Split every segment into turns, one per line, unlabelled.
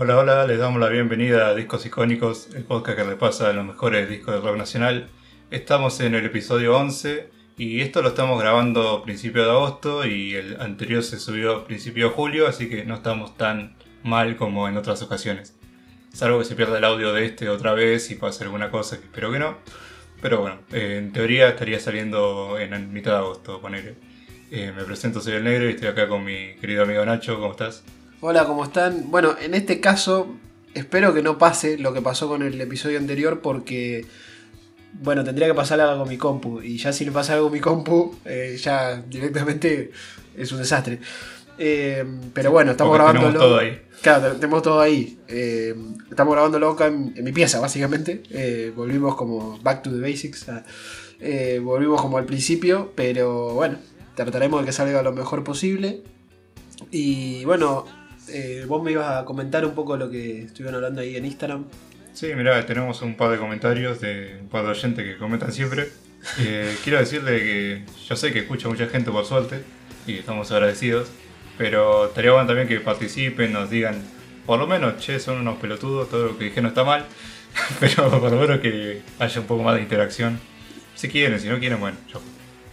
Hola, hola, les damos la bienvenida a Discos Icónicos, el podcast que repasa los mejores discos de rock nacional. Estamos en el episodio 11 y esto lo estamos grabando a principio de agosto y el anterior se subió a principio de julio, así que no estamos tan mal como en otras ocasiones. Salvo que se pierda el audio de este otra vez y pase alguna cosa espero que no. Pero bueno, eh, en teoría estaría saliendo en mitad de agosto. Eh, me presento, soy el negro y estoy acá con mi querido amigo Nacho, ¿cómo estás?
Hola, ¿cómo están? Bueno, en este caso espero que no pase lo que pasó con el episodio anterior porque, bueno, tendría que pasar algo con mi compu y ya si le pasa algo con mi compu, eh, ya directamente es un desastre. Eh, pero bueno, estamos grabando
Tenemos todo ahí.
Claro, tenemos todo ahí. Eh, estamos grabándolo acá en, en mi pieza, básicamente. Eh, volvimos como back to the basics. ah, volvimos como al principio, pero bueno, trataremos de que salga lo mejor posible. Y bueno, vos me ibas a comentar un poco lo que estuvieron hablando ahí en Instagram.
Sí, mirá, tenemos un par de comentarios de un par de oyentes que comentan siempre. Quiero decirle que yo sé que escucha mucha gente por suerte y estamos agradecidos, pero estaría bueno también que participen, nos digan, por lo menos, che, son unos pelotudos, todo lo que dije no está mal, pero por lo menos que haya un poco más de interacción. Si quieren, si no quieren, bueno, yo.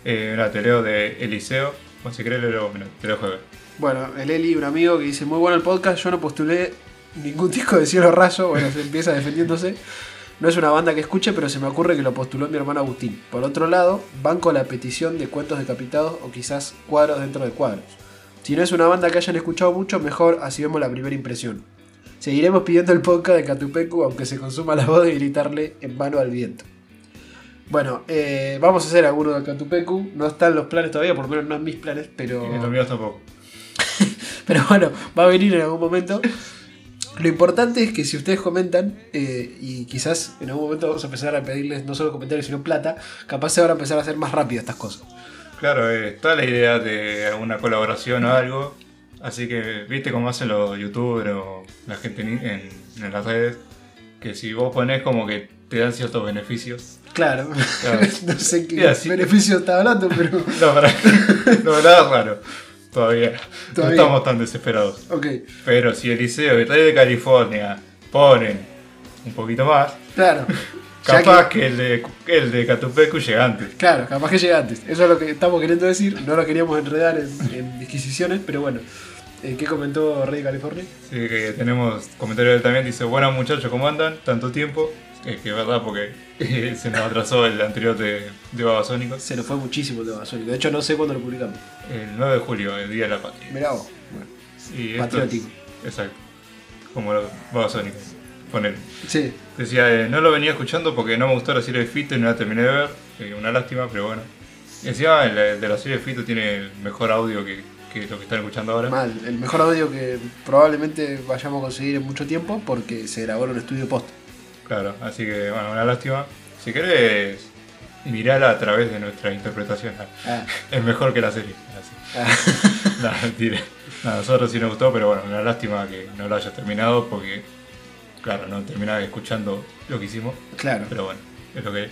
Eh, mirá, te leo de Eliseo, o si querés, leo, mirá, te leo jueves.
Bueno, el Eli, un amigo que dice, muy bueno el podcast, yo no postulé ningún disco de Cielo Rayo, bueno, se empieza defendiéndose. No es una banda que escuche, pero se me ocurre que lo postuló mi hermano Agustín. Por otro lado, banco la petición de cuentos decapitados o quizás cuadros dentro de cuadros. Si no es una banda que hayan escuchado mucho, mejor así vemos la primera impresión. Seguiremos pidiendo el podcast de Catupecu, aunque se consuma la voz de gritarle en vano al viento. Bueno, eh, vamos a hacer alguno de Catupecu. No están los planes todavía, por lo menos no en mis planes, pero.
Y los míos tampoco.
Pero bueno, va a venir en algún momento. Lo importante es que si ustedes comentan, eh, y quizás en algún momento vamos a empezar a pedirles no solo comentarios, sino plata, capaz se van a empezar a hacer más rápido estas cosas.
Claro, eh, está la idea de alguna colaboración o algo. Así que, viste cómo hacen los youtubers o la gente en, en- en las redes. Que si vos ponés como que te dan ciertos beneficios.
Claro,
Claro.
no sé qué
Y así-
beneficio está hablando, pero.
No, para, no, nada raro. Todavía.
Todavía.
No estamos tan desesperados.
Ok,
Pero si Eliseo y Rey de California ponen un poquito más,
claro.
Capaz que, el de el de Catupecu llega antes.
Claro, capaz que llega antes. Eso es lo que estamos queriendo decir. No lo queríamos enredar en, en disquisiciones, pero bueno. Eh, ¿Qué comentó Rey de California?
Así que tenemos comentarios de él también. Dice: Buenas muchachos, ¿cómo andan? Tanto tiempo. Es que es verdad, porque se nos atrasó el anterior de, de Babasónicos.
Se nos fue muchísimo el de Babasónico. De hecho, no sé cuándo lo publicamos.
El 9 de julio, el Día de la Patria.
Mirá vos. Bueno, patriótico.
es- exacto. Como los Babasónicos. Poner.
Sí,
Decía, eh, no lo venía escuchando porque no me gustó la serie de Fito y no la terminé de ver. Eh, una lástima, pero bueno. Encima el de la serie de Fito tiene el mejor audio que, que lo que están escuchando ahora.
mal. El mejor audio que probablemente vayamos a conseguir en mucho tiempo porque se grabó en un estudio post.
Claro, así que bueno, una lástima. Si querés, mirala a través de nuestra interpretación.
Ah,
Es mejor que la serie. Así.
ah.
No, mentira. No, a nosotros sí nos gustó, pero bueno, una lástima que no lo hayas terminado porque, claro, no terminaba escuchando lo que hicimos.
claro.
Pero bueno, es lo que es.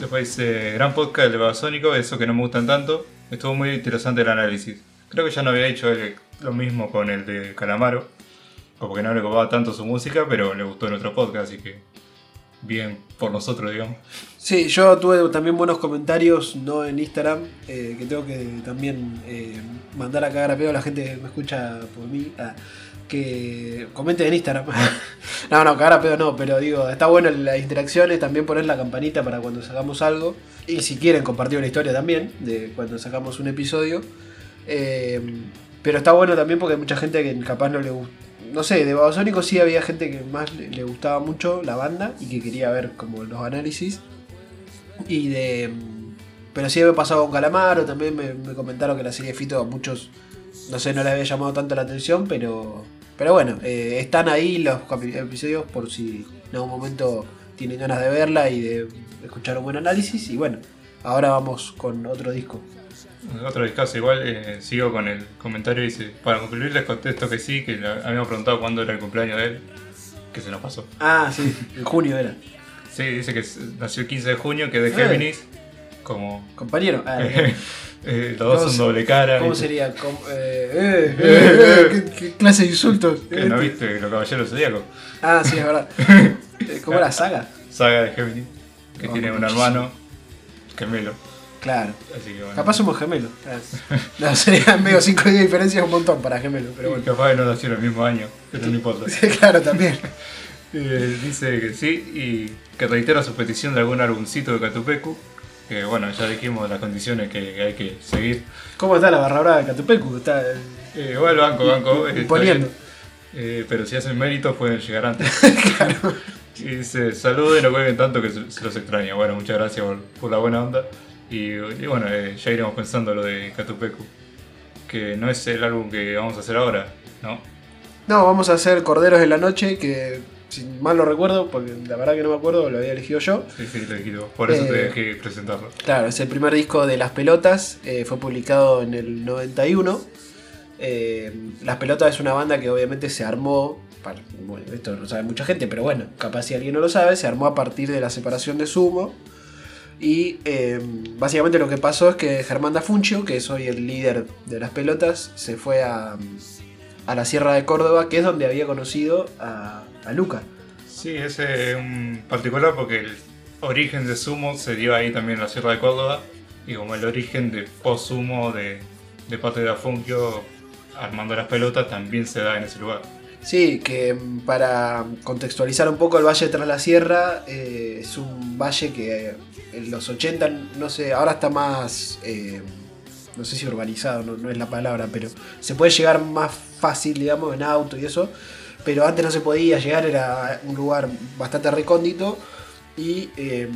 Después dice, gran podcast de Babasónico, eso que no me gustan tanto. Estuvo muy interesante el análisis. Creo que ya no había hecho lo mismo con el de Calamaro. Como que no le copaba tanto su música, pero le gustó en otro podcast, así que bien por nosotros, digamos.
Sí, yo tuve también buenos comentarios, no en Instagram, eh, que tengo que también eh, mandar a cagar a pedo a la gente que me escucha por mí. ah, que comenten en Instagram. no, no, cagar a pedo no, pero digo, está bueno las interacciones, también poner la campanita para cuando sacamos algo. Y si quieren compartir una historia también, de cuando sacamos un episodio. Eh, pero está bueno también porque hay mucha gente que capaz no le gusta. No sé, de Babasónico sí había gente que más le, gustaba mucho la banda y que quería ver como los análisis. Y de. mm, Pero sí había pasado con Calamaro, también me, me comentaron que la serie Fito a muchos, no sé, no les había llamado tanto la atención, pero. Pero bueno, eh, están ahí los episodios por si en algún momento tienen ganas de verla y de escuchar un buen análisis. Y bueno, ahora vamos con otro disco.
Otro discazo, igual eh, sigo con el comentario. Dice: Para concluir, les contesto que sí, que habíamos preguntado cuándo era el cumpleaños de él, que se nos pasó.
Ah, sí, en junio era.
Sí, dice que nació el 15 de junio, que es de
Eh.
Como.
Compañero. Ah,
eh, los dos
¿Cómo
son doble cara.
¿Cómo
¿viste?
sería? Com- eh, eh, eh, eh, ¿qué, qué clase de insultos?
Que no
Este.
viste los caballeros zodíacos.
Ah, sí, es verdad. Eh, ¿Cómo era saga?
Saga de Géminis. Que
Oh,
tiene un
muchísimo.
hermano gemelo.
Claro.
Así que bueno.
Capaz somos gemelos. No, serían medio 5 días de diferencia, un montón para gemelos, pero bueno.
capaz que no nacieron el mismo año, pero no importa.
Sí, claro, también.
Eh, dice que sí y que reitera su petición de algún álbumcito de Catupecu. Que bueno, ya dijimos las condiciones que, que hay que seguir.
¿Cómo está la barra brava de Catupecu? Está eh,
igual banco, banco.
imponiendo.
Eh, pero si hacen méritos pueden llegar antes. Y dice, saluden y no cuelguen tanto que se, los extraña. Bueno, muchas gracias por, por la buena onda. Y, y bueno, eh, ya iremos pensando lo de Catupecu. Que no es el álbum que vamos a hacer ahora, ¿no?
No, vamos a hacer Corderos en la Noche, que si mal lo recuerdo, porque la verdad que no me acuerdo, lo había elegido yo.
Sí, sí, lo vos. Por eso
Eh,
te dejé presentarlo.
Claro, es el primer disco de Las Pelotas, eh, fue publicado en el 91. Eh, Las Pelotas es una banda que obviamente se armó, para- bueno, esto lo sabe mucha gente, pero bueno, capaz si alguien no lo sabe, se armó a partir de la separación de Sumo. Y eh, básicamente lo que pasó es que Germán Dafuncio, que es hoy el líder de Las Pelotas, se fue a, a la Sierra de Córdoba, que es donde había conocido a, a Luca.
Sí, es eh, un particular porque el origen de Sumo se dio ahí también en la Sierra de Córdoba. Y como el origen de post-Sumo de, de parte de Afunquio armando las pelotas también se da en ese lugar.
Sí, que para contextualizar un poco el Valle tras la Sierra, eh, es un valle que eh, en los 80, no sé, ahora está más, eh, no sé si urbanizado, no, no es la palabra, pero se puede llegar más fácil, digamos, en auto y eso, pero antes no se podía llegar, era un lugar bastante recóndito y eh,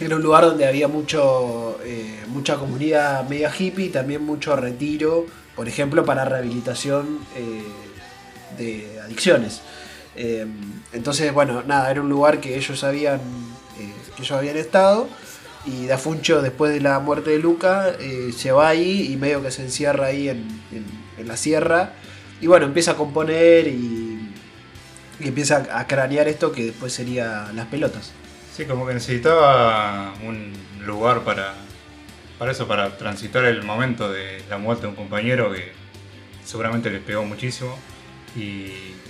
era un lugar donde había mucho, eh, mucha comunidad media hippie y también mucho retiro, por ejemplo, para rehabilitación. eh, de adicciones. Entonces, bueno, nada, era un lugar que ellos habían, que ellos habían estado. Y Dafuncho, después de la muerte de Luca, se va ahí y medio que se encierra ahí en- en la sierra. Y bueno, empieza a componer y, y empieza a cranear esto que después sería las pelotas.
Sí, como que necesitaba un lugar para, para eso, para transitar el momento de la muerte de un compañero que seguramente les pegó muchísimo. Y,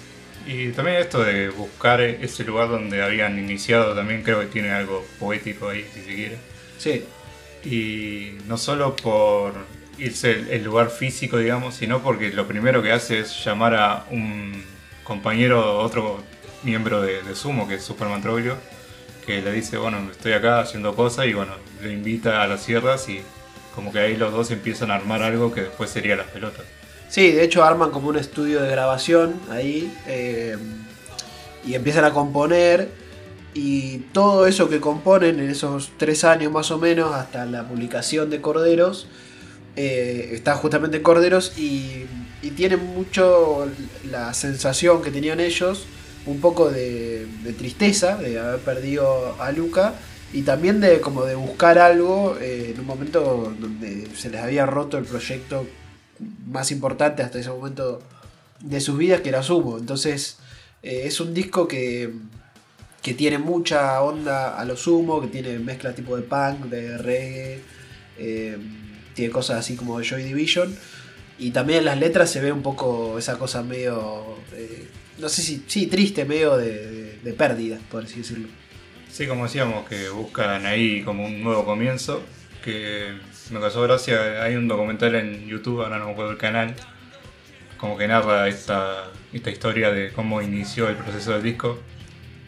y también esto de buscar ese lugar donde habían iniciado también creo que tiene algo poético ahí, si se quiere.
Sí,
Y no solo por irse el, el lugar físico, digamos, sino porque lo primero que hace es llamar a un compañero, otro miembro de, Sumo, que es Superman Troglio, que le dice, bueno, estoy acá haciendo cosas y bueno, le invita a las sierras y como que ahí los dos empiezan a armar algo que después sería las pelotas.
Sí, de hecho arman como un estudio de grabación ahí eh, y empiezan a componer y todo eso que componen en esos tres años más o menos hasta la publicación de Corderos eh, está justamente en Corderos y, y tiene mucho la sensación que tenían ellos, un poco de, tristeza de haber perdido a Luca y también de como de buscar algo eh, en un momento donde se les había roto el proyecto más importante hasta ese momento de sus vidas que era Sumo. Entonces eh, es un disco que, que tiene mucha onda a lo Sumo, que tiene mezcla tipo de punk, de reggae, eh, tiene cosas así como de Joy Division. Y también en las letras se ve un poco esa cosa medio, eh, no sé si, sí, triste, medio de, de- de pérdida, por así decirlo.
Sí, como decíamos, que buscan ahí como un nuevo comienzo, que me causó gracia, hay un documental en YouTube, ahora no me acuerdo el canal, como que narra esta, esta historia de cómo inició el proceso del disco,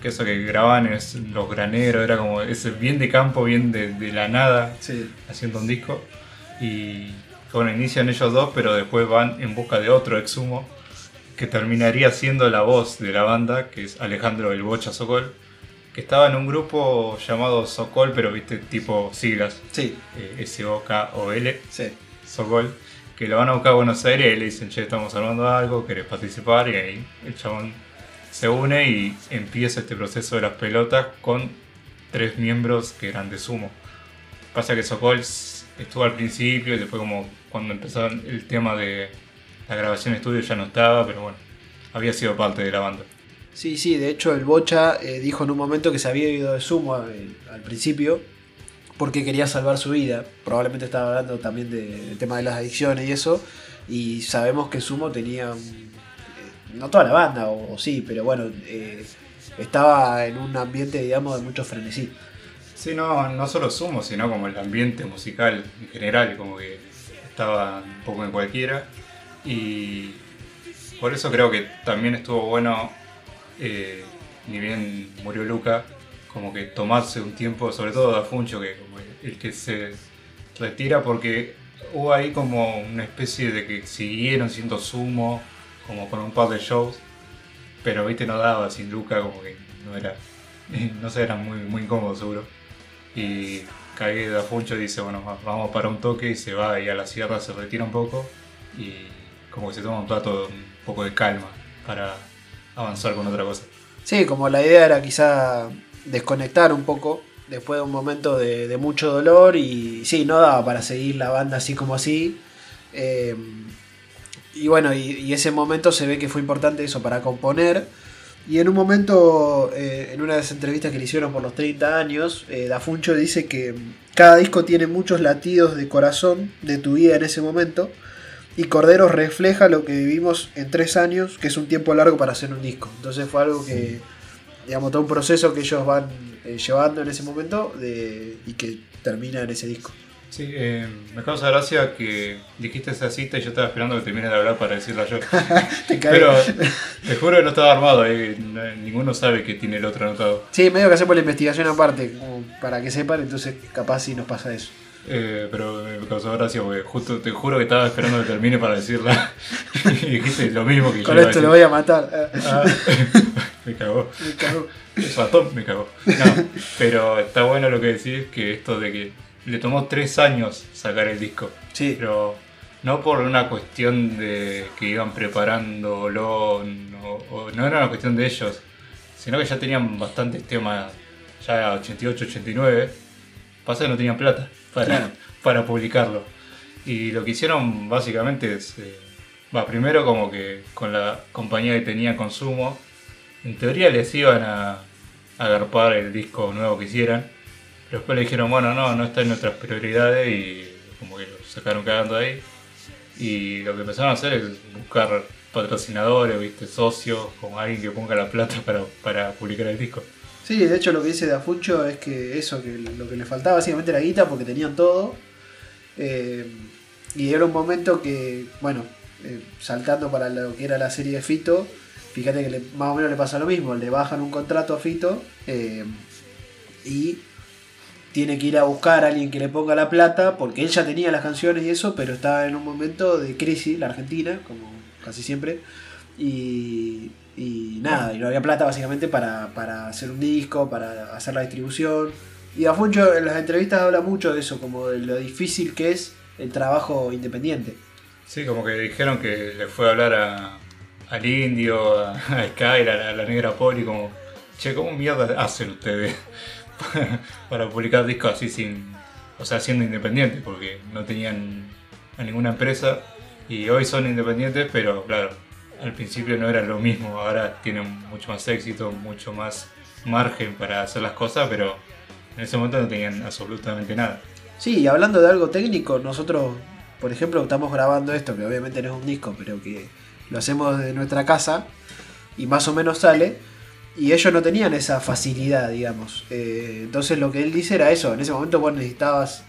que eso que graban es los graneros, era como ese bien de campo, bien de, de la nada,
Sí.
haciendo un disco, y bueno, inician ellos dos, pero después van en busca de otro exhumo, que terminaría siendo la voz de la banda, que es Alejandro el Bocha Sokol, que estaba en un grupo llamado Sokol, pero viste, tipo siglas,
Sí,
eh, S-O-K-O-L,
sí.
Sokol, que lo van a buscar a Buenos Aires y le dicen, che, estamos armando algo, ¿querés participar? Y ahí el chabón se une y empieza este proceso de las pelotas con tres miembros que eran de sumo. Pasa que Sokol estuvo al principio y después como cuando empezaron el tema de la grabación de estudio ya no estaba, pero bueno, había sido parte de la banda.
Sí, sí, de hecho el Bocha eh, dijo en un momento que se había ido de sumo al, principio porque quería salvar su vida. Probablemente estaba hablando también de- del tema de las adicciones y eso. Y sabemos que Sumo tenía, un- eh, no toda la banda, o, o sí, pero bueno, eh, estaba en un ambiente, digamos, de mucho frenesí.
Sí, no, no solo Sumo, sino como el ambiente musical en general, como que estaba un poco en cualquiera. Y por eso creo que también estuvo bueno, eh, ni bien murió Luca, como que tomarse un tiempo, sobre todo Da Funcho, que como el que se retira, porque hubo ahí como una especie de que siguieron siendo Sumo, como con un par de shows, pero viste, no daba sin Luca, como que no era, no sé, era muy, muy incómodo seguro. Y cae da Funcho y dice, bueno, va- vamos para un toque y se va y a la sierra se retira un poco y como que se toma un plato, un poco de calma para avanzar con otra cosa.
Sí, como la idea era quizá desconectar un poco después de un momento de, mucho dolor y sí, no daba para seguir la banda así como así. Eh, y bueno, y ese momento se ve que fue importante eso para componer. Y en un momento, eh, en una de las entrevistas que le hicieron por los 30 años, eh, Da Funcho dice que cada disco tiene muchos latidos de corazón de tu vida en ese momento. Y Corderos refleja lo que vivimos en tres años, que es un tiempo largo para hacer un disco. Entonces fue algo que, digamos, todo un proceso que ellos van eh, llevando en ese momento de- y que termina en ese disco.
Sí, eh, me causa gracia que dijiste esa cita y yo estaba esperando que termines de hablar para decirla yo.
Te.
Pero te juro que no estaba armado, eh, no- ninguno sabe que tiene el otro anotado.
Sí, medio que hacemos la investigación aparte, como para que sepan, entonces capaz si nos pasa eso.
Eh, pero me causó gracia porque justo te juro que estaba esperando que termine para decirla y dijiste lo mismo que
Con
yo a
esto lo voy a matar. Ah,
me cagó.
me cago.
El ratón me cagó. No, pero está bueno lo que decís, que esto de que le tomó tres años sacar el disco.
Sí,
Pero no por una cuestión de que iban preparándolo, no, o no era una cuestión de ellos, sino que ya tenían bastantes temas, ya 88, 89. Pasa que no tenían plata para,
Claro.
para publicarlo. Y lo que hicieron básicamente es, eh, va, primero como que con la compañía que tenía consumo, en teoría les iban a, a agarpar el disco nuevo que hicieran. Pero después le dijeron, bueno, no, no está en nuestras prioridades y como que lo sacaron cagando ahí. Y lo que empezaron a hacer es buscar patrocinadores, viste, socios, con alguien que ponga la plata para, para publicar el disco.
Sí, de hecho lo que dice Dafucho es que eso, que lo que le faltaba básicamente era guita porque tenían todo. Eh, y era un momento que, bueno, eh, saltando para lo que era la serie de Fito, fíjate que más o menos le pasa lo mismo, le bajan un contrato a Fito eh, y tiene que ir a buscar a alguien que le ponga la plata, porque él ya tenía las canciones y eso, pero estaba en un momento de crisis, la Argentina, como casi siempre, y, nada, y no había plata básicamente para, para hacer un disco, para hacer la distribución. Y Afuncho en las entrevistas habla mucho de eso, como de lo difícil que es el trabajo independiente.
Sí, como que dijeron que le fue a hablar a, al indio, a, Sky, a a la negra Poli, como, che, ¿cómo mierda hacen ustedes para publicar discos así sin, o sea, siendo independientes? Porque no tenían a ninguna empresa y hoy son independientes, pero claro, al principio no era lo mismo, ahora tienen mucho más éxito, mucho más margen para hacer las cosas, pero en ese momento no tenían absolutamente nada.
Sí, y hablando de algo técnico, nosotros, por ejemplo, estamos grabando esto, que obviamente no es un disco, pero que lo hacemos desde nuestra casa y más o menos sale. Y ellos no tenían esa facilidad, digamos. Eh, entonces lo que él dice era eso. En ese momento vos necesitabas...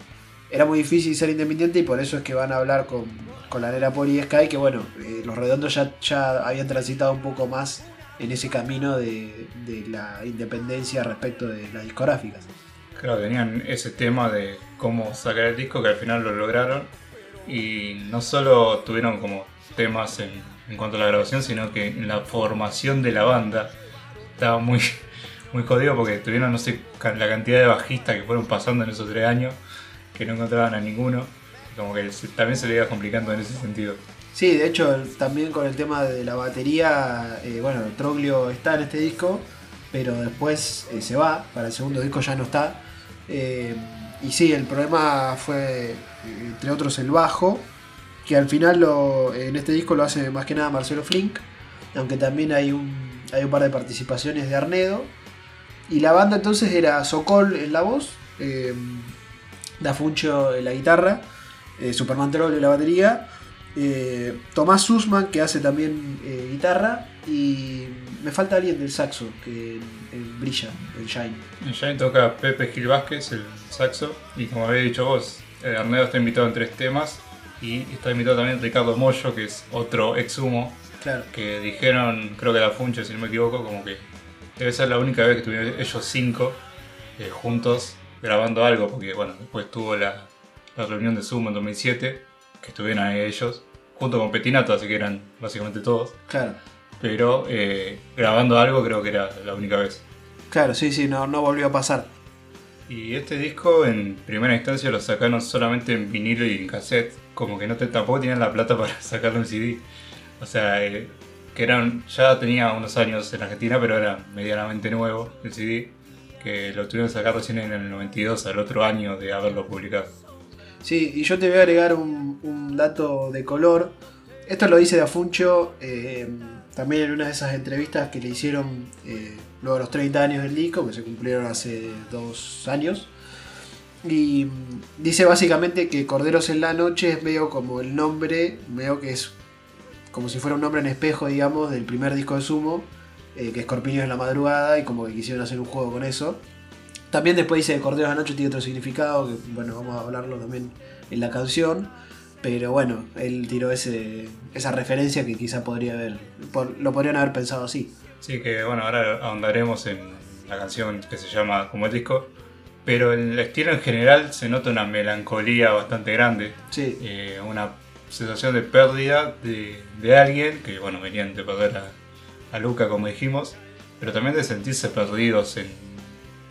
Era muy difícil ser independiente y por eso es que van a hablar con, con la Nera Poli y Sky, que bueno, eh, los redondos ya, ya habían transitado un poco más en ese camino de, de la independencia respecto de las discográficas.
Claro, tenían ese tema de cómo sacar el disco que al final lo lograron y no solo tuvieron como temas en, en cuanto a la grabación, sino que en la formación de la banda estaba muy, muy jodido porque tuvieron, no sé, la cantidad de bajistas que fueron pasando en esos tres años que no encontraban a ninguno. Como que también se le iba complicando en ese sentido.
Sí, de hecho también con el tema de la batería, eh, bueno, Troglio está en este disco, pero después eh, se va, para el segundo disco ya no está. Eh, y sí, el problema fue, entre otros, el bajo, que al final lo, en este disco lo hace más que nada Marcelo Flink, aunque también hay un, hay un par de participaciones de Arnedo. Y la banda entonces era Sokol en la voz, eh, Dafuncho en la guitarra, eh, Superman Troll en la batería, eh, Tomás Sussman que hace también eh, guitarra y me falta alguien del saxo que eh, brilla, el Shine.
En Shine toca Pepe Gil Vázquez, el saxo, y como había dicho vos, Arnedo está invitado en tres temas, y está invitado también Ricardo Mollo, que es otro ex humo,
Claro.
que dijeron, creo que la Funche, si no me equivoco, como que debe ser la única vez que estuvieron ellos cinco eh, juntos grabando algo, porque bueno, después tuvo la, la reunión de Zoom en 2007, que estuvieron ahí ellos, junto con Petinato, así que eran básicamente todos,
Claro.
pero eh, grabando algo creo que era la única vez.
Claro, sí, sí, no, no volvió a pasar.
Y este disco en primera instancia lo sacaron solamente en vinilo y en cassette, como que no te, tampoco tenían la plata para sacarlo en CD. O sea, eh, que eran, ya tenía unos años en Argentina, pero era medianamente nuevo el CD, que lo tuvieron que sacar recién en el 92, al otro año de haberlo publicado.
Sí, y yo te voy a agregar un, dato de color. Esto lo dice Dafuncho eh, también en una de esas entrevistas que le hicieron eh, luego de los 30 años del disco, que se cumplieron hace dos años. Y mm, dice básicamente que Corderos en la Noche es medio como el nombre, medio que es como si fuera un nombre en espejo, digamos, del primer disco de Sumo, eh, que es Corpiños en la Madrugada, y como que quisieron hacer un juego con eso. También después dice que Corderos de la Noche tiene otro significado, que bueno, vamos a hablarlo también en la canción. Pero bueno, él tiró ese, esa referencia que quizá podría haber, por- lo podrían haber pensado así.
Así que bueno, ahora ahondaremos en la canción que se llama como el disco, pero el estilo en general se nota una melancolía bastante grande.
Sí,
eh, una sensación de pérdida de, de alguien, que bueno, venían de perder a, a Luca como dijimos, pero también de sentirse perdidos en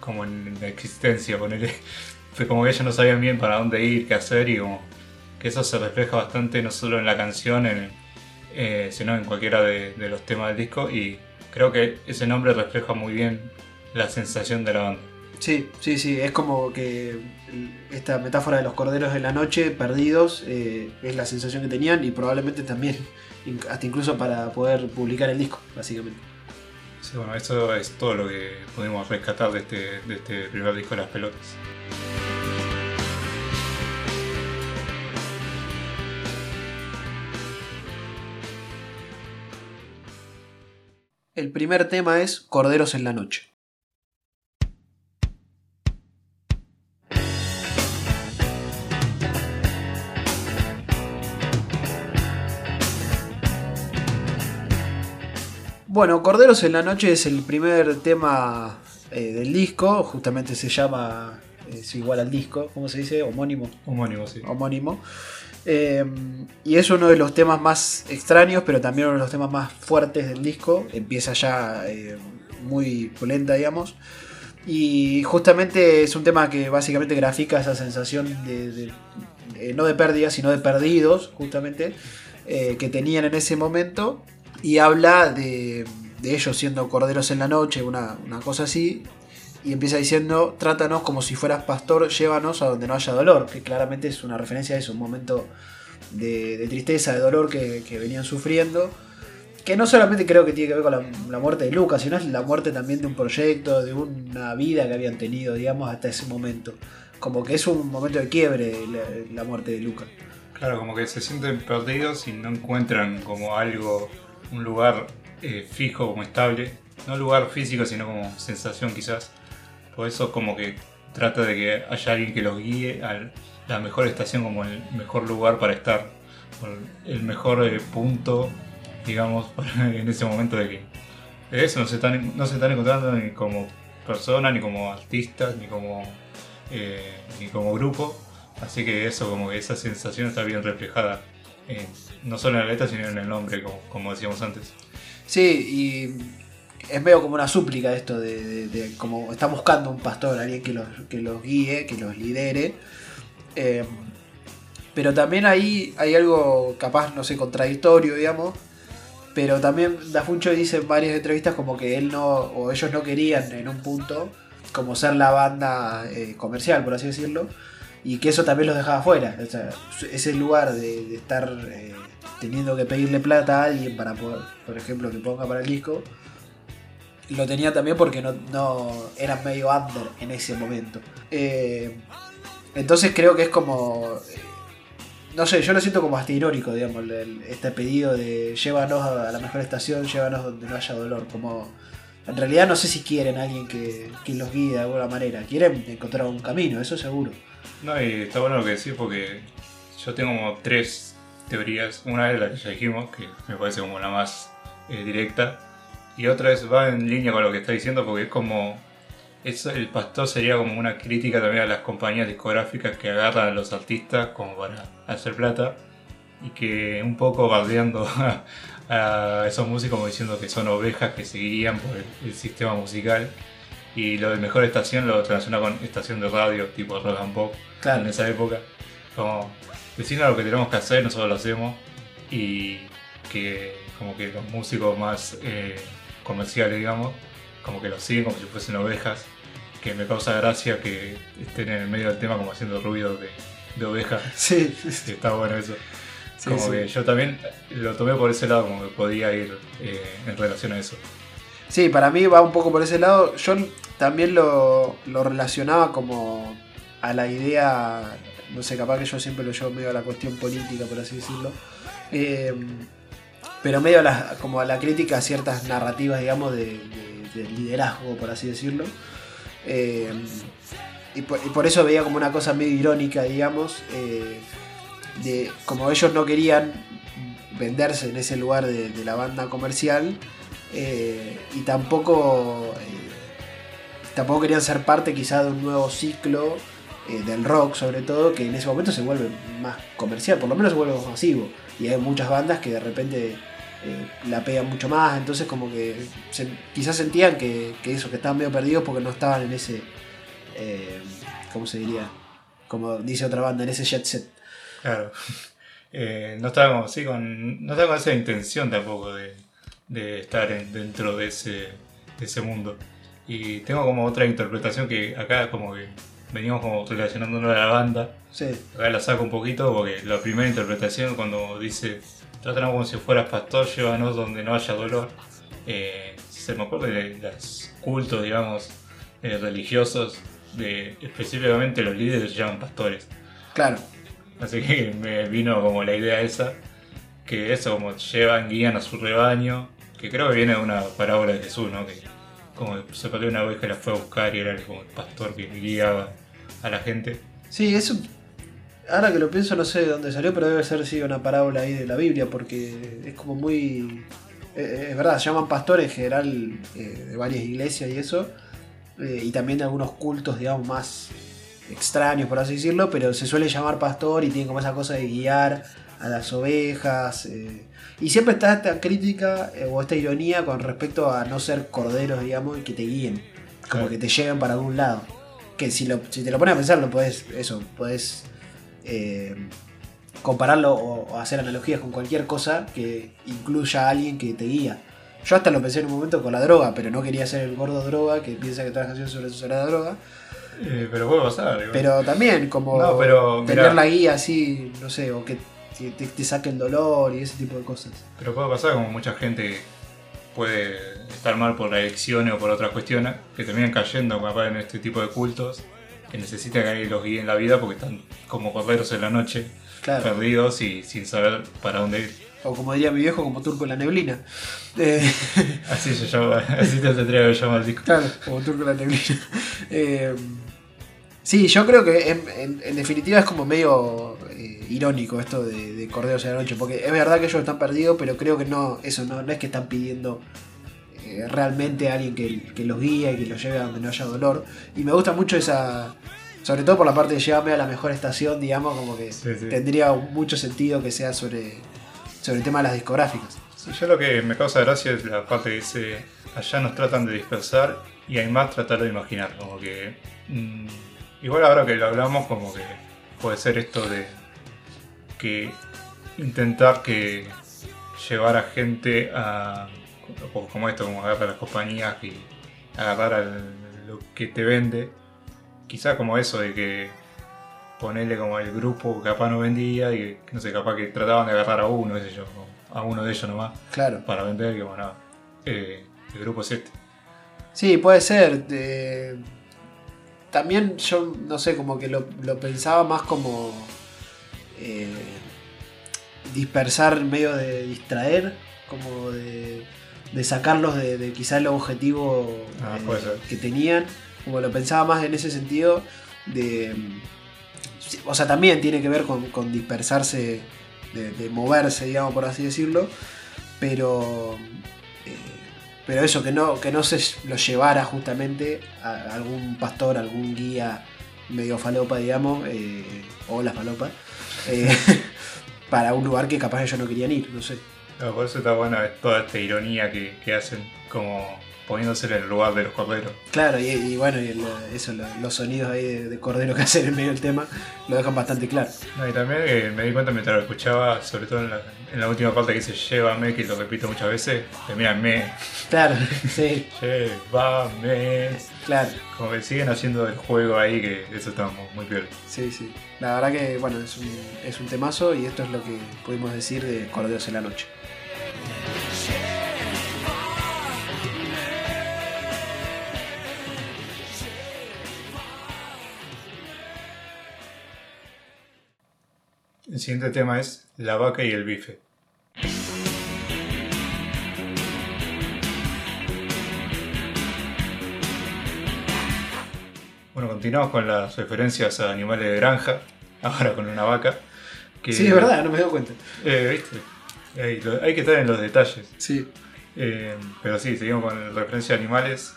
como en la existencia, ponele. Fue como que ellos no sabían bien para dónde ir, qué hacer y como que eso se refleja bastante no solo en la canción, eh, sino en cualquiera de, de los temas del disco y creo que ese nombre refleja muy bien la sensación de la banda.
sí, sí, sí, es como que esta metáfora de los corderos de la noche perdidos eh, es la sensación que tenían y probablemente también, hasta incluso para poder publicar el disco, básicamente.
Sí, bueno, eso es todo lo que pudimos rescatar de este, de este primer disco de las pelotas.
El primer tema es Corderos en la Noche. Bueno, Corderos en la Noche es el primer tema eh, del disco, justamente se llama, es igual al disco, ¿cómo se dice? Homónimo
Homónimo, sí.
homónimo. Eh, y es uno de los temas más extraños, pero también uno de los temas más fuertes del disco. Empieza ya eh, muy polenta, digamos. Y justamente es un tema que básicamente grafica esa sensación de, de- eh, no de pérdida, sino de perdidos, justamente, eh, que tenían en ese momento. Y habla de, ellos siendo corderos en la noche, una, una cosa así. Y empieza diciendo, trátanos como si fueras pastor, llévanos a donde no haya dolor. Que claramente es una referencia a eso, un momento de, tristeza, de dolor que, venían sufriendo. Que no solamente creo que tiene que ver con la, la muerte de Lucas, sino es la muerte también de un proyecto, de una vida que habían tenido, digamos, hasta ese momento. Como que es un momento de quiebre la, la muerte de Lucas.
Claro, como que se sienten perdidos y no encuentran como algo, un lugar eh, fijo, como estable. No lugar físico, sino como sensación quizás. Por eso como que trata de que haya alguien que los guíe a la mejor estación, como el mejor lugar para estar. El mejor eh, punto, digamos, en ese momento de que eso no se están, no se están encontrando ni como persona, ni como artistas, ni como, eh, ni como grupo. Así que eso, como que esa sensación está bien reflejada, en- no solo en la letra, sino en el nombre, como, como decíamos antes.
Sí, y es medio como una súplica esto de, de- de como está buscando un pastor, alguien que los, que los guíe, que los lidere. Eh, pero también ahí hay algo capaz, no sé, contradictorio, digamos. Pero también Dafuncho dice en varias entrevistas como que él no, o ellos no querían en un punto, como ser la banda eh, comercial, por así decirlo. Y que eso también los dejaba fuera. O sea, ese lugar de, estar eh, teniendo que pedirle plata a alguien para poder, por ejemplo, que ponga para el disco, lo tenía también porque no, no eran medio under en ese momento. Eh, entonces creo que es como. No sé, yo lo siento como hasta irónico, digamos, este pedido de llévanos a la mejor estación, llévanos donde no haya dolor. Como. En realidad no sé si quieren alguien que, que los guíe de alguna manera. Quieren encontrar un camino, eso seguro.
No, y está bueno lo que decís porque yo tengo como tres teorías. Una es la que ya dijimos, que me parece como la más eh, directa. Y otra es, va en línea con lo que está diciendo porque es como... Eso, el pastor sería como una crítica también a las compañías discográficas que agarran a los artistas como para hacer plata y que un poco bardeando a, a esos músicos como diciendo que son ovejas que se guían por el, el sistema musical y lo de mejor estación lo relaciona con estación de radio tipo rock and pop
Claro.
en esa época como decirnos lo que tenemos que hacer nosotros lo hacemos. Y que como que los músicos más eh, comerciales digamos como que los siguen como si fuesen ovejas. Que me causa gracia que estén en el medio del tema como haciendo ruido de, de ovejas.
Sí,
y está bueno eso.
Sí,
como
sí.
que yo también lo tomé por ese lado como que podía ir eh, en relación a eso.
Sí, para mí va un poco por ese lado. Yo también lo, lo relacionaba como a la idea, no sé, capaz que yo siempre lo llevo medio a la cuestión política, por así decirlo. Eh, pero medio a la- como a la crítica a ciertas narrativas, digamos, de, de- de liderazgo, por así decirlo. Eh, y, por, eso veía como una cosa medio irónica, digamos, eh, de como ellos no querían venderse en ese lugar de, de la banda comercial eh, y tampoco eh, tampoco querían ser parte quizá de un nuevo ciclo eh, del rock sobre todo que en ese momento se vuelve más comercial por lo menos se vuelve masivo y hay muchas bandas que de repente eh, la pegan mucho más entonces como que quizás sentían que, que eso que estaban medio perdidos porque no estaban en ese eh, ¿cómo se diría? como dice otra banda en ese jet set
Claro. No estaba como, sí, con, no estaba con esa intención tampoco de, estar en- dentro de ese, de ese mundo. Y tengo como otra interpretación que acá como que venimos como relacionándonos a la banda.
sí
Acá la saco un poquito porque la primera interpretación cuando dice trátame como si fueras pastor, llévanos donde no haya dolor. Eh, se me acuerda de los cultos, digamos, eh, religiosos, de, específicamente los líderes se llaman pastores.
claro
Así que me vino como la idea esa, que eso como llevan, guían a su rebaño, que creo que viene de una parábola de Jesús, ¿no? Que como se perdió una oveja y la fue a buscar y era como el pastor que guiaba a la gente.
Sí, eso. Ahora que lo pienso, no sé de dónde salió, pero debe ser sí una parábola ahí de la Biblia, porque es como muy. eh, es verdad, se llaman pastores en general eh, de varias iglesias y eso, eh, y también de algunos cultos, digamos, más extraños, por así decirlo, pero se suele llamar pastor y tiene como esa cosa de guiar a las ovejas. eh, y siempre está esta crítica eh, o esta ironía con respecto a no ser corderos, digamos, y que te guíen, como
Claro.
que te lleven para algún lado. Que si, lo, si te lo pones a pensar, lo podés, eso, podés eh, compararlo o, o hacer analogías con cualquier cosa que incluya a alguien que te guía. Yo hasta lo pensé en un momento con la droga, pero no quería ser el gordo droga que piensa que todas las canciones sobre eso la droga.
Eh, pero puede pasar. igual.
Pero también como
No, pero,
tener
mirá.
la guía así, no sé, o que te, te- te saque el dolor y ese tipo de cosas.
Pero puede pasar como mucha gente puede estar mal por adicciones o por otras cuestiones, que terminan cayendo capaz en este tipo de cultos, que necesitan que alguien los guíe en la vida porque están como corderos en la noche,
Claro.
perdidos y sin saber para dónde ir.
O como diría mi viejo, como turco en la neblina. Eh,
Así se llama, así te tendría que llamar el disco.
Claro, como turco en la neblina. Eh, sí, yo creo que en, en- en definitiva es como medio irónico esto de, de Corderos de la Noche, porque es verdad que ellos están perdidos, pero creo que no, eso no, no es que están pidiendo eh, realmente a alguien que, que los guíe y que los lleve a donde no haya dolor. Y me gusta mucho esa, sobre todo por la parte de llévame a la mejor estación, digamos, como que
Sí, sí.
tendría mucho sentido que sea sobre, sobre el tema de las discográficas.
Sí, yo lo que me causa gracia es la parte que dice, allá nos tratan de dispersar y hay más tratar de imaginar, como que... mm, igual ahora que lo hablamos, como que puede ser esto de que intentar que llevar a gente a... como- esto, como agarrar a las compañías y agarrar a lo que te vende, quizá como eso de que ponerle como el grupo que capaz no vendía y no sé, capaz que trataban de agarrar a uno, sé yo, a uno de ellos nomás
Claro.
para vender, que bueno, eh, el grupo es este.
Sí, puede ser. eh, también yo, no sé, como que lo, lo pensaba más como eh, dispersar, medio de distraer, como de, de sacarlos de, de quizá el objetivo
Ah,
eh, que tenían. Como lo pensaba más en ese sentido de... O sea, también tiene que ver con, con dispersarse, de, de moverse, digamos, por así decirlo. Pero... eh, pero eso, que no, que no se lo llevara justamente a algún pastor, algún guía medio falopa, digamos, eh, o la falopa, eh, para un lugar que capaz ellos no querían ir, no sé.
No, por eso está buena toda esta ironía que, que hacen, como poniéndose en el lugar de los corderos.
Claro, y, y bueno, y el- eso, lo- los sonidos ahí de, de cordero que hacen en medio del tema lo dejan bastante claro.
No, y también eh, me di cuenta mientras lo escuchaba, sobre todo en la, en la última parte que dice llévame, que lo repito muchas veces, termina en me,
Claro, sí,
llévame.
claro,
Como que siguen haciendo el juego ahí, que eso está muy, peor.
sí, sí. La verdad que, bueno, es un, es un temazo y esto es lo que pudimos decir de Corderos en la Noche.
El siguiente tema es la vaca y el bife. Bueno, continuamos con las referencias a animales de granja, ahora con una vaca. que-
Sí, es verdad, no me doy cuenta.
Eh, ¿viste? Hay, que estar en los detalles.
Sí,
Eh, pero sí, seguimos con la referencia a animales.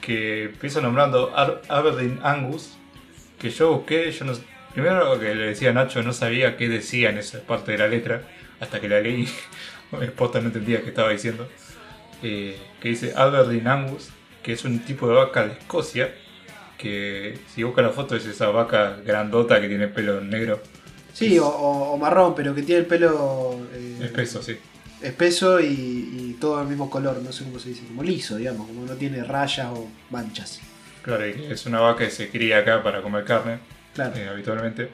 Que empieza nombrando Aberdeen Angus. Que yo busqué, yo no. Primero que le decía a Nacho, no sabía qué decía en esa parte de la letra. Hasta que la leí. Posta no entendía qué estaba diciendo. Eh, que dice Aberdeen Angus, que es un tipo de vaca de Escocia. Que si busca la foto es esa vaca grandota que tiene pelo negro.
sí o, o- o marrón, pero que tiene el pelo eh,
Espeso, sí.
espeso y, y todo el mismo color, no sé cómo se dice, como liso, digamos, como no tiene rayas o manchas.
Claro, y es una vaca que se cría acá para comer carne,
Claro.
eh, habitualmente.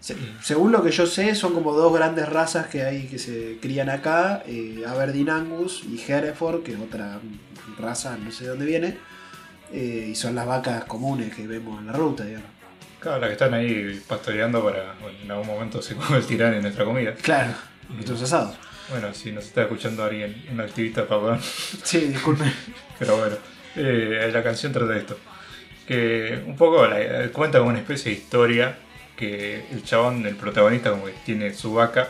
Se- según lo que yo sé, son como dos grandes razas que hay que se crían acá, eh, Aberdeen Angus y Hereford, que es otra raza, no sé de dónde viene, eh, y son las vacas comunes que vemos en la ruta, digamos.
Claro, las que están ahí pastoreando para bueno, en algún momento se convertirán en nuestra comida.
Claro, nuestros asados.
Bueno, si nos está escuchando alguien, un activista, perdón,
Sí, disculpen.
pero bueno, eh, la canción trata de esto. Que un poco la- cuenta como una especie de historia que el chabón, el protagonista, como que tiene su vaca,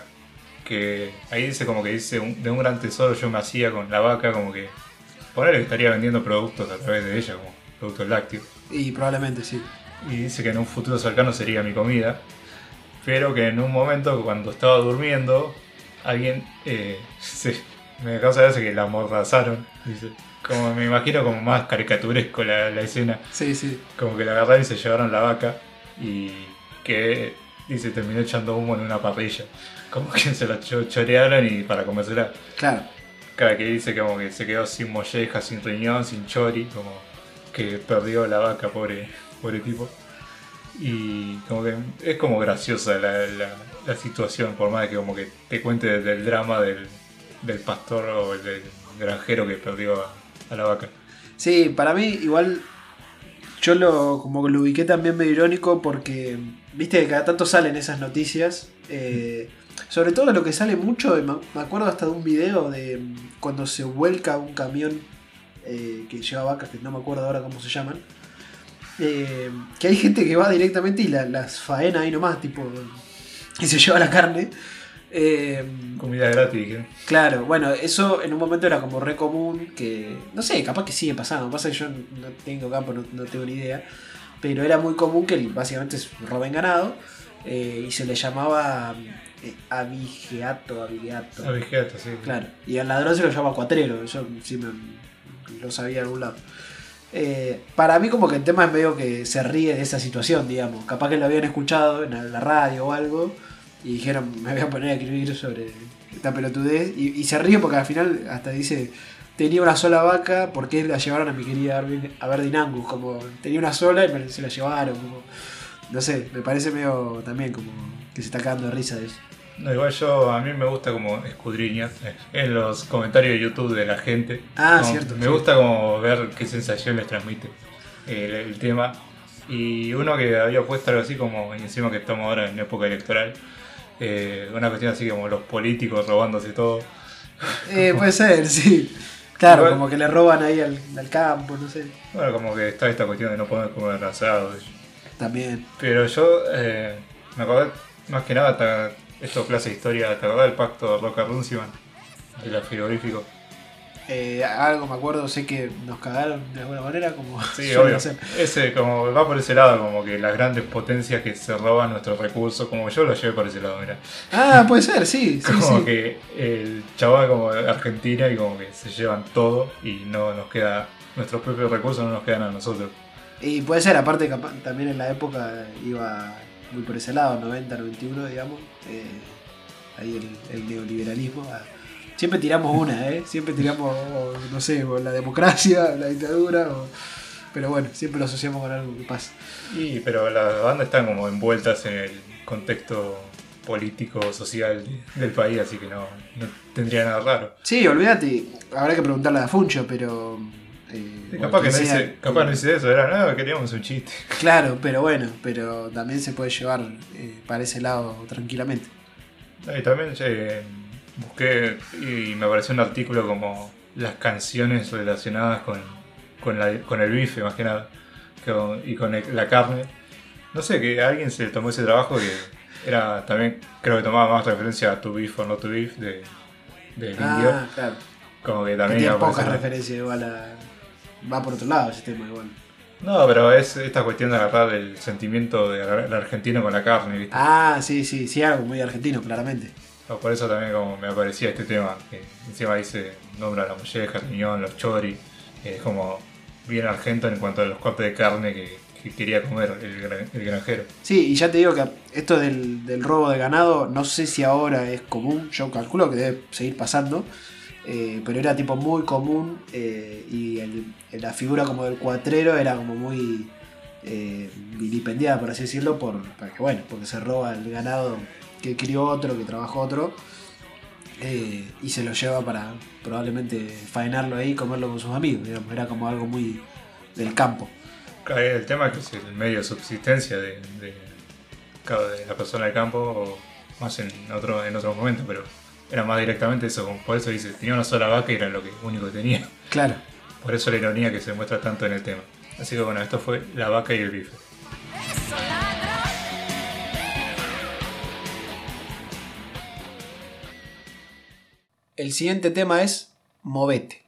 que ahí dice como que dice, "Un- de un gran tesoro yo me hacía con la vaca, como que ponerle que estaría vendiendo productos a través de ella, como productos lácteos.
Y probablemente sí.
y dice que en un futuro cercano sería mi comida, pero que en un momento cuando estaba durmiendo, alguien eh, se, me causa gracia que la amordazaron, dice. Como me imagino como más caricaturesco la, la escena,
Sí, sí.
como que la agarraron y se llevaron la vaca y que dice terminó echando humo en una parrilla, como que se la cho- chorearon y para comérsela.
Claro.
Cara que dice como que se quedó sin molleja, sin riñón, sin chori, como que perdió la vaca, pobre, pobre tipo. Y como que es como graciosa la, la- la situación, por más que como que te cuente del drama del, del pastor o el del granjero que perdió a, a la vaca.
Sí, para mí igual yo lo como lo ubiqué también medio irónico porque viste que cada tanto salen esas noticias. eh, sobre todo lo que sale mucho, y me acuerdo hasta de un video de mm, cuando se vuelca un camión eh, que lleva vacas, que no me acuerdo ahora cómo se llaman. eh, que hay gente que va directamente y la- las faena ahí nomás, tipo, y se lleva la carne. Eh,
Comida gratis, ¿eh?
Claro, bueno, eso en un momento era como re común, que no sé, capaz que sigue pasando, pasa que yo no tengo campo, no, no tengo ni idea, pero era muy común que básicamente roben ganado eh, y se le llamaba eh, abigeato, abigeato.
Abigeato, sí.
Claro, y al ladrón se lo llama cuatrero, eso sí me, lo sabía de algún lado. Eh, para mí como que el tema es medio que se ríe de esa situación, digamos. Capaz que lo habían escuchado en la radio o algo y dijeron, me voy a poner a escribir sobre esta pelotudez. Y, y se ríe porque al final hasta dice, tenía una sola vaca, ¿por qué la llevaron a mi querida Aberdeen- Aberdeen Angus? Como tenía una sola y se la llevaron. Como, no sé, me parece medio también como que se está cagando de risa de eso.
No, igual yo, a mí me gusta como escudriñar eh, en los comentarios de YouTube de la gente.
Ah,
Como-
cierto,
Me
sí.
gusta como ver qué sensación les transmite el, el tema. Y uno que había puesto algo así como, y encima que estamos ahora en época electoral, eh, una cuestión así como los políticos robándose todo.
Eh, puede ser, sí. Claro,
Igual-
como que le roban ahí al, al campo, no sé.
Bueno, como que está esta cuestión de no poder comer asado.
También.
Pero yo eh, me acordé, más que nada, esto clase de historia, ¿te acordás del pacto? De la frigorífico.
Eh, algo me acuerdo, sé que nos cagaron de alguna manera, como
Sí, obvio.
hacer.
Ese, como va por ese lado, como que las grandes potencias que se roban nuestros recursos, como yo lo llevé por ese lado, mira.
Ah, puede ser, sí, sí,
Como
sí.
que el chaval como de Argentina y como que se llevan todo y no nos queda, nuestros propios recursos no nos quedan a nosotros.
Y puede ser, aparte también en la época iba muy por ese lado, 90, 91, digamos. eh, ahí el, el neoliberalismo. ah. Siempre tiramos una, ¿eh? Siempre tiramos, o, no sé, o la democracia, la dictadura, o- pero bueno, siempre lo asociamos con algo que pasa.
Y, pero las bandas están como envueltas en el contexto político, social de- del país, así que no, no tendría nada raro.
Sí, olvídate, habrá que preguntarle a Funcho, pero... eh,
Sí, capaz que no
sea,
dice, capaz no dice eso, era, no, queríamos un chiste.
Claro, pero bueno, pero también se puede llevar eh, para ese lado tranquilamente.
Y también eh, busqué y me apareció un artículo como las canciones relacionadas con, con, la- con el bife, más que nada, con- y con el- la carne. No sé, que alguien se tomó ese trabajo que era también, creo que tomaba más referencia a To Beef or Not To Beef de, indio.
Ah, claro.
Como que
Que
también
tiene
aparece-
pocas referencias igual a... Va por otro lado ese tema igual.
No, pero es esta cuestión de agarrar el sentimiento del argentino con la carne, ¿viste?
Ah, sí, sí, sí, algo muy argentino, claramente.
O Por eso también como me aparecía este tema, que encima dice, nombra la molleja, el riñón, los chori, es como bien argento en cuanto a los cortes de carne que, que quería comer el, gran- el granjero.
Sí, y ya te digo que esto del, robo de ganado, no sé si ahora es común, yo calculo que debe seguir pasando, eh, pero era tipo muy común eh, y el- la figura como del cuatrero era como muy eh, por así decirlo, por, porque, bueno, porque se roba el ganado que crió otro, que trabajó otro, eh, y se lo lleva para probablemente faenarlo ahí y comerlo con sus amigos, digamos, era como algo muy del campo.
El tema es que es el medio de subsistencia de, de cada- de la persona del campo, o más en otro en otros momentos, pero era más directamente eso, por eso dice, tenía una sola vaca y era lo que único que tenía.
Claro.
Por eso la ironía que se muestra tanto en el tema. Así que bueno, esto fue la vaca y el bife.
El siguiente tema es Movete.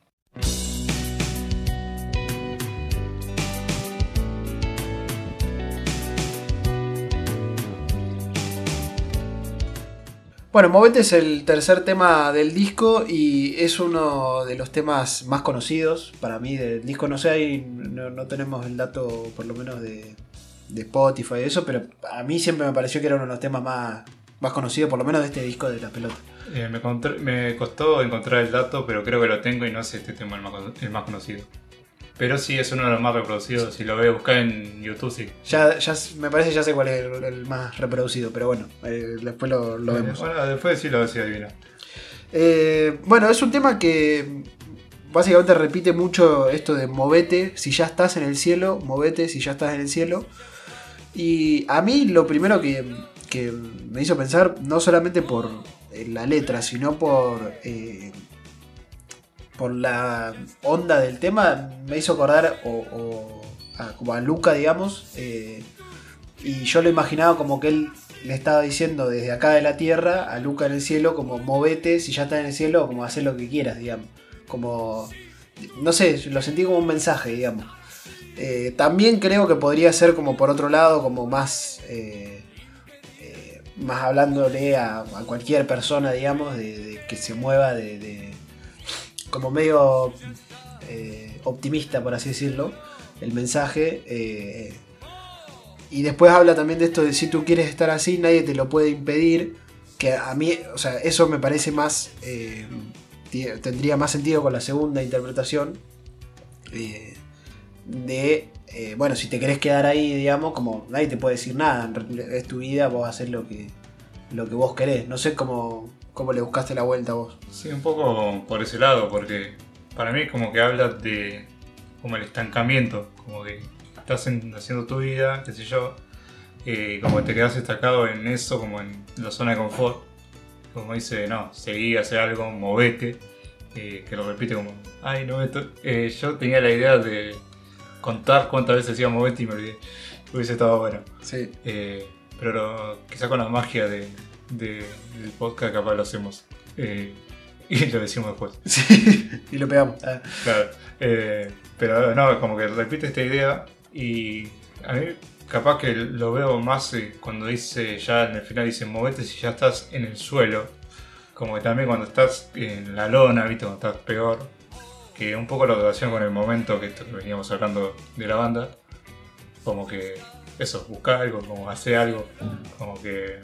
Bueno, Movete es el tercer tema del disco y es uno de los temas más conocidos para mí del disco. No sé, ahí no, no tenemos el dato por lo menos de, Spotify y eso, pero a mí siempre me pareció que era uno de los temas más, más conocidos, por lo menos de este disco de la pelota.
Eh, me, costó encontrar el dato, pero creo que lo tengo y no sé este tema el más, el más conocido. Pero sí es uno de los más reproducidos. Si lo a buscar en YouTube, sí.
Ya, ya me parece ya sé cuál es el, el más reproducido, pero bueno, eh, después lo, lo vemos.
Bueno, después sí lo voy a decir adivina.
Eh, bueno, es un tema que básicamente repite mucho esto de movete si ya estás en el cielo, movete si ya estás en el cielo. Y a mí lo primero que, que me hizo pensar, no solamente por la letra, sino por, eh, por la onda del tema, me hizo acordar o, a, Luca, digamos. eh, y yo lo imaginaba como que él le estaba diciendo desde acá de la tierra a Luca en el cielo, como movete, si ya estás en el cielo, como hacer lo que quieras, digamos. Como, no sé, lo sentí como un mensaje, digamos. Eh, también creo que podría ser como por otro lado, como más, más hablándole a, cualquier persona, digamos, de, que se mueva de, como medio eh, optimista, por así decirlo, el mensaje. eh, y después habla también de esto de si tú quieres estar así, nadie te lo puede impedir. Que a mí, o sea, eso me parece más. eh, tendría más sentido con la segunda interpretación. de. Eh, bueno, si te querés quedar ahí, digamos, como nadie te puede decir nada. Es tu vida, vos haces lo que, lo que vos querés. No sé cómo, cómo le buscaste la vuelta a vos.
Sí, un poco por ese lado, porque para mí como que habla de como el estancamiento, como que estás en- haciendo tu vida, qué sé yo, y como te quedas destacado en eso, como en la zona de confort. Como dice, no, seguí, hace algo, movete, eh, que lo repite como, ay, no, esto. Eh, yo tenía la idea de contar cuántas veces decía movete y me olvidé. Hubiese estado bueno.
Sí.
Eh, pero quizá con la magia de, de- del podcast capaz lo hacemos. Eh, y lo decimos después.
Sí. y lo pegamos. Ah,
Claro. Eh, pero no, como que repite esta idea y a mí capaz que lo veo más cuando dice ya en el final dice movete si ya estás en el suelo. Como que también cuando estás en la lona, viste, cuando estás peor. Que un poco la relación con el momento que, esto que veníamos hablando de la banda. Como que eso, buscar algo, como hacer algo. Como que.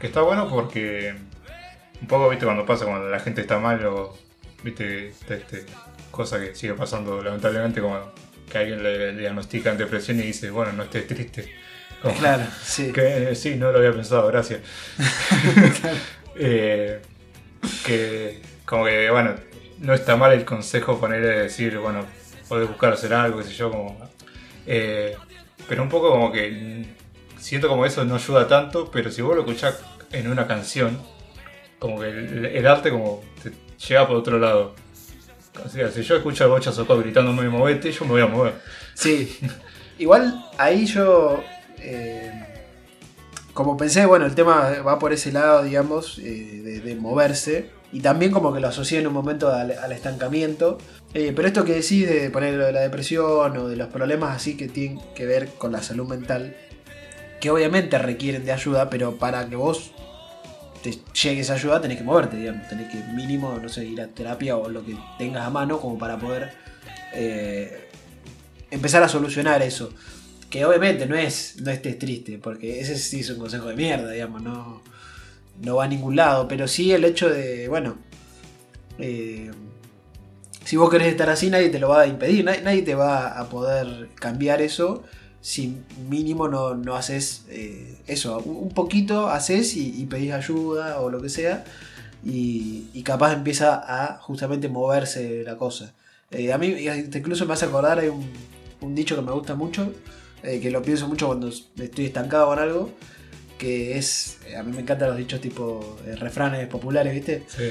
Que está bueno porque. Un poco, viste, cuando pasa cuando la gente está mal o. Viste, esta- este, cosa que sigue pasando lamentablemente, como que alguien le, le diagnostican depresión y dice, bueno, no estés triste. Como,
claro, sí.
que, eh, sí, no lo había pensado, gracias. Eh, que como que, bueno, no está mal el consejo ponerle de decir, bueno, podés buscar hacer algo, qué sé yo, como... eh, pero un poco como que siento como eso no ayuda tanto, pero si vos lo escuchás en una canción, como que el, arte como te llega por otro lado. O sea, si yo escucho a Bocha Socó gritando muy movete, yo me voy a mover.
Sí. Igual ahí yo. eh, como pensé, bueno, el tema va por ese lado, digamos, eh, de moverse. Y también como que lo asocié en un momento al, estancamiento. Eh, pero esto que decís de poner lo de la depresión o de los problemas así que tienen que ver con la salud mental, que obviamente requieren de ayuda, pero para que vos te llegue esa ayuda tenés que moverte, digamos. Tenés que mínimo, no sé, ir a terapia o lo que tengas a mano como para poder eh, empezar a solucionar eso. Que obviamente no es, no estés triste, porque ese sí es un consejo de mierda, digamos, no, no va a ningún lado. Pero sí el hecho de, bueno, eh, si vos querés estar así, nadie te lo va a impedir, nadie, te va a poder cambiar eso si mínimo no, no haces eh, eso, un poquito haces y, pedís ayuda o lo que sea, y, capaz empieza a justamente moverse la cosa. Eh, a mí incluso me hace acordar, hay un, un dicho que me gusta mucho, que lo pienso mucho cuando estoy estancado con algo, que es, eh, a mí me encantan los dichos tipo eh, refranes populares, ¿viste?
Sí.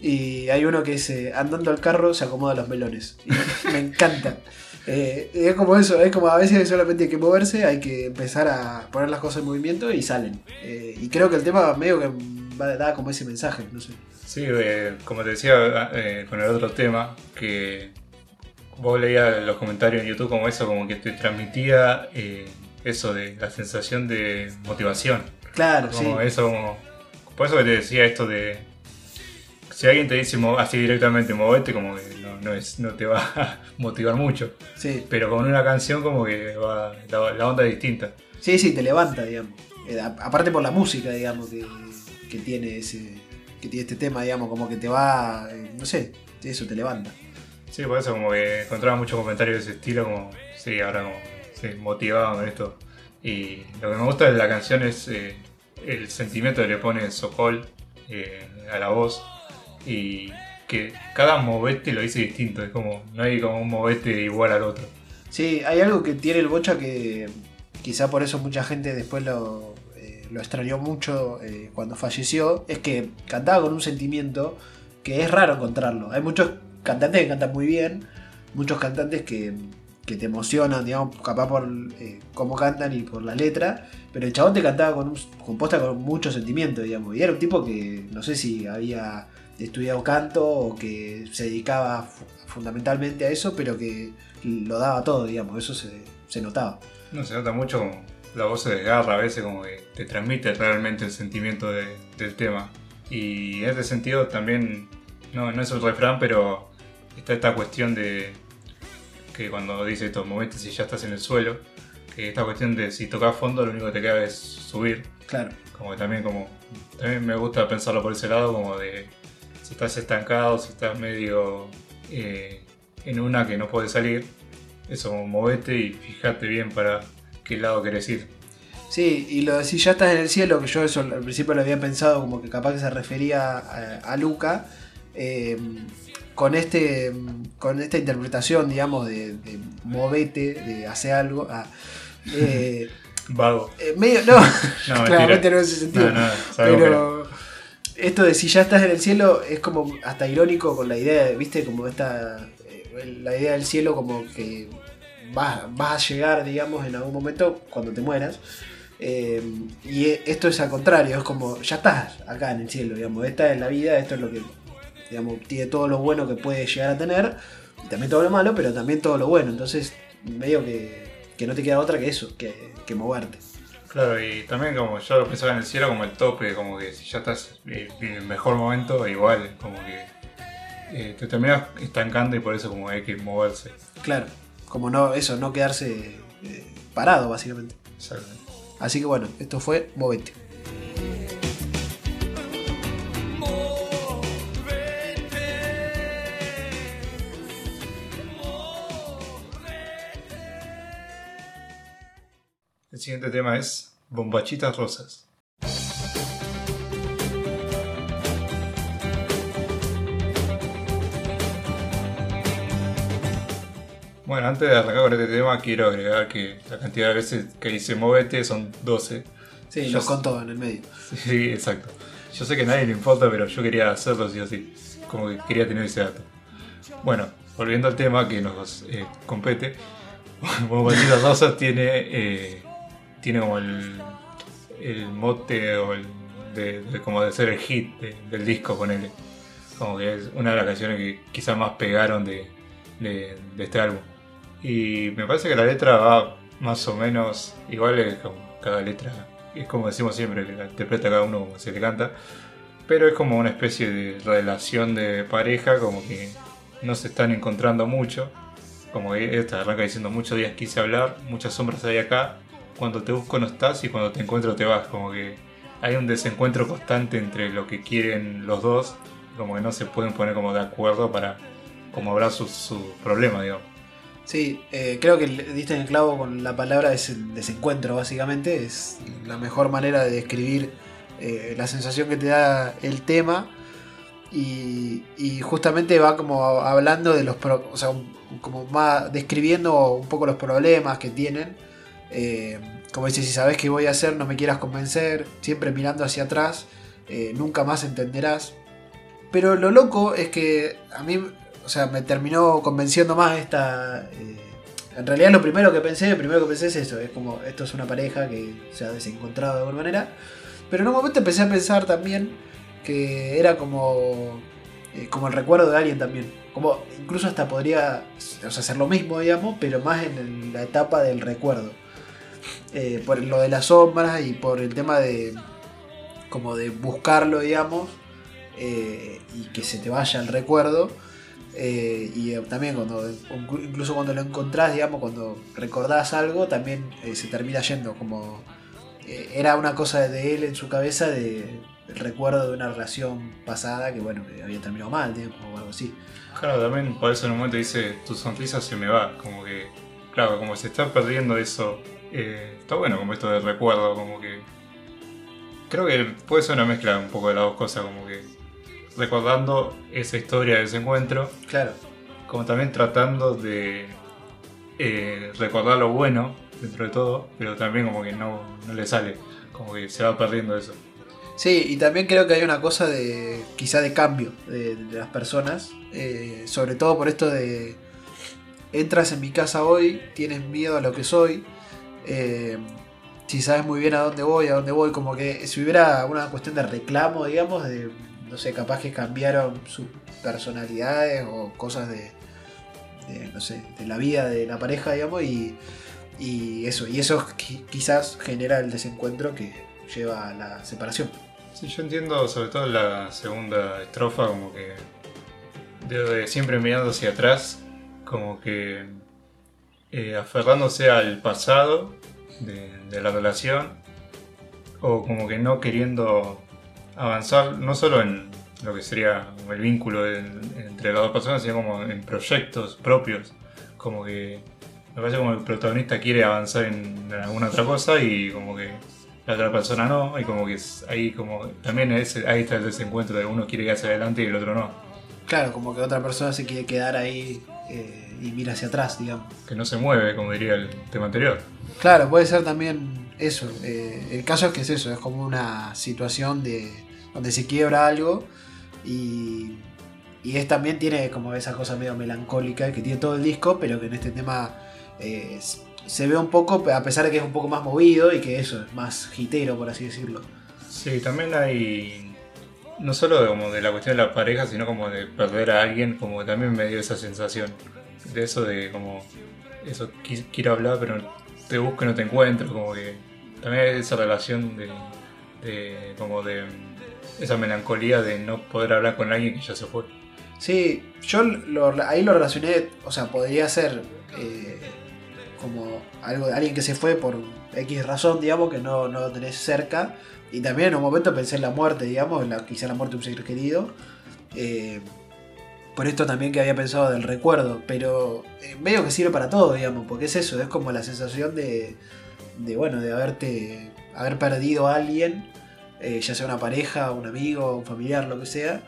Y hay uno que eh, andando al carro se acomoda los melones. Y me encanta. Eh, es como eso, es como a veces solamente hay que moverse, hay que empezar a poner las cosas en movimiento y salen. Eh, y creo que el tema medio que va a dar como ese mensaje, no sé.
Sí, eh, como te decía eh, con el otro tema, que vos leías los comentarios en YouTube como eso, como que te transmitía eso de la sensación de motivación.
Claro, sí.
Como eso, como, por eso que te decía esto de. Si alguien te dice así directamente movete, como que no, no, es, no te va a motivar mucho.
Sí,
Pero con una canción, como que va, la, la onda es distinta.
sí, sí, te levanta, digamos. Eh, aparte por la música, digamos, que, que tiene ese que tiene este tema, digamos, como que te va, eh, no sé, eso te levanta.
Sí, por eso como que encontraba muchos comentarios de ese estilo, como, sí, ahora como, sí, motivado esto. Y lo que me gusta de la canción es eh, el sentimiento que le pone Sokol eh, a la voz. Y que cada movete lo dice distinto, es como, no hay como un movete igual al otro.
Sí, hay algo que tiene el Bocha que quizá por eso mucha gente después lo, eh, lo extrañó mucho cuando falleció, es que cantaba con un sentimiento que es raro encontrarlo. Hay muchos cantantes que cantan muy bien, muchos cantantes que, que te emocionan, digamos, capaz por eh, cómo cantan y por la letra, pero el chabón te cantaba con un, composta con mucho sentimiento, digamos, y era un tipo que no sé si había estudiado canto o que se dedicaba fu- fundamentalmente a eso, pero que lo daba todo, digamos, eso se, notaba.
No se nota mucho la voz se desgarra a veces, como que te transmite realmente el sentimiento de- del tema. Y en ese sentido también, no, no es un refrán, pero está esta cuestión de que cuando dice estos momentos si ya estás en el suelo, que esta cuestión de si tocas fondo lo único que te queda es subir.
Claro,
Como que también como también me gusta pensarlo por ese lado, como de si estás estancado, si estás medio eh, en una que no puedes salir, eso, movete y fíjate bien para qué lado querés ir.
Sí, y lo de si ya estás en el cielo, que yo eso al principio lo había pensado como que capaz que se refería a, a Luca, eh, con este con esta interpretación, digamos, de, de movete, de hacer algo. ah, eh,
Vago.
eh, medio, no,
No,
claramente no en ese sentido.
No, no, sabemos que no.
pero esto de si ya estás en el cielo es como hasta irónico con la idea, de, viste, como esta. eh, la idea del cielo como que vas, vas a llegar, digamos, en algún momento cuando te mueras. Eh, y e- esto es al contrario, es como ya estás acá en el cielo, digamos, esta es la vida, esto es lo que, digamos, tiene todo lo bueno que puede llegar a tener, y también todo lo malo, pero también todo lo bueno, entonces medio que, que no te queda otra que eso, que, que moverte.
Claro, y también como yo lo pensaba en el cielo como el tope, como que si ya estás eh, en el mejor momento, igual, como que eh, te terminas estancando y por eso como hay que moverse.
Claro, como no, eso, no quedarse eh, parado, básicamente.
Exactamente.
Así que bueno, esto fue Movete.
Siguiente tema es Bombachitas Rosas. Bueno, antes de arrancar con este tema, quiero agregar que la cantidad de veces que dice movete son 12.
Sí,
Yo
los
sé.
contó en el medio.
Sí, exacto. Yo sé que a nadie le importa, pero yo quería hacerlo sí o sí. Como que quería tener ese dato. Bueno, volviendo al tema que nos eh, compete. Bombachitas Rosas tiene, eh, tiene como el, el mote o el de, de- como de ser el hit de- del disco, ponele. Como que es una de las canciones que quizás más pegaron de, de- de este álbum. Y me parece que la letra va más o menos igual es como cada letra. Es como decimos siempre, que la interpreta cada uno como se le canta. Pero es como una especie de relación de pareja, como que no se están encontrando mucho. Como esta arranca diciendo muchos días quise hablar, muchas sombras hay acá. Cuando te busco no estás y cuando te encuentro te vas. Como que hay un desencuentro constante entre lo que quieren los dos. Como que no se pueden poner como de acuerdo para como hablar sus sus problemas, digamos.
Sí, eh, creo que diste en el clavo con la palabra des- desencuentro, básicamente. Es la mejor manera de describir eh, la sensación que te da el tema. Y, justamente va como hablando de los. pro- o sea, como más describiendo un poco los problemas que tienen. Eh, como dice, si sabes qué voy a hacer, no me quieras convencer. Siempre mirando hacia atrás, eh, nunca más entenderás. Pero lo loco es que a mí, o sea, me terminó convenciendo más esta. eh, en realidad, lo primero que pensé, lo primero que pensé es eso: es como esto es una pareja que se ha desencontrado de alguna manera. Pero en un momento empecé a pensar también que era como. como el recuerdo de alguien también. Como incluso hasta podría o sea, hacer lo mismo, digamos, pero más en la etapa del recuerdo. Eh, por lo de las sombras y por el tema de. como de buscarlo, digamos eh, y que se te vaya el recuerdo. eh, y también cuando, incluso cuando lo encontrás, digamos, cuando recordás algo, también se termina yendo. Como era una cosa de él en su cabeza, de, recuerdo de una relación pasada que, bueno, que había terminado mal, digamos, o algo así.
Claro, también por eso en un momento dice, tu sonrisa se me va, como que, claro, como se está perdiendo eso, eh, está bueno como esto del recuerdo, como que, creo que puede ser una mezcla un poco de las dos cosas, como que recordando esa historia de ese encuentro,
Claro.
como también tratando de eh, recordar lo bueno dentro de todo, pero también como que no, no le sale, como que se va perdiendo eso.
Sí, y también creo que hay una cosa de quizá de cambio de, de las personas, eh, sobre todo por esto de entras en mi casa hoy, tienes miedo a lo que soy, eh, si sabes muy bien a dónde voy, a dónde voy, como que si hubiera una cuestión de reclamo, digamos, de, no sé, capaz que cambiaron sus personalidades o cosas de, no sé, de la vida de la pareja, digamos, y, eso, y eso qui- quizás genera el desencuentro que lleva a la separación.
Sí, yo entiendo sobre todo la segunda estrofa como que de, de siempre mirando hacia atrás, como que eh, aferrándose al pasado de, de la relación o como que no queriendo avanzar no solo en lo que sería el vínculo en- entre las dos personas, sino como en proyectos propios, como que Me parece como el protagonista quiere avanzar en, alguna otra cosa y como que la otra persona no, y como que ahí como también es, ahí está el desencuentro de uno quiere ir hacia adelante y el otro no.
Claro, como que otra persona se quiere quedar ahí eh, y mira hacia atrás, digamos.
Que no se mueve, como diría el tema anterior.
Claro, puede ser también eso. Eh, el caso es que es eso, es como una situación de donde se quiebra algo y, y es también tiene como esa cosa medio melancólica que tiene todo el disco, pero que en este tema eh, se ve un poco, a pesar de que es un poco más movido y que eso es más hitero, por así decirlo.
Sí, también hay no solo como de la cuestión de la pareja, sino como de perder a alguien, como que también me dio esa sensación. De eso de como, eso quiero hablar, pero te busco y no te encuentro, como que también esa relación de, de como de esa melancolía de no poder hablar con alguien que ya se fue.
Sí, yo ahí lo relacioné, o sea, podría ser eh, como algo alguien que se fue por X razón, digamos, que no, no lo tenés cerca, y también en un momento pensé en la muerte, digamos, en la, quizá la muerte de un ser querido. Eh, por esto también que había pensado del recuerdo, pero eh, medio que sirve para todo, digamos, porque es eso, es como la sensación de, de bueno, de haberte, haber perdido a alguien, eh, ya sea una pareja, un amigo, un familiar, lo que sea,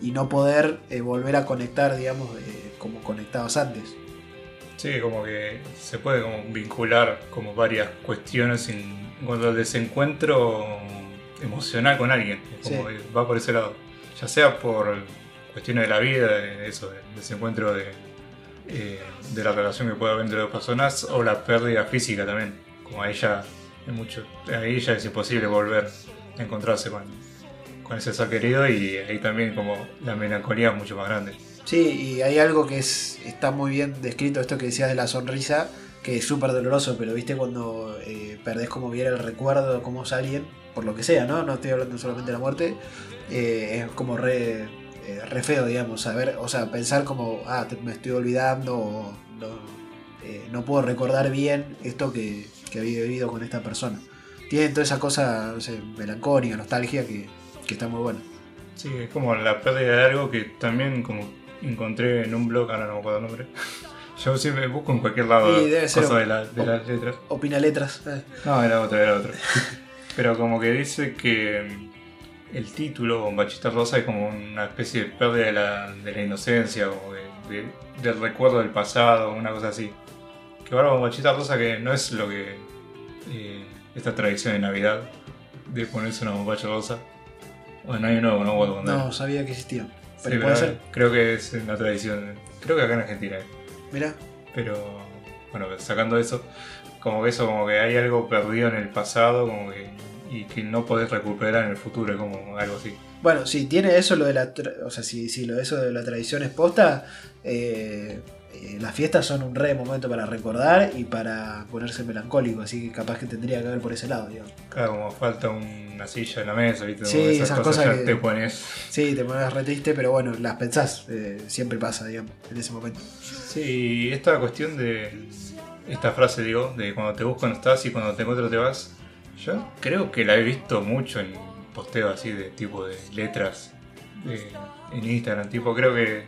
y no poder volver a conectar, digamos, como conectabas antes.
Sí, como que se puede como vincular como varias cuestiones en cuanto al desencuentro emocional con alguien. Como va por ese lado. Ya sea por cuestiones de la vida, de eso, del desencuentro de, eh, de la relación que puede haber entre dos personas, o la pérdida física también. Como a ella, es mucho, a ella es imposible volver a encontrarse con, con ese ser querido y ahí también como la melancolía es mucho más grande.
Sí, y hay algo que es, está muy bien descrito, esto que decías de la sonrisa, que es súper doloroso, pero viste cuando eh, perdés como viera el recuerdo cómo es alguien, por lo que sea, ¿no? No estoy hablando solamente de la muerte, eh, es como re, eh, re, feo, digamos, saber, o sea, pensar como, ah, me estoy olvidando o no, puedo recordar bien esto que, que, había vivido con esta persona. Tiene toda esa cosa, no sé, melancólica, nostalgia que, que está muy buena.
Sí, es como la pérdida de algo que también como encontré en un blog, ahora no me acuerdo el nombre. Yo siempre busco en cualquier lado cosas de, las letras.
Opina letras. Eh.
No, era otro, era otro. Pero como que dice que el título, Bombachita Rosa, es como una especie de pérdida de la, de la inocencia o del recuerdo del pasado, una cosa así. Que ahora Bombachita Rosa que no es lo que eh, esta tradición de Navidad de ponerse una bombacha rosa. O en Año Nuevo, no
No, sabía que existía. Pero puede ser.
Creo que es una tradición. Creo que acá en Argentina.
Mira.
Pero, bueno, sacando eso, como que eso, como que hay algo perdido en el pasado, como que, y que no podés recuperar en el futuro, como algo así.
Bueno, si tiene eso lo de la, o sea, si, si lo de eso de la tradición es posta, eh, eh, las fiestas son un re momento para recordar y para ponerse melancólico, así que capaz que tendría que ver por ese lado, digamos.
Claro, como falta una silla en la mesa, ¿viste?
Sí, esas, cosas, que
te pones.
Sí, te pones re triste, pero bueno, las pensás, eh, siempre pasa, digamos, en ese momento.
Sí, esta cuestión de. Esta frase, digo, de cuando te busco no estás y cuando te encuentro te vas. Yo creo que la he visto mucho en posteos así de tipo de letras en Instagram, tipo, creo que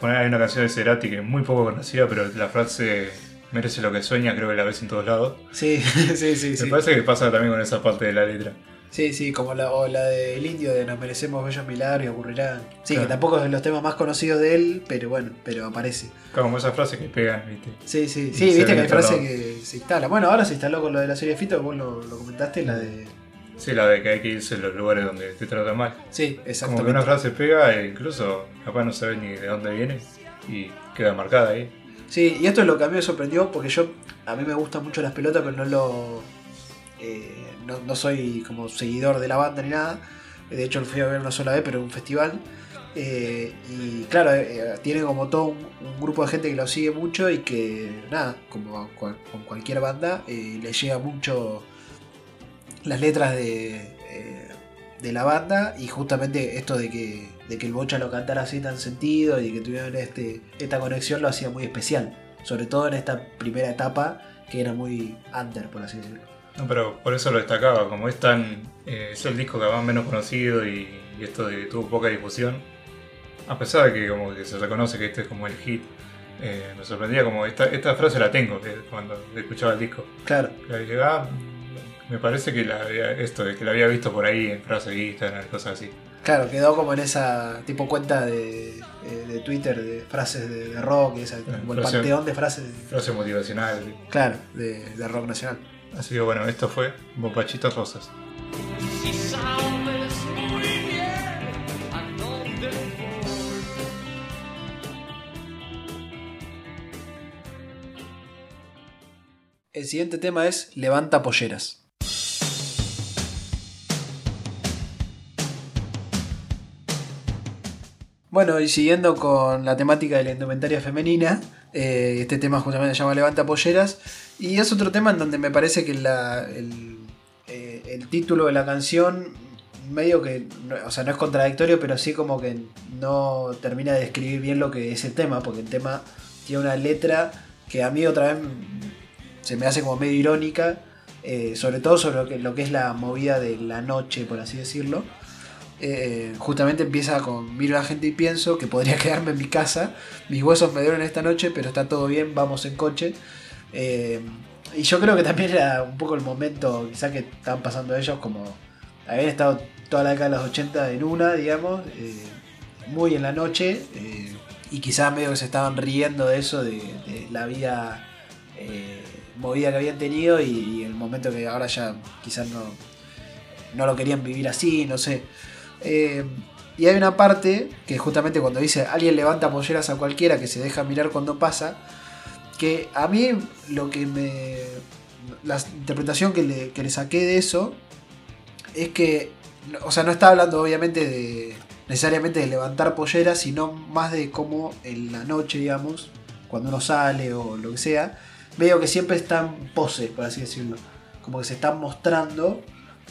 poner hay una canción de Cerati que es muy poco conocida, pero la frase merece lo que sueña, creo que la ves en todos lados.
Sí, sí, sí.
Me parece que pasa también con esa parte de la letra.
Sí, sí, como la, o la del indio de Nos merecemos bellos milagros y ocurrirán. Sí, que tampoco es los temas más conocidos de él, pero bueno, pero aparece.
Como esas frases que pegan, ¿viste?
Sí, sí, sí, viste que hay frases que se instalan. Bueno, ahora se instaló con lo de la serie Fito, vos lo, lo comentaste, la de
Sí, la de que hay que irse a los lugares donde te tratan mal.
Sí, exactamente.
Como que una frase pega e incluso capaz no sabes ni de dónde viene y queda marcada ahí.
Sí, y esto es lo que a mí me sorprendió porque yo, a mí me gustan mucho las pelotas, pero no lo... Eh, no, soy como seguidor de la banda ni nada. De hecho, lo fui a ver una sola vez, pero en un festival. Eh, y claro, eh, tiene como todo un, grupo de gente que lo sigue mucho y que, nada, como con cualquier banda, le llega mucho las letras de, eh, de la banda y justamente esto de que, de que el Bocha lo cantara así tan sentido y que tuvieran este, esta conexión lo hacía muy especial. Sobre todo en esta primera etapa que era muy under, por así decirlo.
No, pero por eso lo destacaba, como es tan. Eh, es el disco que va menos conocido y, esto de tuvo poca difusión. A pesar de que como que se reconoce que este es como el hit, eh, me sorprendía como esta, esta frase la tengo eh, cuando escuchaba el disco.
Claro.
La ah, me parece que la había, esto, de que la había visto por ahí en frase de Instagram, cosas así.
Claro, quedó como en esa tipo cuenta de, eh, de Twitter de frases de, de rock esa, como el panteón de frases,
Frase motivacional.
claro, de, de rock nacional.
Así que bueno, esto fue Bompachitos Rosas.
Si sabes muy bien a dónde voy.
El siguiente tema es Levanta polleras. Bueno, y siguiendo con la temática de la indumentaria femenina, eh, este tema justamente se llama Levanta polleras, y es otro tema en donde me parece que la- el, eh, título de la canción medio que, o sea, no es contradictorio, pero sí como que no termina de describir bien lo que es el tema, porque el tema tiene una letra que a mí otra vez se me hace como medio irónica, eh, sobre todo sobre lo que, lo que es la movida de la noche, por así decirlo. Eh, justamente empieza con miro a la gente y pienso que podría quedarme en mi casa, mis huesos me duelen esta noche, pero está todo bien, vamos en coche. Eh, y yo creo que también era un poco el momento quizá que estaban pasando ellos, como habían estado toda la década de los 80 en una, digamos, eh, muy en la noche, eh, y quizá medio que se estaban riendo de eso, de, la vida movida que habían tenido y, el momento que ahora ya quizás no, no lo querían vivir así, no sé. Y hay una parte que justamente cuando dice alguien levanta polleras a cualquiera que se deja mirar cuando pasa, a mí lo que me... La interpretación que le, que le saqué de eso es que, o sea, no está hablando obviamente de necesariamente de levantar polleras, sino más de cómo en la noche, digamos, cuando uno sale o lo que sea, veo que siempre están pose, por así decirlo. Como que se están mostrando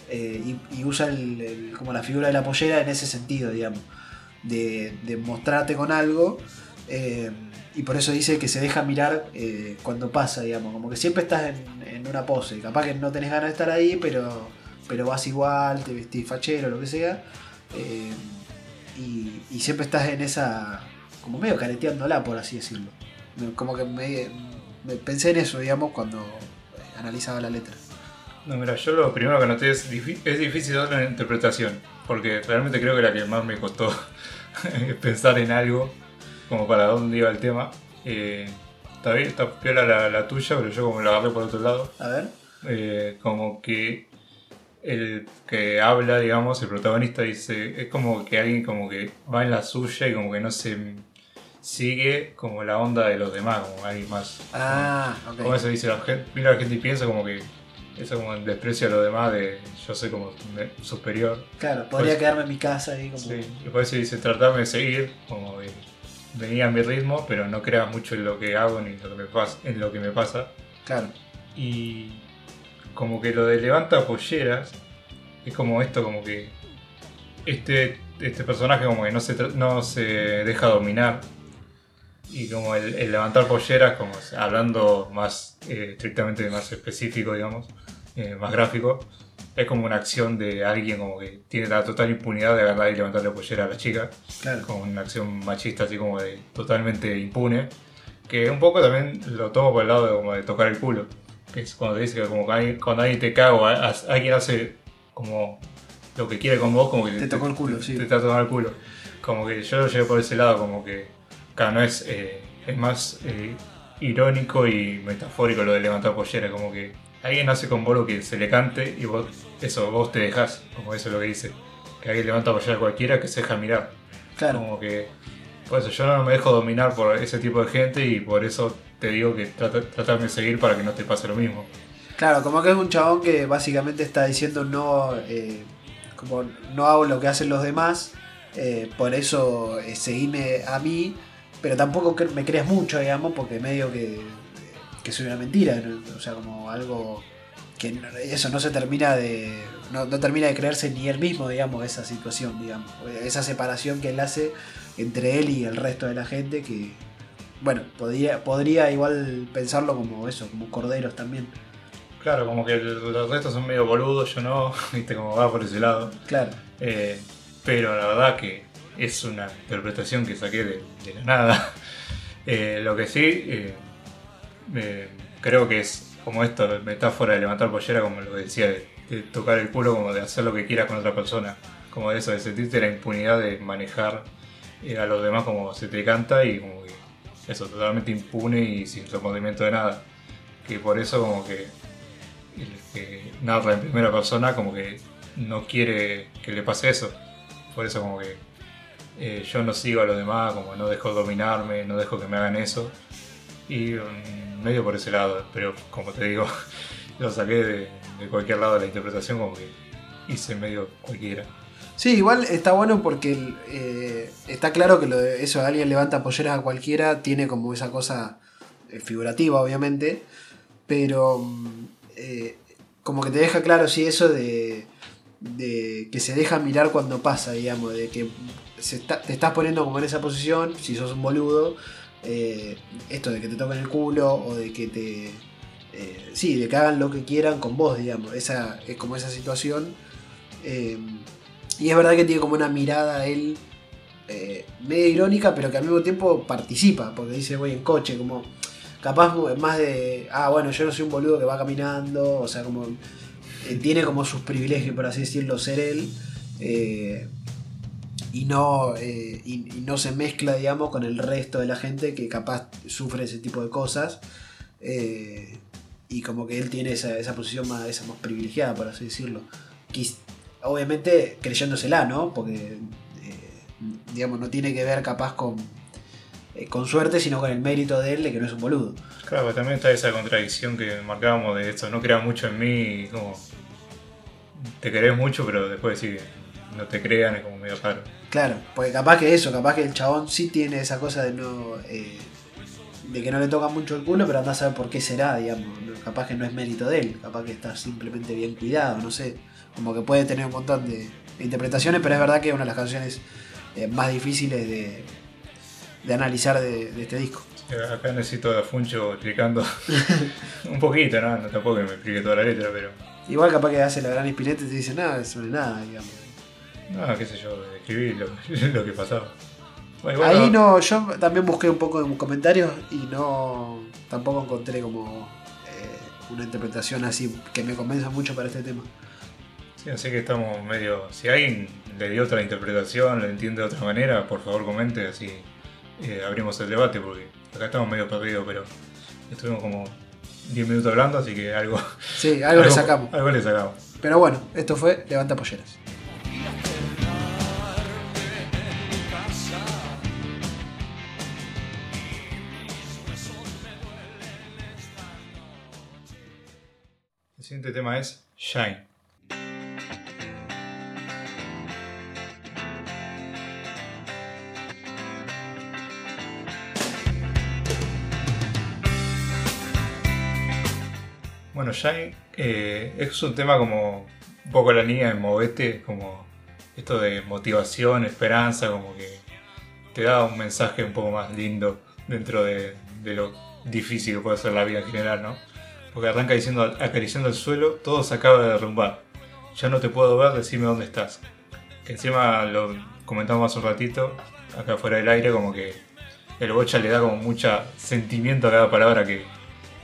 eh, y, y usa como la figura de la pollera en ese sentido, digamos. De, de mostrarte con algo. eh, y por eso dice que se deja mirar eh, cuando pasa, digamos. Como que siempre estás en, en una pose. Capaz que no tenés ganas de estar ahí, pero, pero vas igual, te vestís fachero, lo que sea. eh, y, siempre estás en esa. como medio careteándola, por así decirlo. Como que me, pensé en eso, digamos, cuando analizaba la letra.
No, mira, yo lo primero que noté es, es difícil dar una interpretación, porque realmente creo que la que más me costó pensar en algo, como para dónde iba el tema. Eh, está bien, está piola la, la tuya, pero yo como la agarré por otro lado,
A ver.
eh, como que el que habla, digamos, el protagonista dice, es como que alguien como que va en la suya y como que no se sigue como la onda de los demás, como alguien más.
Ah,
Como
ok.
eso dice la gente, mira la gente y piensa como que eso como el desprecio a lo demás de yo soy como superior.
Claro, podría quedarme en mi casa ahí como.
Sí. Después se dice tratarme de seguir, como de venir a mi ritmo, pero no creas mucho en lo que hago ni lo que me pasa, en lo que me pasa.
Claro.
Y como que lo de levanta polleras es como esto, como que este, este personaje como que no se, no se deja dominar. Y como el, el levantar polleras, como hablando más eh, estrictamente más específico, digamos, eh, más gráfico, es como una acción de alguien como que tiene la total impunidad de agarrar y levantarle pollera a la chica
Claro.
como una acción machista así como de totalmente impune que un poco también lo tomo por el lado de, como de tocar el culo que es cuando te dice que como que cuando alguien te caga o a- a- alguien hace como lo que quiere con vos como que
Te tocó el culo,
te,
sí.
te está tocando el culo como que yo lo llevo por ese lado como que claro, no es eh, es más eh, irónico y metafórico lo de levantar pollera como que alguien hace con vos lo que se le cante y vos eso vos te dejás como eso es lo que dice que alguien levanta pollera a cualquiera que se deja mirar
Claro.
como que. Por eso yo no me dejo dominar por ese tipo de gente y por eso te digo que trata, de seguir para que no te pase lo mismo.
Claro, como que es un chabón que básicamente está diciendo no. eh, como no hago lo que hacen los demás. eh, por eso eh, seguime a mí. Pero tampoco me creas mucho, digamos, porque medio que. Que soy una mentira. O sea, como algo. que eso no se termina de. No, no termina de creerse ni él mismo, digamos, esa situación, digamos. Esa separación que él hace entre él y el resto de la gente que. Bueno, podría, podría igual pensarlo como eso, como corderos también.
Claro, como que los restos son medio boludos, yo no, viste cómo va por ese lado.
Claro.
Eh, pero la verdad que es una interpretación que saqué de, de la nada. Eh, lo que sí, eh, creo que es como esto, metáfora de levantar pollera, como lo decía, de, tocar el culo, como de hacer lo que quieras con otra persona. Como de eso, de sentirte la impunidad de manejar eh, a los demás como se te canta y como que eso, totalmente impune y sin remordimiento de nada. Que por eso como que el que narra en primera persona como que no quiere que le pase eso. Por eso como que eh, yo no sigo a los demás, como no dejo dominarme, no dejo que me hagan eso. Mm, medio por ese lado, pero como te digo, lo saqué de, cualquier lado de la interpretación como que hice medio cualquiera.
Sí, igual está bueno porque eh, está claro que lo de eso alguien levanta polleras a cualquiera tiene como esa cosa eh, figurativa, obviamente, pero mm, eh, como que te deja claro, sí, eso de, de que se deja mirar cuando pasa, digamos, de que se está- te estás poniendo como en esa posición, si sos un boludo, eh, esto de que te toquen el culo o de que te... eh, sí, de que hagan lo que quieran con vos, digamos, esa, es como esa situación. eh, y es verdad que tiene como una mirada él medio irónica, pero que al mismo tiempo participa, porque dice voy en coche, como capaz más de, ah, bueno, yo no soy un boludo que va caminando, o sea, como tiene como sus privilegios, por así decirlo, ser él, eh, y, no, eh, y, no se mezcla, digamos, con el resto de la gente que capaz sufre ese tipo de cosas. eh, y como que él tiene esa, esa posición más, esa más privilegiada, por así decirlo. Obviamente creyéndosela, ¿no? Porque, eh, digamos, no tiene que ver capaz con, con suerte, sino con el mérito de él de que no es un boludo.
Claro, pero también está esa contradicción que marcábamos de esto, no creas mucho en mí, como te querés mucho, pero después que no te crean es como medio raro.
Claro, porque capaz que eso, capaz que el chabón sí tiene esa cosa de no. eh, de que no le toca mucho el culo, pero anda a saber por qué será, digamos. ¿no? Capaz que no es mérito de él, capaz que está simplemente bien cuidado, no sé. Como que puede tener un montón de, interpretaciones, pero es verdad que es una de las canciones eh, más difíciles de, de analizar de, de este disco.
Acá necesito a Funcho explicando un poquito, ¿no? No tampoco que me explique toda la letra, pero.
Igual capaz que hace la gran espinete y te dice nada sobre nada, digamos.
No, qué sé yo, escribí lo, lo que pasaba. Bueno,
Ahí no, yo también busqué un poco en comentarios y no tampoco encontré como eh, una interpretación así que me convenza mucho para este tema.
Sí, así que estamos medio. Si alguien le dio otra interpretación, lo entiende de otra manera, por favor comente, así eh, abrimos el debate, porque acá estamos medio perdidos, pero estuvimos como 10 minutos hablando, así que algo.
Sí, algo le sacamos.
Algo le sacamos.
Pero bueno, esto fue Levanta Polleras.
Siguiente tema es Shine. Bueno, Shine eh, es un tema como un poco la línea de Movete, como esto de motivación, esperanza, como que te da un mensaje un poco más lindo dentro de, de lo difícil que puede ser la vida en general, ¿no? Porque arranca diciendo acariciando el suelo, todo se acaba de derrumbar. Ya no te puedo ver, decime dónde estás. Que encima lo comentamos hace un ratito, acá fuera del aire, como que el bocha le da como mucha sentimiento a cada palabra que,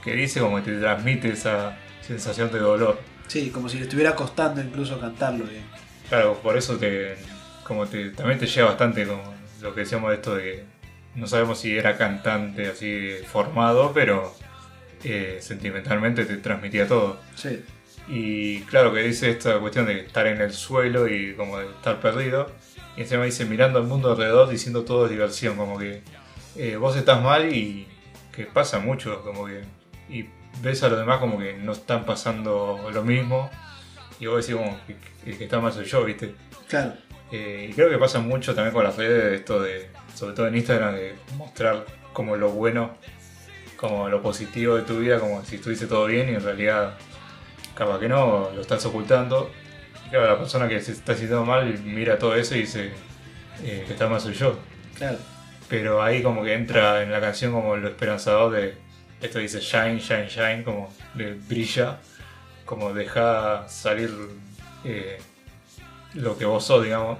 que dice, como que te transmite esa sensación de dolor.
Sí, como si le estuviera costando incluso cantarlo. bien.
Claro, por eso te, como te, también te lleva bastante como lo que decíamos de esto de que no sabemos si era cantante así formado, pero eh, sentimentalmente te transmitía todo.
Sí,
Y claro que dice esta cuestión de estar en el suelo y como de estar perdido. Y encima dice mirando al mundo alrededor diciendo todo es diversión, como que eh, vos estás mal y que pasa mucho, como que... Y ves a los demás como que no están pasando lo mismo. Y vos decís como que el que está mal soy yo, ¿viste?
claro.
Eh, y creo que pasa mucho también con las redes, esto de, sobre todo en Instagram, de mostrar como lo bueno, como lo positivo de tu vida, como si estuviese todo bien y en realidad capaz que no, lo estás ocultando. Y claro, la persona que se está sintiendo mal mira todo eso y dice eh, que está mal soy yo.
Claro.
Pero ahí como que entra en la canción como lo esperanzador de, esto dice shine, shine, shine, como de brilla, como deja salir eh, lo que vos sos, digamos,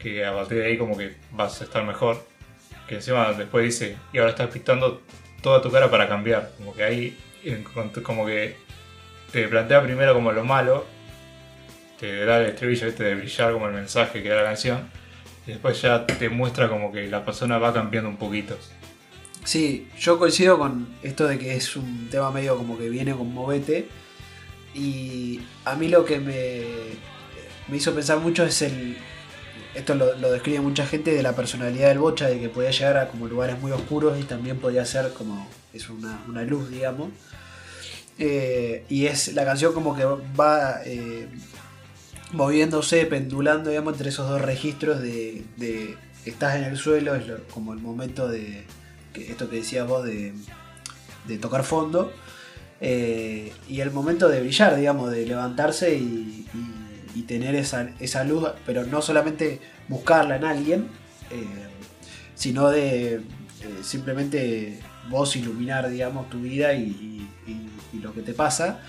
que a partir de ahí como que vas a estar mejor. que encima después dice, y ahora estás pintando toda tu cara para cambiar. Como que ahí, como que te plantea primero como lo malo, te da el estribillo este de brillar como el mensaje que da la canción, y después ya te muestra como que la persona va cambiando un poquito.
Sí, yo coincido con esto de que es un tema medio como que viene con movete. Y a mí lo que me, me hizo pensar mucho es el. Esto lo, lo describe mucha gente de la personalidad del Bocha, de que podía llegar a como lugares muy oscuros y también podía ser como. Es una, una luz, digamos. Eh, y es la canción como que va eh, moviéndose, pendulando, digamos, entre esos dos registros de, de estás en el suelo, es lo- como el momento de esto que decías vos de, de tocar fondo, eh, y el momento de brillar, digamos, de levantarse y- y tener esa, esa luz, pero no solamente buscarla en alguien, eh, sino de simplemente vos iluminar, digamos, tu vida y, lo que te pasa.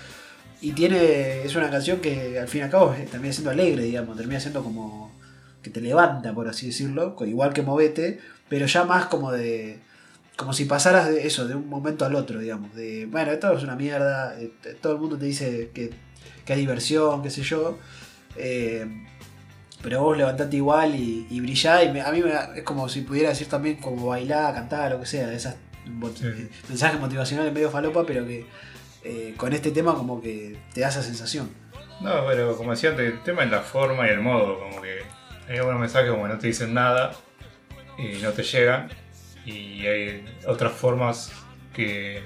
Y tiene, es una canción que al fin y al cabo eh, termina siendo alegre, digamos, termina siendo como que te levanta, por así decirlo, igual que Movete, pero ya más como de, como si pasaras de eso, de un momento al otro, digamos, de, bueno, esto es una mierda, eh, todo el mundo te dice que, que hay diversión, qué sé yo, eh, pero vos levantate igual y, y brillá, y me- a mí me es como si pudiera decir también como bailar, cantar, lo que sea, esas
Sí.
mensajes motivacionales medio falopa, pero que eh, con este tema como que te da esa sensación.
No, pero como decía antes, el tema es la forma y el modo, como que hay algunos mensajes como que no te dicen nada y no te llegan, y hay otras formas que,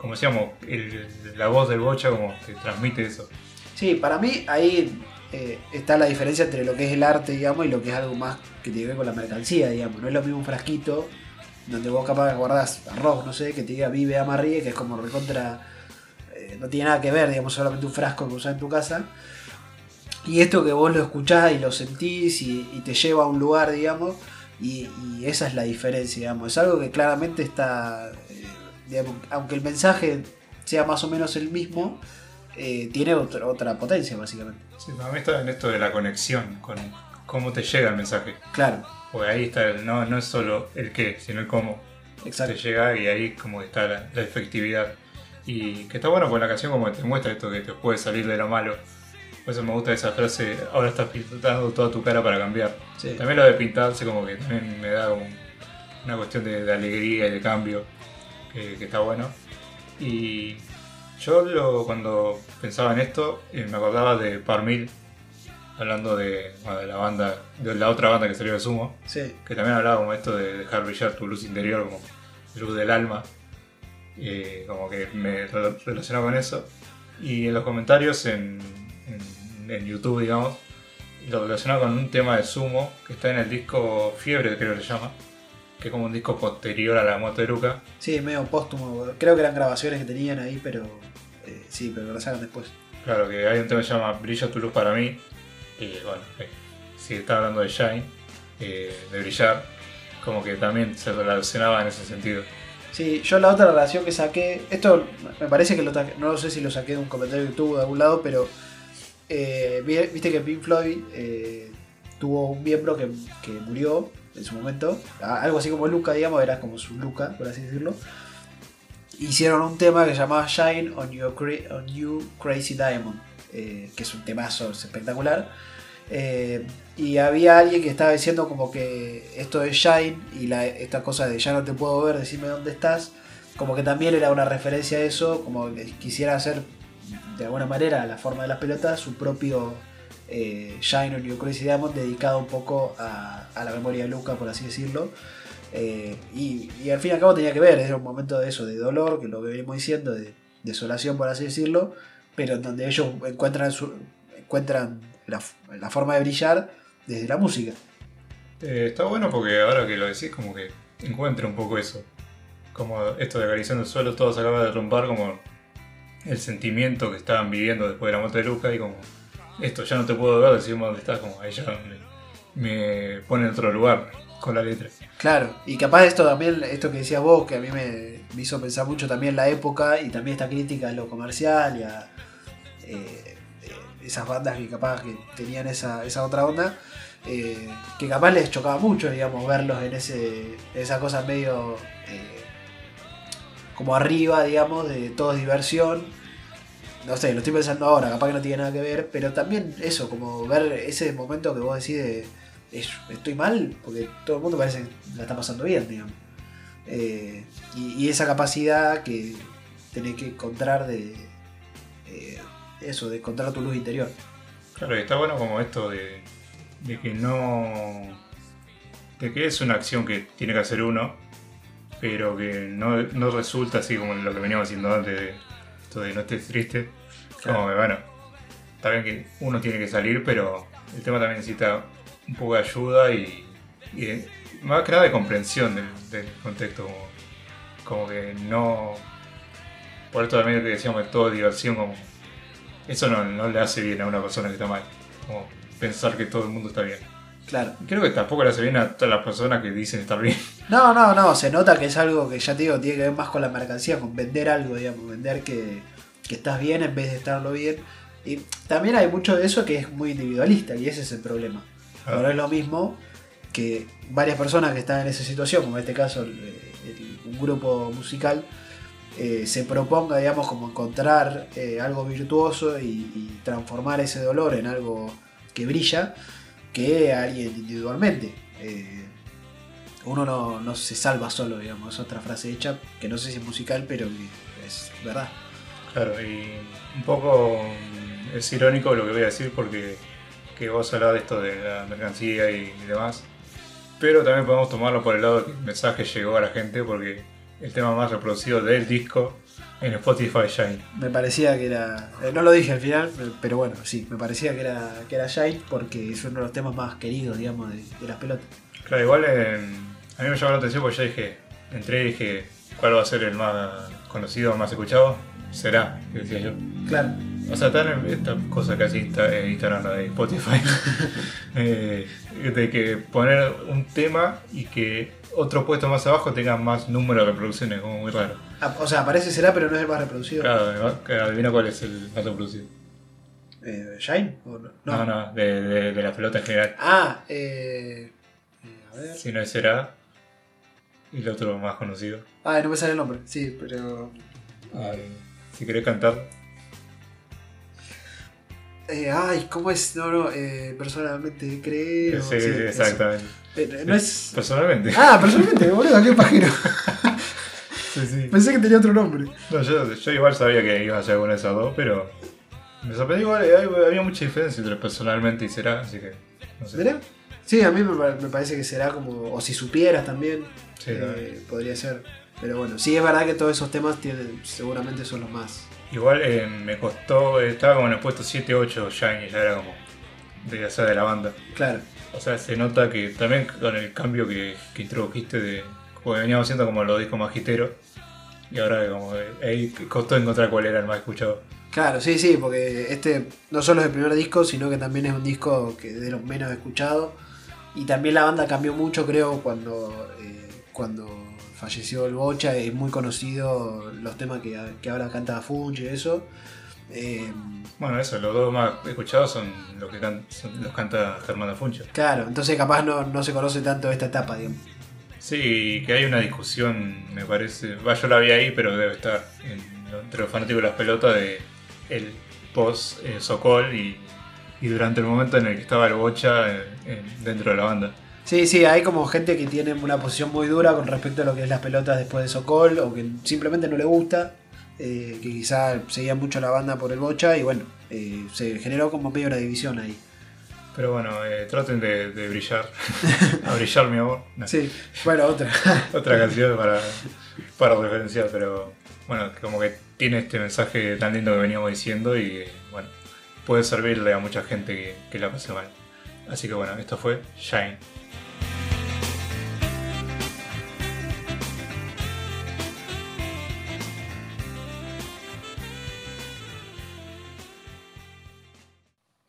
como decíamos, el- la voz del bocha como que transmite eso.
Sí, para mí ahí eh, está la diferencia entre lo que es el arte, digamos, y lo que es algo más que tiene que ver con la mercancía, digamos. No es lo mismo un frasquito donde vos capaz guardás arroz, no sé, que te diga vive, ama, ríe, que es como recontra... eh, no tiene nada que ver, digamos, solamente un frasco que usás en tu casa. Y esto que vos lo escuchás y lo sentís y, y te lleva a un lugar, digamos, y, y esa es la diferencia, digamos. Es algo que claramente está, eh, digamos, aunque el mensaje sea más o menos el mismo, eh, tiene otra, otra potencia, básicamente.
Sí, para mí está en esto de la conexión, con cómo te llega el mensaje.
Claro,
Porque ahí está, el- no, no es solo el qué, sino el cómo
exacto.
te llega y ahí como está la, la efectividad. Y que está bueno con la canción como que te muestra esto que te puede salir de lo malo. Por eso me gusta esa frase, ahora estás pintando toda tu cara para cambiar.
Sí.
También lo de pintarse como que también me da una cuestión de, de alegría y de cambio, que, que está bueno. Y yo lo, cuando pensaba en esto, eh, me acordaba de Parmil, hablando de, bueno, de la banda, de la otra banda que salió de Sumo,
Sí,
que también hablaba como esto de dejar brillar tu luz interior, como luz del alma. Eh, como que me re- relacionaba con eso. Y en los comentarios en, en- en YouTube, digamos, lo relacionaba con un tema de Sumo que está en el disco Fiebre, creo que se llama, que es como un disco posterior a la muerte de Luca.
sí, medio póstumo. Creo que eran grabaciones que tenían ahí, pero eh, sí, pero lo sacan después.
Claro, que hay un tema que se llama Brilla tu luz para mí. Y bueno, eh, si está hablando de Shine, eh, de brillar, como que también se relacionaba en ese sentido.
Sí, yo la otra relación que saqué, esto me parece que lo no sé si lo saqué de un comentario de YouTube o de algún lado, pero eh, vi- viste que Pink Floyd eh, tuvo un miembro que, que murió en su momento, algo así como Luca, digamos, era como su Luca, por así decirlo. Hicieron un tema que se llamaba Shine on Your, on You Crazy Diamond, eh, que es un temazo es espectacular. Eh, y había alguien que estaba diciendo como que esto de Shine y la, esta cosa de ya no te puedo ver, decime dónde estás, como que también era una referencia a eso, como que quisiera hacer de alguna manera la forma de las pelotas su propio eh, Shine on Your Crazy Diamond dedicado un poco a, a la memoria de Luca, por así decirlo. Eh, y, al fin y al cabo tenía que ver, era un momento de eso, de dolor, que lo venimos diciendo, de desolación, por así decirlo, pero en donde ellos encuentran, encuentran la, forma de brillar desde la música.
Eh, está bueno porque ahora que lo decís, como que encuentra un poco eso. Como esto de acariciando el suelo, todo se acaba de derrumbar, como el sentimiento que estaban viviendo después de la muerte de Luca y como esto ya no te puedo ver, decimos dónde estás, como ahí ya me pone en otro lugar con la letra.
Claro, y capaz esto también, esto que decías vos, que a mí me, hizo pensar mucho también la época y también esta crítica a lo comercial y a eh, esas bandas que capaz que tenían esa, esa otra onda. eh, que capaz les chocaba mucho, digamos, verlos en ese esa cosa medio eh, como arriba, digamos, de todo es diversión. No sé, lo estoy pensando ahora, capaz que no tiene nada que ver, pero también eso, como ver ese momento que vos decís de "Es- estoy mal, porque todo el mundo parece que la está pasando bien, digamos. Eh, y, y esa capacidad que tenés que encontrar de eh, eso, de encontrar tu luz interior.
Claro, y está bueno como esto de, de que no. de que es una acción que tiene que hacer uno, pero que no, no resulta así como lo que veníamos haciendo antes de esto de no estés triste.
Claro.
Como que bueno, está bien que uno tiene que salir, pero el tema también necesita un poco de ayuda y, y de- más que nada de comprensión del, del contexto. Como, como que no. Por esto también que decíamos de todo diversión, como eso no, no le hace bien a una persona que está mal. Como pensar que todo el mundo está bien.
Claro.
Creo que tampoco le hace bien a todas las personas que dicen estar bien.
No, no, no, se nota que es algo que ya te digo, tiene que ver más con la mercancía, con vender algo, digamos, vender que, que estás bien en vez de estarlo bien. Y también hay mucho de eso que es muy individualista y ese es el problema. Ahora es lo mismo que varias personas que están en esa situación, como en este caso un grupo musical, eh, se proponga, digamos, como encontrar eh, algo virtuoso y, transformar ese dolor en algo que brilla, que alguien individualmente. Eh, uno no, no se salva solo, digamos, es otra frase hecha, que no sé si es musical, pero es verdad.
Claro, y un poco mm, es irónico lo que voy a decir porque que vos hablás de esto de la mercancía y, y demás. Pero también podemos tomarlo por el lado de que el mensaje llegó a la gente porque el tema más reproducido del disco en Spotify Shine.
Me parecía que era. eh, no lo dije al final, pero bueno, sí, me parecía que era, que era Shine porque es uno de los temas más queridos, digamos, de, de las pelotas.
Claro, igual eh, a mí me llamó la atención porque ya dije, entré y dije, ¿cuál va a ser el más conocido, más escuchado? Será, decía yo.
Claro,
O sea, están en esta cosa que hace eh, Instagram, de Spotify, eh, de que poner un tema y que otro puesto más abajo tenga más número de reproducciones, como muy raro.
Ah, o sea, aparece será, pero no es el más reproducido.
Claro, que adivina cuál es el más reproducido.
Eh, ¿Shine? ¿O no?
No, no, de, de- de la pelota en general.
Ah, eh, eh, a ver.
Si no es será, y el otro más conocido.
Ah, no me sale el nombre, sí, pero.
Si querés cantar,
Eh, ay, ¿cómo es? No, no, eh, personalmente creo.
sí,
sí,
sí,
eso.
exactamente.
Eh, no es.
Personalmente.
Ah, personalmente, boludo, qué pajero.
Sí, sí.
Pensé que tenía otro nombre.
No, yo, yo igual sabía que iba a ser alguna de esas dos, pero me sorprendió igual, eh, había mucha diferencia entre personalmente y será, así que no sé.
¿Será? Sí, a mí me, pa- me parece que será como. O si supieras también,
Sí, también.
podría ser. Pero bueno, sí es verdad que todos esos temas tienen, seguramente son los más.
Igual eh, me costó, estaba como en el puesto 7-8 Shiny, ya era como de, sea, de la banda.
Claro.
O sea, se nota que también con el cambio que, que introdujiste de. Porque veníamos haciendo como los discos más giteros. Y ahora como eh, ahí costó encontrar cuál era el más escuchado.
Claro, sí, sí, porque este no solo es el primer disco, sino que también es un disco que de los menos escuchados. Y también la banda cambió mucho, creo, cuando, eh, cuando falleció el Bocha. Es muy conocido los temas que, que ahora canta Funge y eso. Eh,
Bueno, eso, los dos más escuchados son los que can- son- los canta Germán Funcho.
claro, entonces capaz no, no se conoce tanto esta etapa, digamos.
Sí, que hay una discusión, me parece. Va, yo la vi ahí, pero debe estar en- entre los fanáticos de las pelotas de el post eh, Sokol y, y durante el momento en el que estaba el Bocha eh, en- dentro de la banda.
Sí, sí, hay como gente que tiene una posición muy dura con respecto a lo que es las pelotas después de Sokol, o que simplemente no le gusta, eh, que quizá seguía mucho la banda por el Bocha, y bueno, eh, se generó como medio una división ahí.
Pero bueno, eh, traten de, de brillar. A brillar, mi amor. No,
Sí, bueno, otra.
Otra canción para, para referenciar, pero bueno, como que tiene este mensaje tan lindo que veníamos diciendo y bueno, puede servirle a mucha gente que, que la pase mal. Así que bueno, esto fue Shine.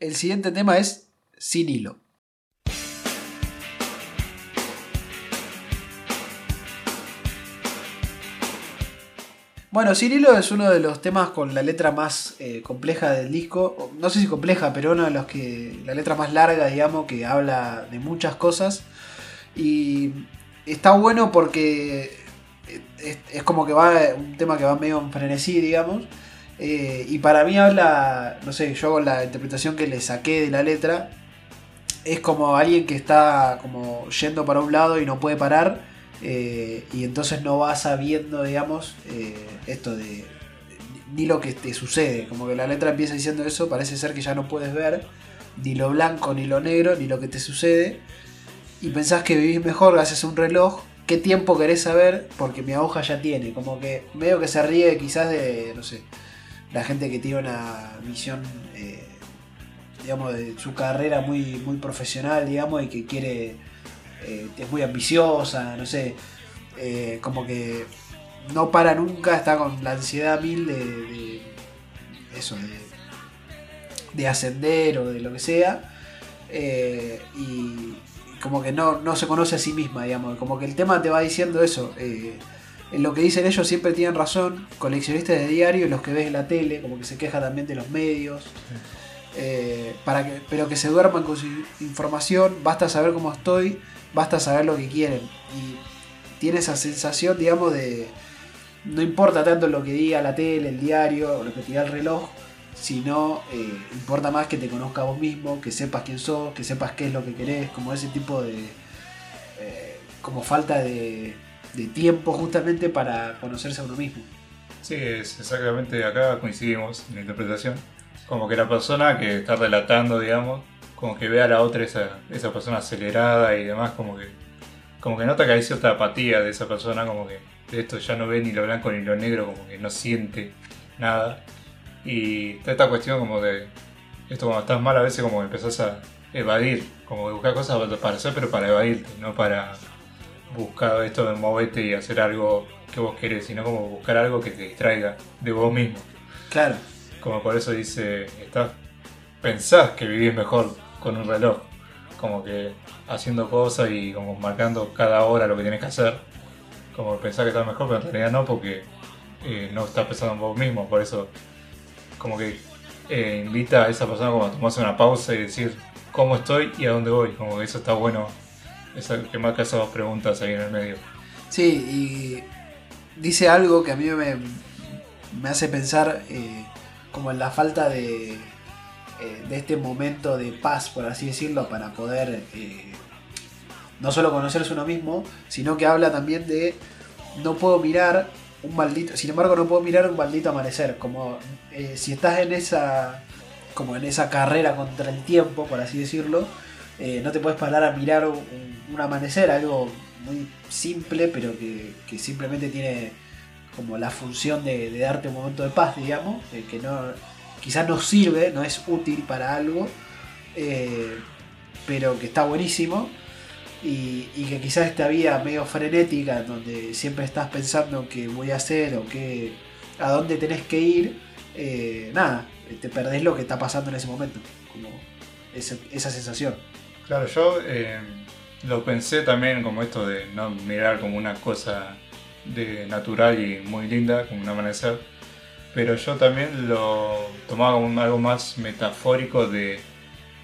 El siguiente tema es Sin Hilo. Bueno, Cirilo es uno de los temas con la letra más eh, compleja del disco. No sé si compleja, pero uno de los que. La letra más larga, digamos, que habla de muchas cosas. Y está bueno porque es, es como que va. Un tema que va medio en frenesí, digamos. Eh, y para mí habla. No sé, yo con la interpretación que le saqué de la letra. Es como alguien que está como yendo para un lado y no puede parar. eh, y entonces no va sabiendo, digamos, eh, esto de. Ni lo que te sucede. Como que la letra empieza diciendo eso. Parece ser que ya no puedes ver. Ni lo blanco, ni lo negro, ni lo que te sucede. Y pensás que vivís mejor a un reloj. ¿Qué tiempo querés saber? Porque mi aguja ya tiene. Como que medio que se ríe quizás de, no sé, la gente que tiene una visión, eh, digamos, de su carrera muy, muy profesional, digamos, y que quiere, eh, es muy ambiciosa, no sé, eh, como que no para nunca, está con la ansiedad mil de, eso, de, de ascender o de lo que sea, y como que no, no se conoce a sí misma, digamos, como que el tema te va diciendo eso. En lo que dicen ellos siempre tienen razón, coleccionistas de diario, los que ves en la tele, como que se queja también de los medios, eh, para que, pero que se duerman con su información, basta saber cómo estoy, basta saber lo que quieren. Y tiene esa sensación, digamos, de no importa tanto lo que diga la tele, el diario, lo que te diga el reloj, sino eh, importa más que te conozca vos mismo, que sepas quién sos, que sepas qué es lo que querés, como ese tipo de... eh, como falta de, de tiempo justamente para conocerse a uno mismo.
Sí, es exactamente acá coincidimos en la interpretación. Como que la persona que está relatando, digamos, como que ve a la otra esa, esa persona acelerada y demás, como que como que nota que hay cierta apatía de esa persona, como que de esto ya no ve ni lo blanco ni lo negro, como que no siente nada. Y está esta cuestión como de esto cuando estás mal a veces como que empezás a evadir, como de buscar cosas para hacer pero para evadirte, no para buscar esto de moverte y hacer algo que vos querés, sino como buscar algo que te distraiga de vos mismo.
Claro,
Como por eso dice, estás, pensás que vivís mejor con un reloj, como que haciendo cosas y como marcando cada hora lo que tienes que hacer, como pensás que estás mejor, pero en realidad no, porque eh, no estás pensando en vos mismo, por eso como que eh, invita a esa persona como a tomarse una pausa y decir cómo estoy y a dónde voy, como que eso está bueno, esa, que marca esas dos preguntas ahí en el medio.
sí, y dice algo que a mí me, me hace pensar eh, como en la falta de, eh, de este momento de paz, por así decirlo, para poder eh, no solo conocerse uno mismo, sino que habla también de no puedo mirar un maldito, sin embargo no puedo mirar un maldito amanecer, como si estás en esa como en esa carrera contra el tiempo, por así decirlo, eh, no te puedes parar a mirar un, amanecer, algo muy simple, pero que, simplemente tiene como la función de, darte un momento de paz, digamos, que no quizás no sirve, no es útil para algo, eh, pero que está buenísimo. Y, que quizás esta vida medio frenética, en donde siempre estás pensando qué voy a hacer o qué, a dónde tenés que ir, eh, nada, te perdés lo que está pasando en ese momento. Como esa sensación.
Claro, yo eh, lo pensé también como esto de no mirar como una cosa de natural y muy linda, como un amanecer, pero yo también lo tomaba como algo más metafórico de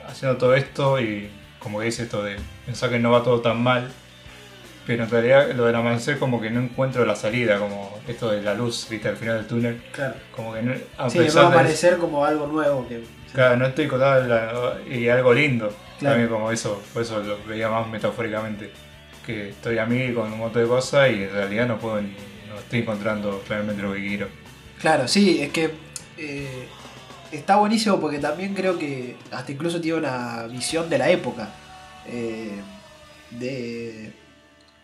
haciendo todo esto y como que dice esto de pensar que no va todo tan mal, pero en realidad lo del amanecer como que no encuentro la salida, como esto de la luz, viste, al final del túnel,
Claro.
como que no, a
Sí, me va a
pesar de-
aparecer como algo nuevo. Que,
Claro, no estoy con nada y algo lindo.
Claro.
También como eso, por eso lo veía más metafóricamente. Que estoy a mí con un montón de cosas y en realidad no puedo ni, no estoy encontrando realmente lo que quiero.
Claro, sí, es que eh, está buenísimo porque también creo que hasta incluso tiene una visión de la época. eh, de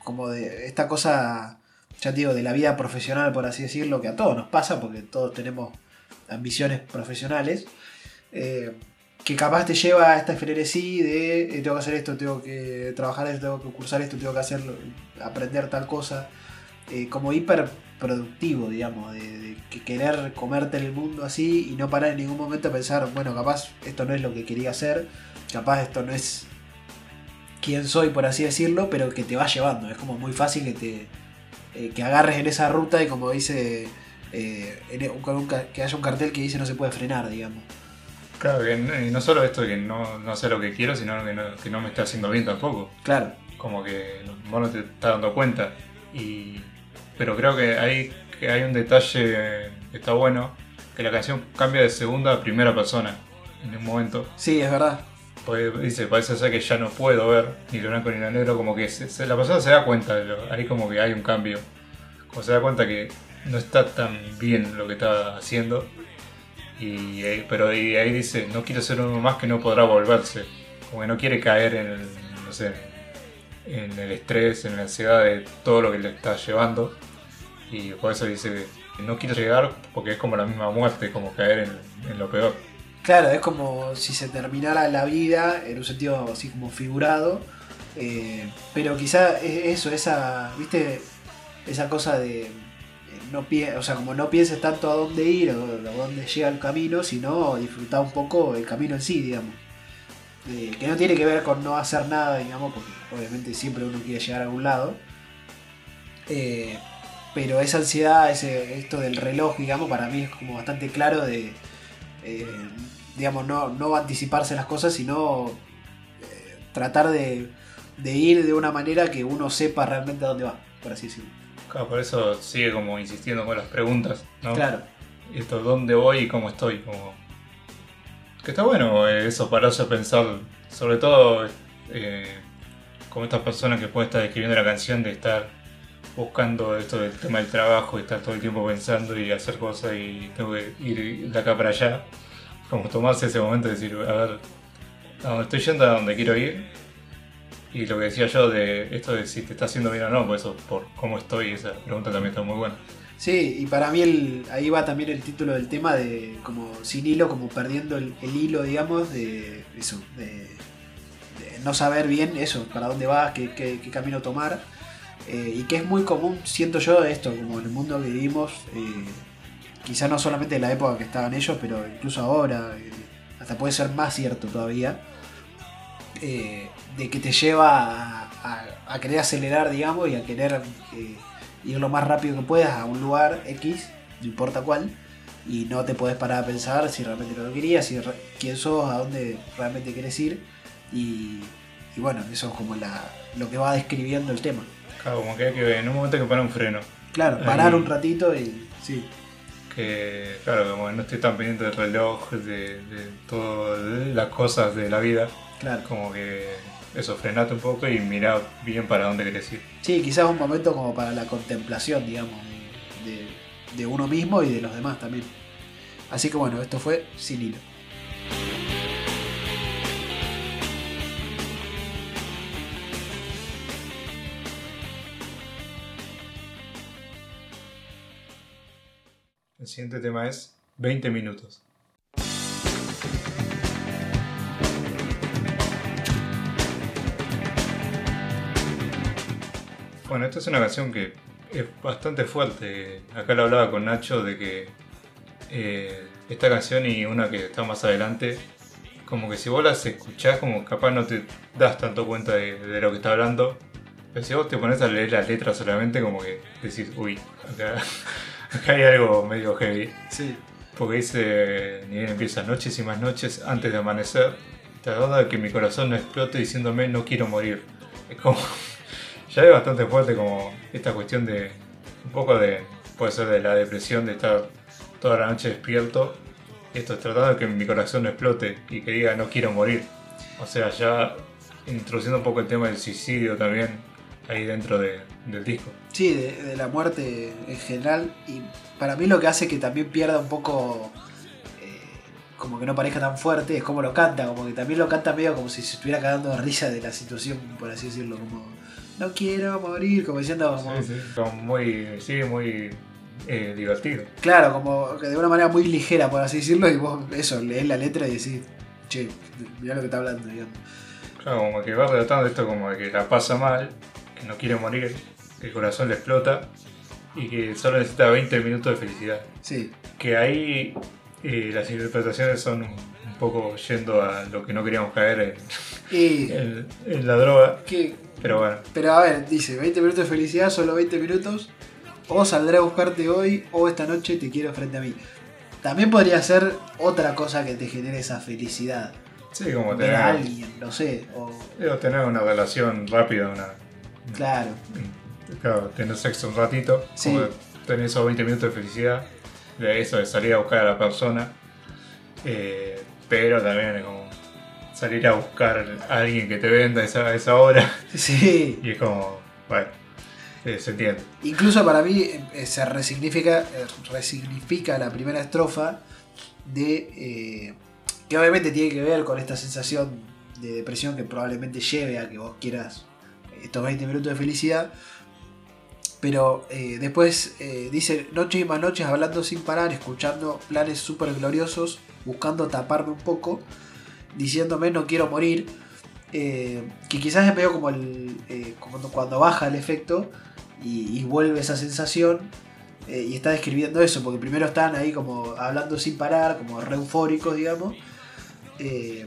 como de esta cosa, ya te digo, de la vida profesional, por así decirlo, que a todos nos pasa porque todos tenemos ambiciones profesionales. eh, que capaz te lleva a esta frenesí de eh, tengo que hacer esto, tengo que trabajar esto, tengo que cursar esto, tengo que hacerlo, aprender tal cosa. eh, como hiper productivo, digamos, de, de que querer comerte el mundo así y no parar en ningún momento a pensar, bueno, capaz esto no es lo que quería hacer, capaz esto no es quién soy, por así decirlo, pero que te va llevando. Es como muy fácil que te eh, que agarres en esa ruta y como dice ca- que haya un cartel que dice no se puede frenar, digamos.
Claro, que no, y no solo esto que no, no sé lo que quiero, sino que no, que no me está haciendo bien tampoco.
Claro,
Como que vos no te estás dando cuenta. Y, pero creo que hay, que hay un detalle que está bueno, que la canción cambia de segunda a primera persona en un momento.
sí, es verdad.
Porque dice, parece ser que ya no puedo ver ni lo blanco ni lo negro, como que se- se- la persona se da cuenta, de lo- ahí como que hay un cambio. Como se da cuenta que no está tan bien lo que está haciendo. Y, ahí- pero ahí dice, no quiero ser uno más que no podrá volverse. Como que no quiere caer en el, no sé, en el estrés, en la ansiedad de todo lo que le está llevando. Y por eso dice no quiero llegar porque es como la misma muerte, como caer en- lo peor.
Claro, es como si se terminara la vida en un sentido así como figurado. eh, pero quizá es eso, esa, viste, esa cosa de eh, no o sea, como no pienses tanto a dónde ir o a dónde llega el camino, sino disfrutar un poco el camino en sí, digamos. Que no tiene que ver con no hacer nada, digamos, porque obviamente siempre uno quiere llegar a algún lado. Eh, pero esa ansiedad, ese, esto del reloj, digamos, para mí es como bastante claro de, eh, digamos, no, no anticiparse las cosas, sino eh, tratar de ir de una manera que uno sepa realmente a dónde va, por así decirlo.
Claro, por eso sigue como insistiendo con las preguntas, ¿no?
Claro,
Esto, ¿dónde voy y cómo estoy? Como... Que está bueno eh, eso, pararse a pensar, sobre todo eh, como estas personas que pueden estar escribiendo la canción, de estar buscando esto del tema del trabajo, y estar todo el tiempo pensando y hacer cosas y tengo que ir de acá para allá. Como tomarse ese momento de decir, a ver, a dónde estoy yendo, a dónde quiero ir. Y lo que decía yo de esto de si te está haciendo bien o no, por eso, por cómo estoy, esa pregunta también está muy buena.
sí, y para mí ahí va también el título del tema de como sin hilo, como perdiendo el, hilo, digamos, de eso, de, no saber bien eso, para dónde vas, qué camino tomar. Eh, y que es muy común, siento yo, esto, como en el mundo que vivimos, eh, quizá no solamente en la época que estaban ellos, pero incluso ahora, eh, hasta puede ser más cierto todavía, eh, de que te lleva a, a- a querer acelerar, digamos, y a querer eh, ir lo más rápido que puedas a un lugar X, no importa cuál, y no te podés parar a pensar si realmente lo querías, si quién sos, a dónde realmente querés ir, y, y bueno, eso es como la, lo que va describiendo el tema.
Claro, como que hay que en un momento hay que poner un freno.
Claro,
Ahí.
parar un ratito y sí,
Que, claro, como no estoy tan pendiente del reloj, de, de todas las cosas de la vida.
claro.
Como que eso, frenate un poco y mira bien para dónde querés ir.
Sí, quizás un momento como para la contemplación, digamos, de, de- de uno mismo y de los demás también. Así que bueno, esto fue Sin Hilo.
El siguiente tema es 20 minutos. Bueno, esta es una canción que es bastante fuerte. Acá lo hablaba con Nacho de que eh, esta canción y una que está más adelante, como que si vos las escuchás, como capaz no te das tanto cuenta de, de lo que está hablando. Pero si vos te pones a leer las letras solamente, como que decís, uy, acá, acá hay algo medio heavy.
Sí.
Porque dice, ni bien empieza noches y más noches antes de amanecer, tratando de que mi corazón no explote diciéndome no quiero morir. Es como, ya es bastante fuerte como esta cuestión de, un poco de, puede ser de la depresión de estar toda la noche despierto. Esto es tratando de que mi corazón no explote y que diga no quiero morir. O sea, ya introduciendo un poco el tema del suicidio también ahí dentro de- del disco.
Sí, de, la muerte en general. Y para mí lo que hace que también pierda un poco, eh, como que no parezca tan fuerte, es como lo canta, como que también lo canta medio como si se estuviera cagando risa de la situación, por así decirlo, como no quiero morir, como diciendo, como,
Sí, sí. Muy, sí, muy eh, divertido.
claro, como que de una manera muy ligera, por así decirlo, y vos eso, lees la letra y decís, che, mirá lo que está hablando, digamos.
Claro, como que va relatando esto como de que la pasa mal, que no quiere morir, que el corazón le explota y que solo necesita 20 minutos de felicidad.
Sí,
Que ahí eh, las interpretaciones son un, poco yendo a lo que no queríamos caer
y
en, en- en la droga,
que
pero bueno,
Pero a ver, dice 20 minutos de felicidad, solo 20 minutos. o saldré a buscarte hoy, o esta noche te quiero frente a mí. También podría ser otra cosa que te genere esa felicidad.
Sí, como
Ver a
tener,
alguien, no sé. O,
tener una relación rápida, una,
claro.
claro, tener sexo un ratito,
Sí.
como tener esos 20 minutos de felicidad, de eso, de salir a buscar a la persona, eh, pero también es como salir a buscar a alguien que te venda a esa, a esa hora,
Sí.
y es como, bueno, eh, se entiende.
Incluso para mí eh, se resignifica, eh, resignifica la primera estrofa de eh, que obviamente tiene que ver con esta sensación de depresión que probablemente lleve a que vos quieras estos 20 minutos de felicidad. Pero eh, después eh, dice noches y más noches hablando sin parar, escuchando planes súper gloriosos, buscando taparme un poco, diciéndome no quiero morir. eh, que quizás es medio como el, eh, como cuando baja el efecto, y, y vuelve esa sensación eh, y está describiendo eso, porque primero están ahí como hablando sin parar, como re eufóricos, digamos. Eh,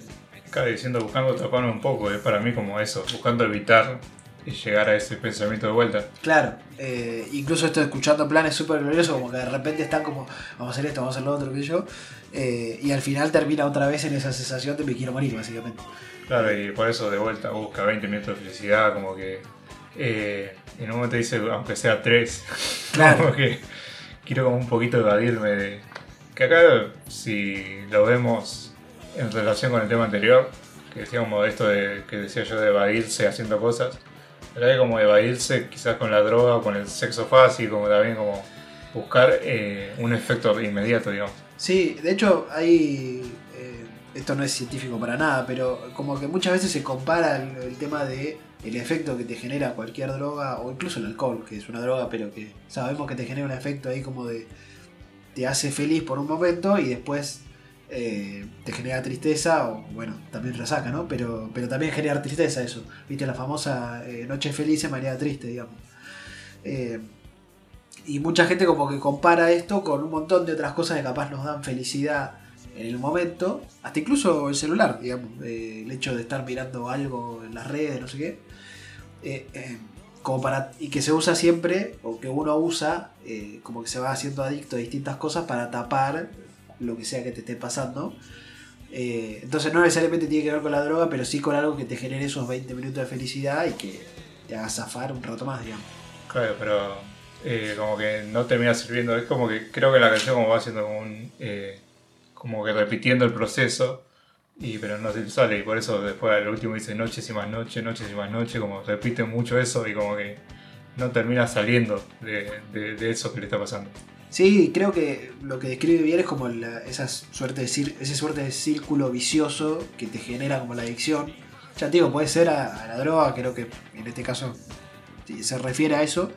Acá diciendo buscando taparme un poco, es para mí como eso, buscando evitar y llegar a ese pensamiento de vuelta.
claro, eh, incluso esto escuchando planes súper gloriosos, como que de repente están como, vamos a hacer esto, vamos a hacer lo otro, que yo, eh, y al final termina otra vez en esa sensación de me quiero morir, básicamente.
Claro, y por eso de vuelta busca 20 minutos de felicidad, como que eh, en un momento dice, aunque sea 3,
Claro.
como que quiero como un poquito evadirme de... Que acá, si lo vemos en relación con el tema anterior, que decíamos esto de, que decía yo de evadirse haciendo cosas, acá hay como evadirse quizás con la droga o con el sexo fácil, como también como buscar eh, un efecto inmediato, digamos.
Sí, de hecho hay... eh, esto no es científico para nada, pero como que muchas veces se compara el, tema de el efecto que te genera cualquier droga, o incluso el alcohol, que es una droga, pero que sabemos que te genera un efecto ahí como de... te hace feliz por un momento y después eh, te genera tristeza, o bueno, también resaca, ¿no? Pero, pero también genera tristeza eso. Viste la famosa eh, noche feliz en manera triste, digamos. Eh, y mucha gente como que compara esto con un montón de otras cosas que capaz nos dan felicidad en el momento, hasta incluso el celular, digamos, eh, el hecho de estar mirando algo en las redes, no sé qué, eh, eh, como para, y que se usa siempre, o que uno usa, como que se va haciendo adicto a distintas cosas para tapar lo que sea que te esté pasando. Entonces no necesariamente tiene que ver con la droga, pero sí con algo que te genere esos 20 minutos de felicidad y que te haga zafar un rato más, digamos.
Claro, pero eh, como que no termina sirviendo. Es como que creo que la canción como va haciendo un... eh, como que repitiendo el proceso, y pero no se sale. Y por eso después al último dice noches y más noches, noches y más noches, como repite mucho eso y como que no termina saliendo de, de- de eso que le está pasando.
Sí, creo que lo que describe bien es como la- esa suerte de ese suerte de círculo vicioso que te genera como la adicción. Ya te digo, puede ser a, a la droga, creo que en este caso se refiere a eso,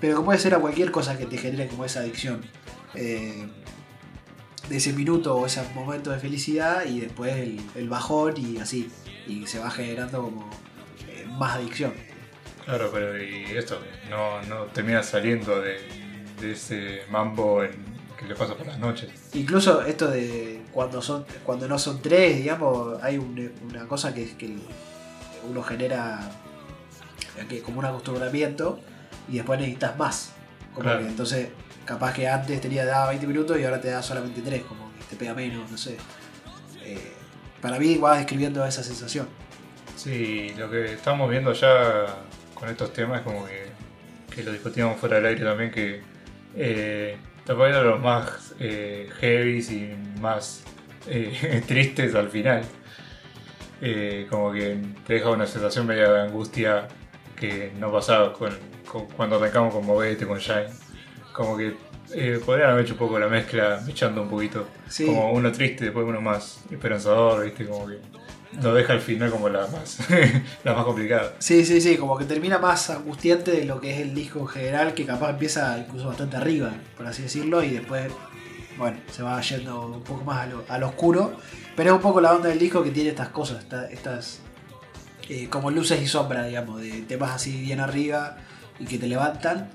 pero que puede ser a cualquier cosa que te genere como esa adicción. Eh, de ese minuto o ese momento de felicidad y después el, el bajón y así. Y se va generando como eh, más adicción.
Claro, pero y esto, no, no termina saliendo de, de ese mambo en- que le pasa por las noches.
Incluso esto de cuando son cuando no son tres, digamos, hay un- una cosa que es que uno genera que como un acostumbramiento y después necesitas más. Como
Claro.
que entonces, capaz que antes tenía daba 20 minutos y ahora te da solamente 3, como que te pega menos, no sé. Eh, para mí va describiendo esa sensación.
Sí, lo que estamos viendo ya con estos temas es como que, que lo discutíamos fuera del aire también, que eh, ponen los más eh, heavies y más eh, tristes al final. Eh, como que te deja una sensación media de angustia que no pasaba con- cuando arrancamos con Movete, con Shine. Como que eh, podrían haber hecho un poco la mezcla, echando un poquito.
Sí.
Como uno triste, después uno más esperanzador, ¿viste? Como que lo deja al final como la más, la más complicada.
Sí, sí, sí, como que termina más angustiante de lo que es el disco en general, que capaz empieza incluso bastante arriba, por así decirlo, y después, bueno, se va yendo un poco más a lo, a lo oscuro. Pero es un poco la onda del disco que tiene estas cosas, esta- estas eh, como luces y sombras, digamos, de temas así bien arriba y que te levantan.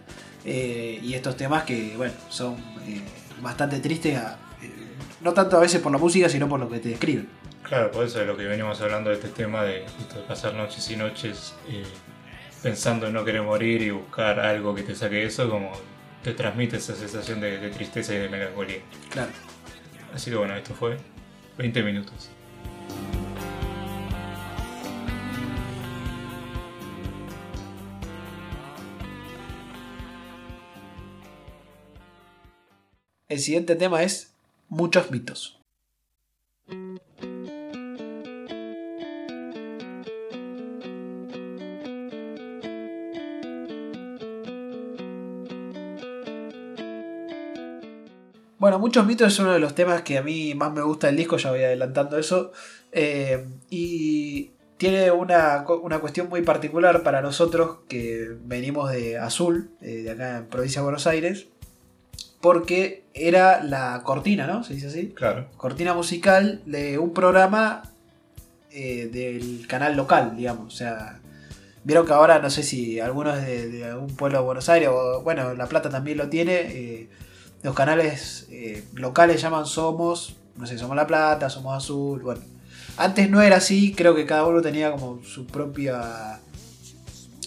eh, y estos temas que, bueno, son eh, bastante tristes, a- eh, no tanto a veces por la música, sino por lo que te describen.
Claro, por eso es lo que venimos hablando de este tema de, pasar noches y noches eh, pensando en no querer morir y buscar algo que te saque eso, como te transmite esa sensación de, de tristeza y de melancolía.
Claro.
Así que bueno, esto fue 20 minutos.
El siguiente tema es muchos mitos. Bueno, muchos mitos es uno de los temas que a mí más me gusta del disco, ya voy adelantando eso. Eh, y tiene una, una cuestión muy particular para nosotros que venimos de Azul, eh, de acá en provincia de Buenos Aires, porque era la cortina, ¿no? ¿Se dice así?
Claro.
cortina musical de un programa eh, del canal local, digamos. O sea, vieron que ahora no sé si algunos de, de algún pueblo de Buenos Aires, o bueno, La Plata también lo tiene. eh, los canales eh, locales llaman Somos, no sé, Somos La Plata, Somos Azul, bueno. Antes no era así, creo que cada uno tenía como su propia.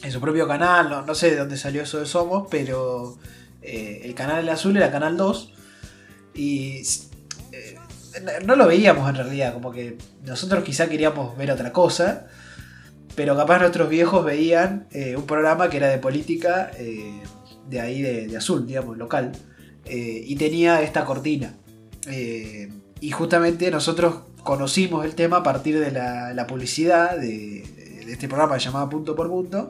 En su propio canal, no, no sé de dónde salió eso de Somos, pero eh, el canal azul era Canal 2. Y eh, no- lo veíamos en realidad, como que nosotros quizá queríamos ver otra cosa, pero capaz nuestros viejos veían eh, un programa que era de política de ahí de, azul, digamos, local, y tenía esta cortina. Y justamente nosotros conocimos el tema a partir de la, publicidad de, este programa llamado Punto por Punto.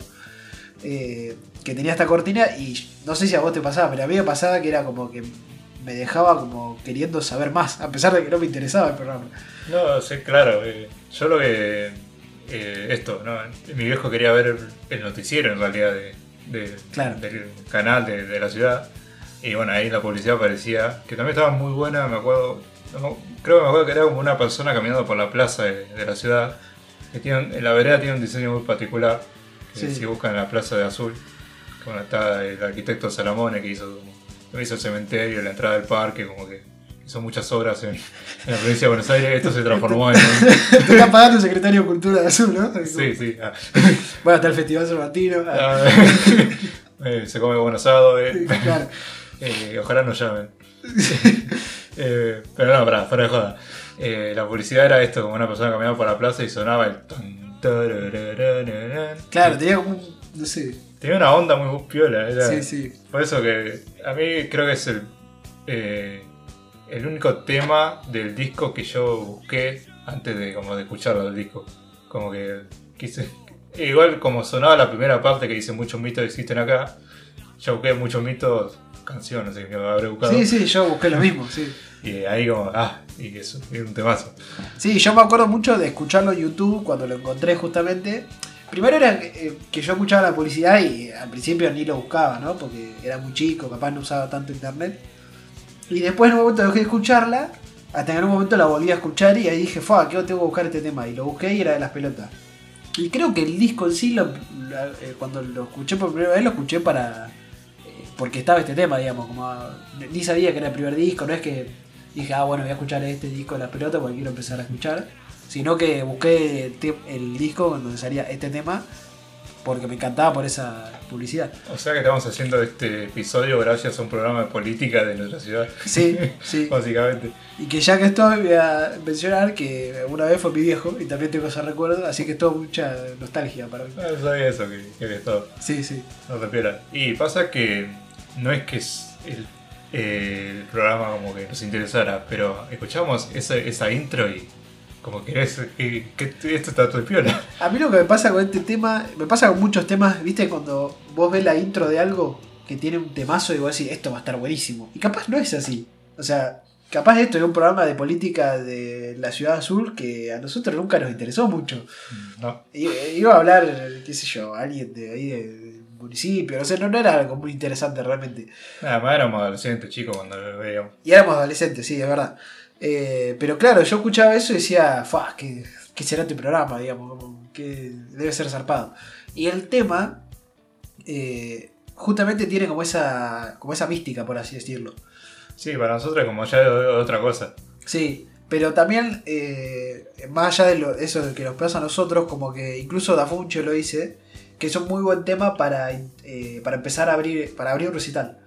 Que tenía esta cortina y no sé si a vos te pasaba, pero a mí me pasaba que era como que me dejaba como queriendo saber más, a pesar de que no me interesaba el programa.
No, sí, claro. eh, yo lo que. eh, esto, ¿no? Mi viejo quería ver el, noticiero en realidad de, de-
Claro.
del canal de, de la ciudad. Y bueno, ahí la publicidad parecía que también estaba muy buena, me acuerdo. no, creo que me acuerdo que era como una persona caminando por la plaza de, de la ciudad. Que tiene, la vereda tiene un diseño muy particular. Que
Sí.
si buscan en la plaza de azul. Bueno, está el arquitecto Salamone que hizo, hizo el cementerio, la entrada del parque, como que hizo muchas obras en, en la provincia de Buenos Aires. Esto se transformó en
Te está pagando el secretario de Cultura de Azul, ¿no?
Sí, sí. ah.
Bueno, está el Festival Cervantino. ah,
Ah, eh, se come buen asado. eh.
claro.
Eh, ojalá nos llamen. Eh, pero no, pará, fuera de joda. La publicidad era esto, como una persona caminaba por la plaza y sonaba el...
Claro, tenía como un. No sé.
Tenía una onda muy piola. Era,
Sí, sí.
Por eso que a mí creo que es el, eh, el único tema del disco que yo busqué antes de, como de escucharlo del disco. Como que quise... Igual como sonaba la primera parte que dice muchos mitos existen acá, yo busqué muchos mitos, canciones que habré buscado.
Sí, sí, yo busqué lo mismo, sí.
Y ahí como, ah, y eso, y un temazo.
Sí, yo me acuerdo mucho de escucharlo en YouTube cuando lo encontré justamente. Primero era eh, que yo escuchaba la publicidad y al principio ni lo buscaba, ¿no? Porque era muy chico, capaz no usaba tanto internet. Y después en un momento dejé de escucharla, hasta que en un momento la volví a escuchar y ahí dije, fa, que tengo que buscar este tema. Y lo busqué y era de las pelotas. Y creo que el disco en sí, lo- eh, cuando lo escuché por primera vez, lo escuché para... eh, porque estaba este tema, digamos, como... Ni sabía que era el primer disco, no es que dije, ah, bueno, voy a escuchar este disco de las pelotas porque quiero empezar a escuchar. Sino que busqué el, el disco donde salía este tema porque me encantaba por esa publicidad.
O sea que estamos haciendo este episodio gracias a un programa de política de nuestra ciudad,
Sí, sí.
básicamente.
Y que ya que estoy, voy a mencionar que una vez fue mi viejo y también tengo ese recuerdo, así que es todo mucha nostalgia para mí.
Ah, sabía eso, que, que había estado.
Sí, sí.
No te pierdas. Y pasa que no es que es el, eh, el programa como que nos interesara, pero escuchamos esa, esa intro y como que, es, que, que esto está todo piola.
A mí lo que me pasa con este tema, me pasa con muchos temas, viste, cuando vos ves la intro de algo que tiene un temazo y vos decís, esto va a estar buenísimo. Y capaz no es así. O sea, capaz esto es un programa de política de la ciudad azul que a nosotros nunca nos interesó mucho.
No.
Iba a hablar, qué sé yo, alguien de ahí del municipio, no sé, no, no era algo muy interesante realmente.
Nada más éramos adolescentes chicos cuando lo veíamos.
Y éramos adolescentes, sí, es verdad. Eh, pero claro, yo escuchaba eso y decía, ¡Fua! ¿qué, qué será tu programa? Digamos, que debe ser zarpado. Y el tema, eh, justamente tiene como esa, como esa mística, por así decirlo.
Sí, para nosotros es como ya otra cosa.
Sí, pero también, eh, más allá de lo- eso de que nos pasa a nosotros, como que incluso Da Funcho lo dice, que es un muy buen tema para, para empezar a abrir, para abrir un recital.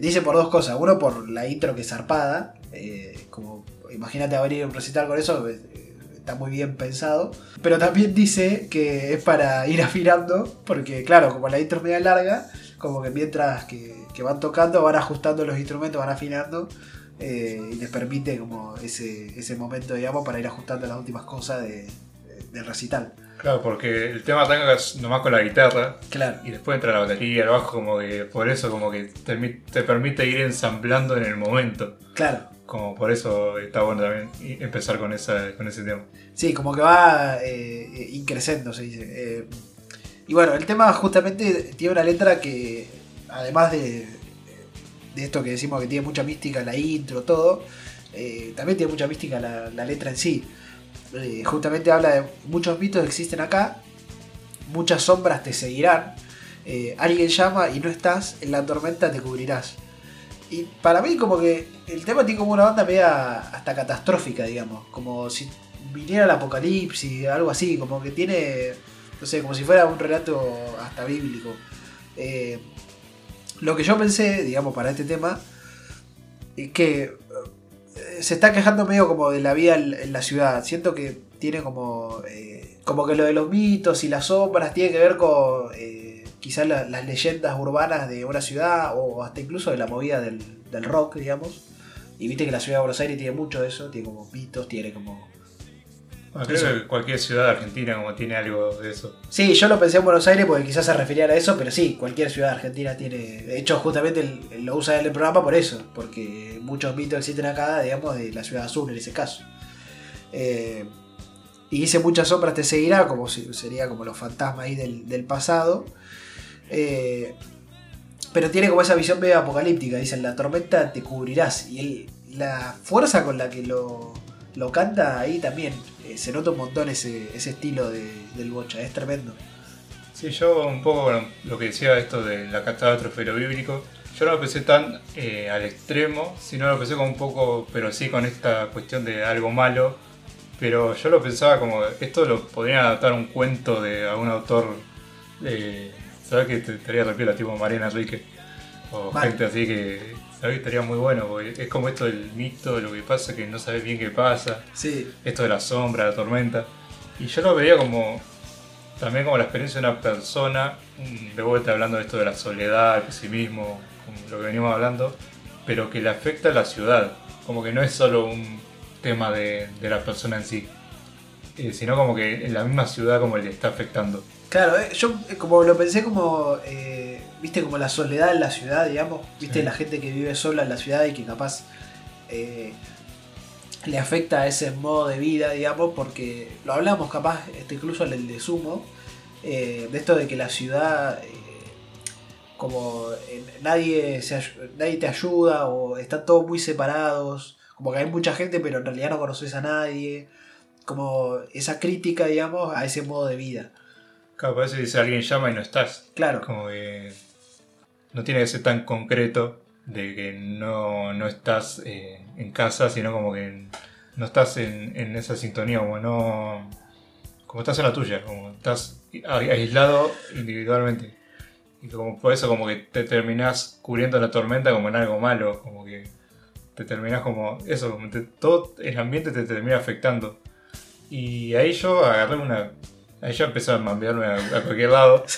Dice por dos cosas. Uno, por la intro que es zarpada. Eh, como imagínate abrir un recital con eso. eh, Está muy bien pensado. Pero también dice que es para ir afinando. Porque, claro, como la intro es media larga, como que mientras que, que van tocando, van ajustando los instrumentos, van afinando. eh, y les permite como ese, ese momento, digamos, para ir ajustando las últimas cosas de, de- del recital.
Claro, porque el tema arranca nomás con la guitarra
Claro.
y después entra la batería, el bajo, como que por eso como que te, te permite ir ensamblando en el momento.
Claro.
Como por eso está bueno también empezar con, esa, con ese tema.
Sí, como que va eh, increciendo, se dice. Eh, y bueno, el tema justamente tiene una letra que, además de, de esto que decimos que tiene mucha mística la intro, todo, eh, también tiene mucha mística la, la letra en sí. Eh, justamente habla de muchos mitos que existen acá, muchas sombras te seguirán, eh, alguien llama y no estás, en la tormenta te cubrirás. Y para mí como que el tema tiene como una onda media hasta catastrófica, digamos, como si viniera el apocalipsis, algo así, como que tiene, no sé, como si fuera un relato hasta bíblico. Eh, lo que yo pensé, digamos, para este tema, es que eh, se está quejando medio como de la vida en la ciudad. Siento que tiene como, eh, como que lo de los mitos y las sombras tiene que ver con eh, quizás la- las leyendas urbanas de una ciudad o hasta incluso de la movida del, del rock, digamos. Y viste que la ciudad de Buenos Aires tiene mucho de eso, tiene como mitos, tiene como
Bueno, creo
Eso.
que cualquier ciudad de Argentina como tiene algo de eso.
Sí, yo lo pensé en Buenos Aires porque quizás se referían a eso, pero sí, cualquier ciudad argentina tiene. De hecho, justamente el- lo usa en el programa por eso, porque muchos mitos existen acá, digamos, de la ciudad azul en ese caso. Eh, y dice muchas sombras te seguirá, como si sería como los fantasmas ahí del, del pasado. Eh, pero tiene como esa visión medio apocalíptica, dicen, la tormenta te cubrirás. Y el- la fuerza con la que lo, lo canta ahí también, eh, se nota un montón ese, ese estilo de- del bocha, es tremendo.
Sí, yo un poco bueno, lo que decía esto de la catástrofe lo bíblico, yo no lo pensé tan eh, al extremo, sino lo pensé como un poco, pero sí con esta cuestión de algo malo, pero yo lo pensaba como, esto lo podrían adaptar un cuento de algún autor, eh, ¿sabes que te estaría repiola, tipo Mariana Enrique? O
Vale.
gente así que, ¿sabes? Estaría muy bueno, porque es como esto del mito, de lo que pasa, que no sabes bien qué pasa
Sí,
esto de la sombra, la tormenta. Y yo lo veía como también como la experiencia de una persona, mm, de vuelta hablando de esto de la soledad, el pesimismo, como lo que venimos hablando, pero que le afecta a la ciudad. Como que no es solo un tema de, de la persona en sí, eh, sino como que en la misma ciudad como le está afectando.
Claro, eh, yo eh, como lo pensé como, eh, viste, como la soledad en la ciudad, digamos, viste,
Sí.
la gente que vive sola en la ciudad y que capaz eh, le afecta a ese modo de vida, digamos, porque lo hablamos capaz, este, incluso en el de Sumo, eh, de esto de que la ciudad, como nadie, se, nadie te ayuda o están todos muy separados, como que hay mucha gente pero en realidad no conoces a nadie, como esa crítica, digamos, a ese modo de vida.
Claro, veces dice alguien llama y no estás.
Claro,
Como que no tiene que ser tan concreto de que no, no estás eh, en casa, sino como que no estás en, en esa sintonía, como no. como estás en la tuya, como estás aislado individualmente. Y como por eso como que te terminás cubriendo la tormenta como en algo malo, como que te terminás como eso, como te- todo el ambiente te termina afectando. Y ahí yo agarré una. Ahí ya empecé a mambearme a, a cualquier lado.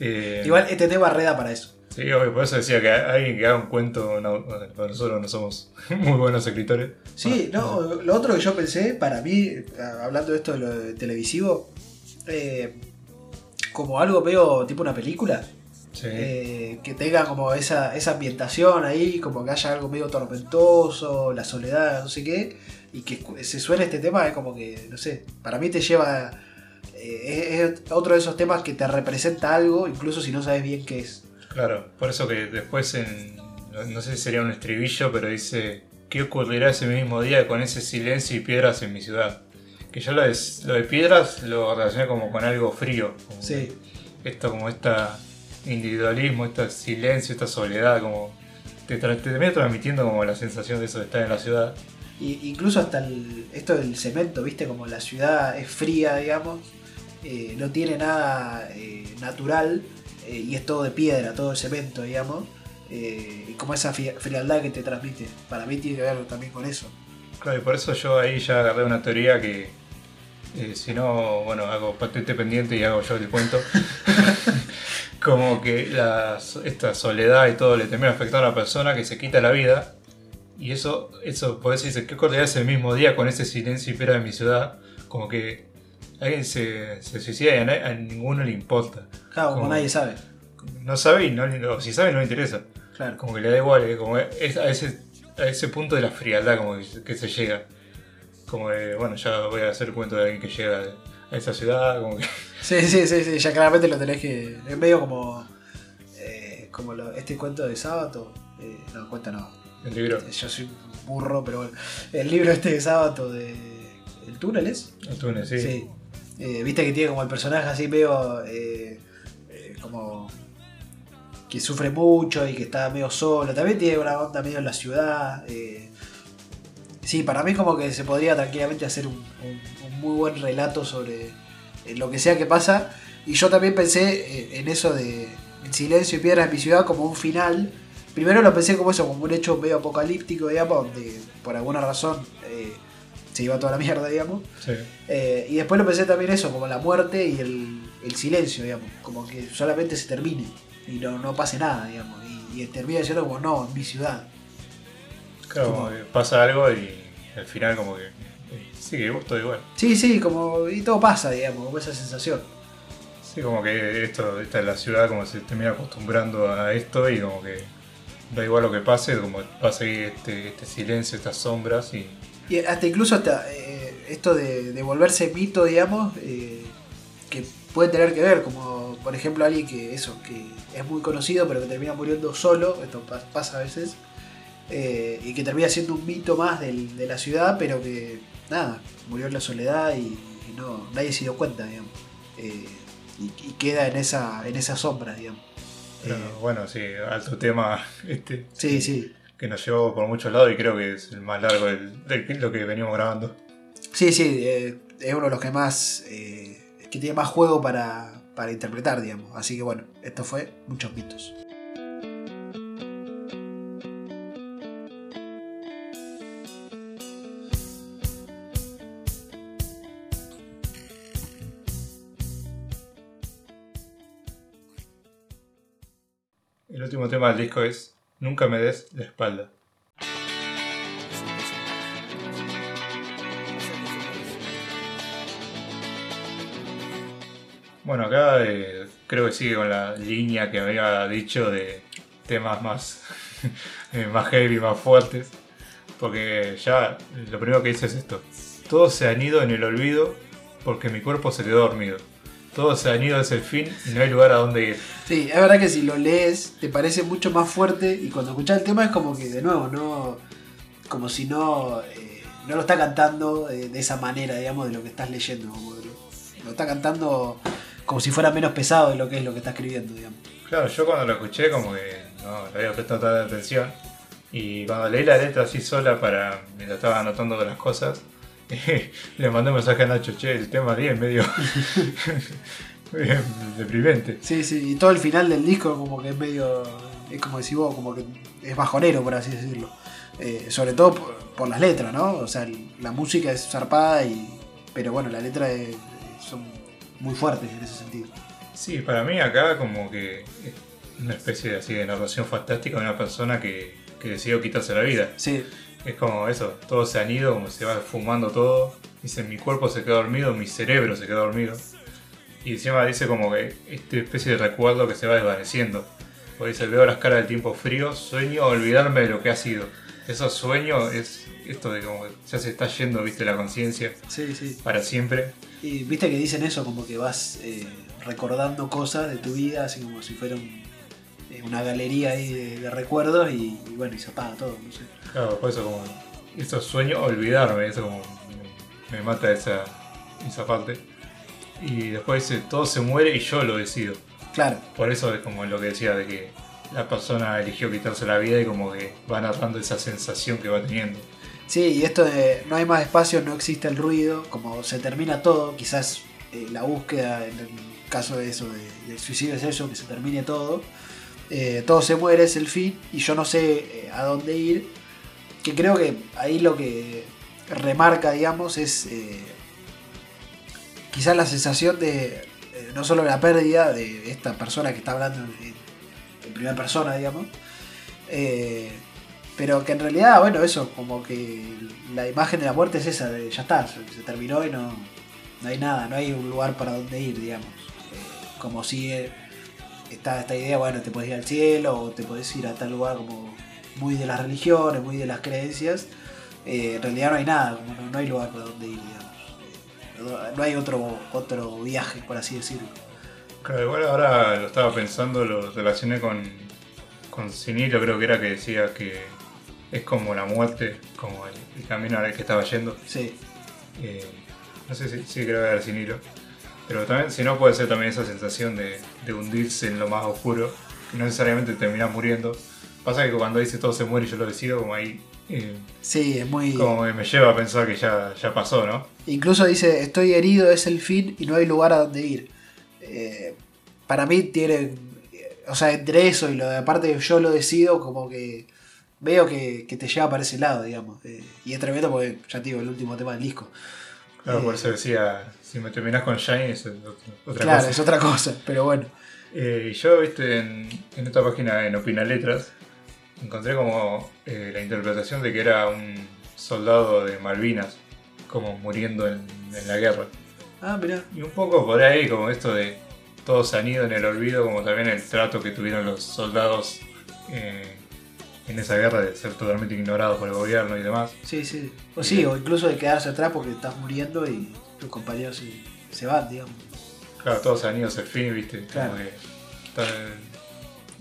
Eh,
igual este tema reda para eso.
Sí, obvio, por eso decía que alguien que haga un cuento, no, nosotros no somos muy buenos escritores.
Sí, no, lo otro que yo pensé, para mí, hablando de esto de lo de televisivo, eh, como algo medio tipo una película,
Sí.
eh, que tenga como esa, esa ambientación ahí, como que haya algo medio tormentoso, la soledad, no sé qué, y que se suene este tema, es como que, no sé, para mí te lleva, eh, es, otro de esos temas que te representa algo, incluso si no sabes bien qué es.
Claro, por eso que después en. No, sé si sería un estribillo, pero dice. ¿Qué ocurrirá ese mismo día con ese silencio y piedras en mi ciudad? Que yo lo de, lo de piedras lo relacioné como con algo frío. como
Sí,
Esto como esta individualismo, este silencio, esta soledad, como. Te, te termina transmitiendo como la sensación de eso de estar en la ciudad.
Y, incluso hasta el, esto del cemento, viste, como la ciudad es fría, digamos, eh, no tiene nada eh, natural eh, y es todo de piedra, todo de cemento, digamos. y como esa frialdad que te transmite. Para mí tiene que ver también con eso.
Claro, y por eso yo ahí ya agarré una teoría que si no, bueno, hago patente pendiente y hago yo el cuento. como que la, esta soledad y todo le termina afectando a la persona que se quita la vida. Y eso, eso, por eso dice, ¿qué ocurriría ese mismo día con ese silencio y espera de mi ciudad? Como que alguien se, se suicida y a, ninguno le importa.
Claro, como
Como-
nadie sabe.
No sabe y no, o si sabe no le interesa.
Claro.
Como que le da igual, eh, como es a ese, a ese punto de la frialdad como que, se- que se llega. Como de, bueno, ya voy a hacer cuento de alguien que llega a esa ciudad, como que...
Sí, sí, sí, sí, ya claramente lo tenés que. Es medio como. eh, como lo- este cuento de sábado. eh, no, cuento no.
El libro,
Yo soy burro, pero bueno. El libro este de sábado de. ¿El túnel es?
el túnel, sí.
Eh, Viste que tiene como el personaje así medio. eh, eh, como. que sufre mucho y que está medio solo. También tiene una onda medio en la ciudad. Sí, para mí como que se podría tranquilamente hacer un, muy buen relato sobre lo que sea que pasa. Y yo también pensé en eso de silencio y piedras de mi ciudad como un final. Primero lo pensé como eso, como un hecho medio apocalíptico, digamos, donde por alguna razón se iba toda la mierda, digamos.
Sí.
Eh, y después lo pensé también eso, como la muerte y el, el silencio, digamos, como que solamente se termine y no, no pase nada, digamos, y, y termina diciendo como no, en mi ciudad.
Claro, como que pasa algo y al final como que eh, sigue todo igual.
Sí, sí, como y todo pasa, digamos, como esa sensación.
Sí, como que esto, esta es la ciudad como se termina acostumbrando a esto y como que da igual lo que pase, como va a seguir este, este silencio, estas sombras y
Y hasta incluso hasta eh, esto de, de volverse mito, digamos, eh, que puede tener que ver, como por ejemplo alguien que eso, que es muy conocido pero que termina muriendo solo, esto pa- pasa a veces, eh, y que termina siendo un mito más del- de la ciudad, pero que nada, murió en la soledad y, y no, nadie se dio cuenta, digamos. Y, y queda en esa, en esa sombra, digamos.
pero, bueno, sí, alto tema este
sí, sí.
Que nos llevó por muchos lados y creo que es el más largo del, de lo que venimos grabando.
Sí, sí, eh, es uno de los que más. eh, que tiene más juego para, para interpretar, digamos. Así que bueno, esto fue Muchos Mitos.
El último tema del disco es Nunca me des la espalda. Bueno, acá eh, creo que sigue con la línea que había dicho de temas más, eh, más heavy, más fuertes. Porque ya lo primero que dice es esto. Todos se han ido en el olvido porque mi cuerpo se quedó dormido. Todos se han ido es el fin y no hay lugar a donde ir.
Sí, es verdad que si lo lees te parece mucho más fuerte y cuando escuchas el tema es como que de nuevo, no. como si no. eh, no lo está cantando eh, de esa manera, digamos, de lo que estás leyendo. como lo está cantando como si fuera menos pesado de lo que es lo que está escribiendo, digamos.
Claro, yo cuando lo escuché como que no le había prestado tanta atención. Y cuando leí la letra así sola para. mientras estaba anotando las cosas, le mandé un mensaje a Nacho, che, el tema 10 medio. medio deprimente.
Sí, sí, y todo el final del disco como que es medio, es como decís vos, como que es bajonero, por así decirlo. Eh, sobre todo por, por las letras, ¿no? O sea, la música es zarpada, y, pero bueno, las letras son muy fuertes en ese sentido.
Sí, para mí acá como que es una especie de, así de narración fantástica de una persona que, que decidió quitarse la vida.
Sí,
Es como eso, todos se han ido, como se va fumando todo. Dice, mi cuerpo se quedó dormido, mi cerebro se quedó dormido. Y encima dice como que esta especie de recuerdo que se va desvaneciendo. O dice, veo las caras del tiempo frío, sueño olvidarme de lo que ha sido. Esos sueños es esto de como que ya se está yendo, viste, la conciencia
sí, sí.
para siempre.
Y viste que dicen eso, como que vas eh, recordando cosas de tu vida, así como si fuera un- eh, una galería ahí de, de recuerdos y, y bueno, y se apaga todo, no sé.
Claro, por eso como, esos sueños olvidarme, eso como me, me mata esa, esa parte. Y después dice, todo se muere y yo lo decido.
Claro,
Por eso es como lo que decía de que la persona eligió quitarse la vida y como que va narrando esa sensación que va teniendo.
Sí, y esto de no hay más espacio, no existe el ruido, como se termina todo, quizás eh, la búsqueda, en el caso de eso, de, del suicidio es eso, que se termine todo. eh, todo se muere, es el fin, y yo no sé eh, a dónde ir. Que creo que ahí lo que remarca, digamos, es eh, quizás la sensación de eh, no solo la pérdida de esta persona que está hablando en, primera persona, digamos, eh, pero que en realidad, bueno, eso, como que la imagen de la muerte es esa, de ya está, se, terminó y no, no hay nada, no hay un lugar para donde ir, digamos. Como si está esta idea, bueno, te podés ir al cielo o te podés ir a tal lugar como muy de las religiones, muy de las creencias. Eh, en realidad no hay nada, como no, no hay lugar para donde ir, digamos. Eh, no, hay otro, otro viaje, por así decirlo.
Claro, igual ahora lo estaba pensando, lo relacioné con, con Sinilo, creo que era que decía que es como la muerte, como el, el camino al que estaba yendo.
Sí,
Eh, no sé si sí, creo que era Sinilo. Pero también, si no, puede ser también esa sensación de, de hundirse en lo más oscuro, que no necesariamente terminás muriendo. Pasa que cuando dice todo se muere y yo lo decido, como ahí. eh,
sí, es muy...
como me lleva a pensar que ya, ya pasó, ¿no?
Incluso dice, estoy herido, es el fin y no hay lugar a donde ir. Eh, para mí tiene, o sea, entre eso y lo de aparte yo lo decido, como que veo que, que te lleva para ese lado, digamos. Eh, y es tremendo porque, ya te digo, el último tema del disco.
Claro, por eso decía, si me terminás con Shine es otra otra
claro,
cosa.
es otra cosa, pero bueno.
Eh, yo, viste, en, en esta página en Opina Letras, encontré como eh, la interpretación de que era un soldado de Malvinas, como muriendo en, en la guerra.
Ah, mirá.
Y un poco por ahí, como esto de todos han ido en el olvido, como también el trato que tuvieron los soldados eh, en esa guerra de ser totalmente ignorados por el gobierno y demás.
Sí, sí. O sí, o incluso de quedarse atrás porque estás muriendo y tus compañeros se, se van, digamos.
Claro, todos han ido el fin, viste. Como
Claro.
que están-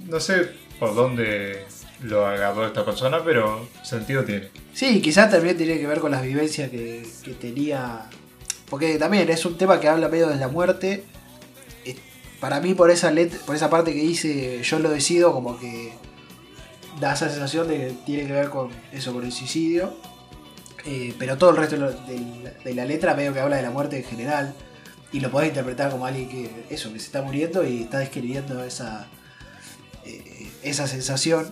no sé por dónde lo agarró esta persona, pero sentido tiene.
Sí, quizás también tiene que ver con las vivencias que, que tenía. Porque también es un tema que habla medio de la muerte. Para mí, por esa, let- por esa parte que dice yo lo decido, como que da esa sensación de que tiene que ver con eso, con el suicidio. Eh, pero todo el resto de la letra veo que habla de la muerte en general. Y lo podés interpretar como alguien que, eso, que se está muriendo y está describiendo esa, eh, esa sensación.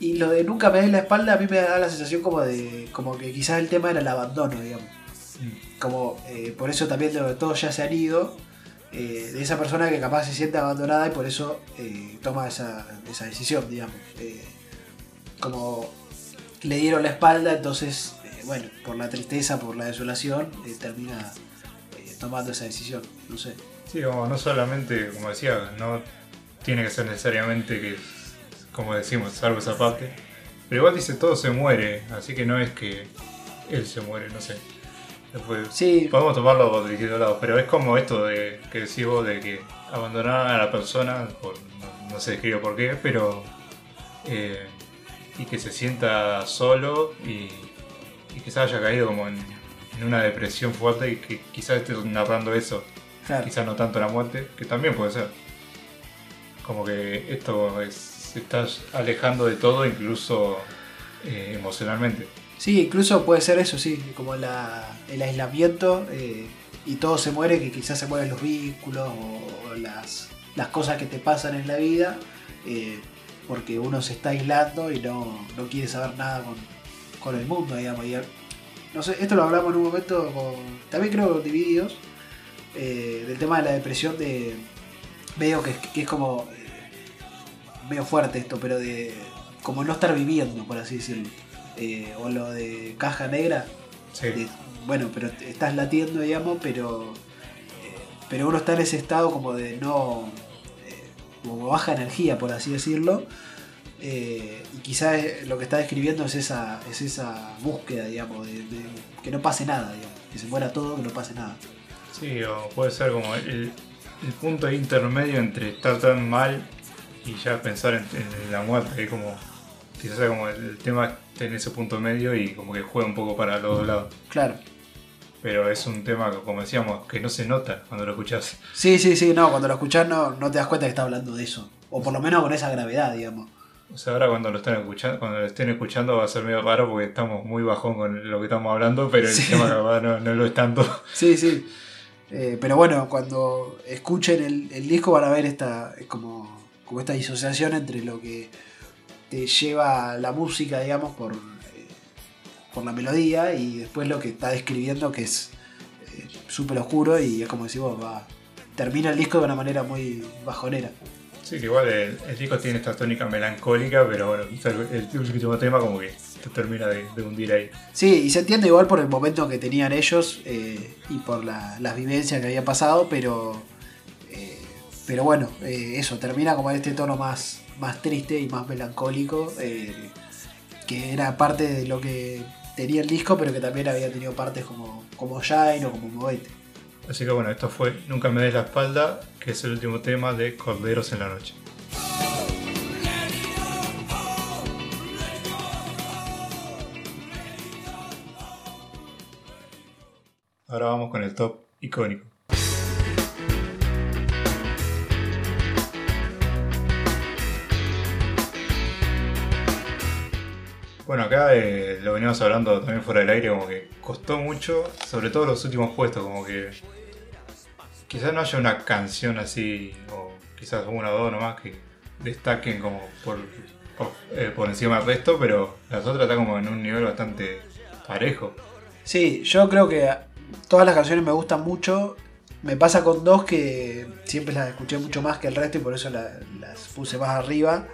Y lo de nunca me des la espalda a mí me da la sensación como de. como que quizás el tema era el abandono, digamos. Como eh, por eso también lo todos ya se han ido. eh, de esa persona que capaz se siente abandonada y por eso eh, toma esa, esa decisión, digamos. Como le dieron la espalda, entonces, bueno, por la tristeza, por la desolación, termina tomando esa decisión. No sé.
Sí, como no solamente, como decía, no tiene que ser necesariamente que, como decimos, salvo esa parte. Pero igual dice todo se muere, así que no es que él se muere, no sé. Después,
Sí,
Podemos tomarlo por distintos lados, pero es como esto de que decís vos de que abandonar a la persona, por, no, no sé escribe por qué, pero. eh, y que se sienta solo y, y quizás haya caído como en, en una depresión fuerte y que quizás esté narrando eso,
claro.
quizás no tanto la muerte, que también puede ser. Como que esto es, se está alejando de todo, incluso eh, emocionalmente.
Sí, incluso puede ser eso, sí, como la, el aislamiento eh, y todo se muere, que quizás se mueven los vínculos o, las, las cosas que te pasan en la vida, eh, porque uno se está aislando y no, no quiere saber nada con, con el mundo, digamos. Y, no sé, esto lo hablamos en un momento con, también creo Divididos, eh, del tema de la depresión de medio que, que es como medio fuerte esto, pero de como no estar viviendo, por así decirlo. Eh, o lo de caja negra,
Sí.
de- bueno, pero estás latiendo, digamos, pero eh, pero uno está en ese estado como de no eh, como baja energía, por así decirlo. eh, y quizás lo que está describiendo es esa, es esa búsqueda, digamos, de, de que no pase nada, digamos, que se muera todo, que no pase nada.
Sí, o puede ser como el, el punto intermedio entre estar tan mal y ya pensar en, en la muerte, que como quizás sea como el, tema esté en ese punto medio y como que juega un poco para los dos lados.
Claro.
Pero es un tema como decíamos, que no se nota cuando lo escuchás.
Sí, sí, sí, no, cuando lo escuchás no, no te das cuenta que está hablando de eso. O por lo menos con esa gravedad, digamos.
O sea, ahora cuando lo están escuchando, cuando lo estén escuchando va a ser medio raro porque estamos muy bajón con lo que estamos hablando, pero el
Sí.
tema no, no lo es tanto.
Sí, sí. Eh, pero bueno, cuando escuchen el, el disco van a ver esta, es como, como esta disociación entre lo que te lleva la música, digamos, por, eh, por la melodía y después lo que está describiendo que es eh, súper oscuro y es como decimos, va, termina el disco de una manera muy bajonera.
Sí, que igual el, el disco tiene esta tónica melancólica, pero bueno, el, el último tema como que te termina de, de hundir ahí.
Sí, y se entiende igual por el momento que tenían ellos eh, y por la- las vivencias que había pasado, pero pero bueno, eh, eso, termina como en este tono más, más triste y más melancólico, eh, que era parte de lo que tenía el disco, pero que también había tenido partes como, como Shine o como Movete.
Así que bueno, esto fue Nunca me des la espalda, que es el último tema de Corderos en la Noche. Ahora vamos con el top icónico. Bueno, acá eh, lo veníamos hablando también fuera del aire, como que costó mucho, sobre todo los últimos puestos, como que quizás no haya una canción así, o quizás una o dos nomás que destaquen como por, eh, por encima del resto, pero las otras están como en un nivel bastante parejo.
Sí, yo creo que todas las canciones me gustan mucho. Me pasa con dos que siempre las escuché mucho más que el resto y por eso la- las puse más arriba.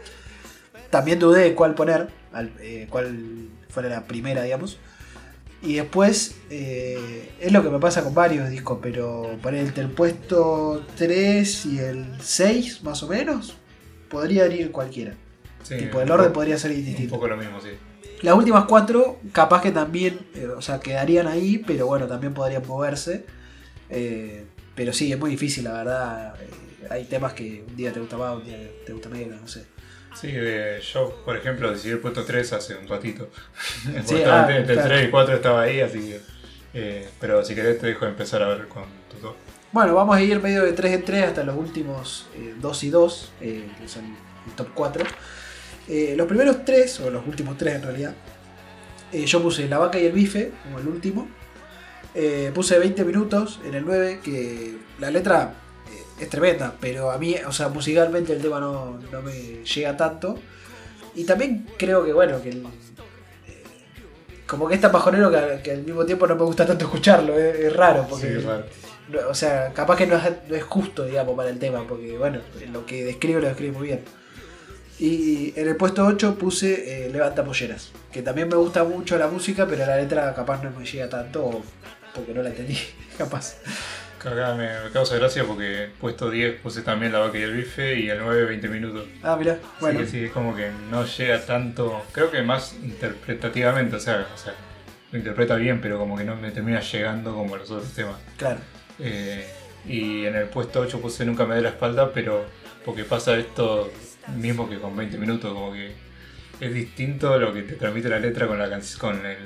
También dudé de cuál poner, al- eh, cuál fuera la primera, digamos. Y después, eh, es lo que me pasa con varios discos, pero poner entre el puesto 3 y el 6, más o menos, podría ir cualquiera.
Sí,
tipo, el
un
orden
poco-
podría ser
Un
distinto.
poco lo mismo, sí.
Las últimas cuatro, capaz que también, eh, o sea, quedarían ahí, pero bueno, también podrían moverse. Eh, pero sí, es muy difícil, la verdad. Eh, hay temas que un día te gusta más, un día te gusta menos, no sé.
Sí, eh, yo, por ejemplo, decidí el puesto 3 hace un ratito.
Sí, ah,
entre
claro.
3 y 4 estaba ahí, así que... eh, pero si querés te dejo empezar a ver con tu top.
Bueno, vamos a ir medio de 3 en 3 hasta los últimos 2 y 2, eh, que son el top 4. Eh, los primeros 3, o los últimos 3 en realidad, eh, yo puse La Vaca y el Bife como el último. Eh, puse 20 minutos en el 9, que la letra eh, es tremenda, pero a mí, o sea, musicalmente el tema no, no me llega tanto. Y también creo que, bueno, que el- eh, como que es tan bajonero que, que al mismo tiempo no me gusta tanto escucharlo, es, es raro, porque
Sí, es raro.
no- o sea, capaz que no es, no es justo, digamos, para el tema, porque bueno, lo que describe lo describe muy bien. Y en el puesto 8 puse eh, Levanta Polleras, que también me gusta mucho la música, pero la letra capaz no me llega tanto, o porque no la entendí, capaz.
Acá me, me causa gracia porque puesto 10 puse también la vaca y el bife y el 9 20 minutos.
Ah, mirá, bueno,
Así que sí, es como que no llega tanto, creo que más interpretativamente, o sea, o sea, lo interpreta bien, pero como que no me termina llegando como los otros temas.
claro.
Eh, y en el puesto 8 puse Nunca me dé la espalda, pero porque pasa esto mismo que con 20 minutos, como que es distinto lo que te transmite la letra con la canción, con, el,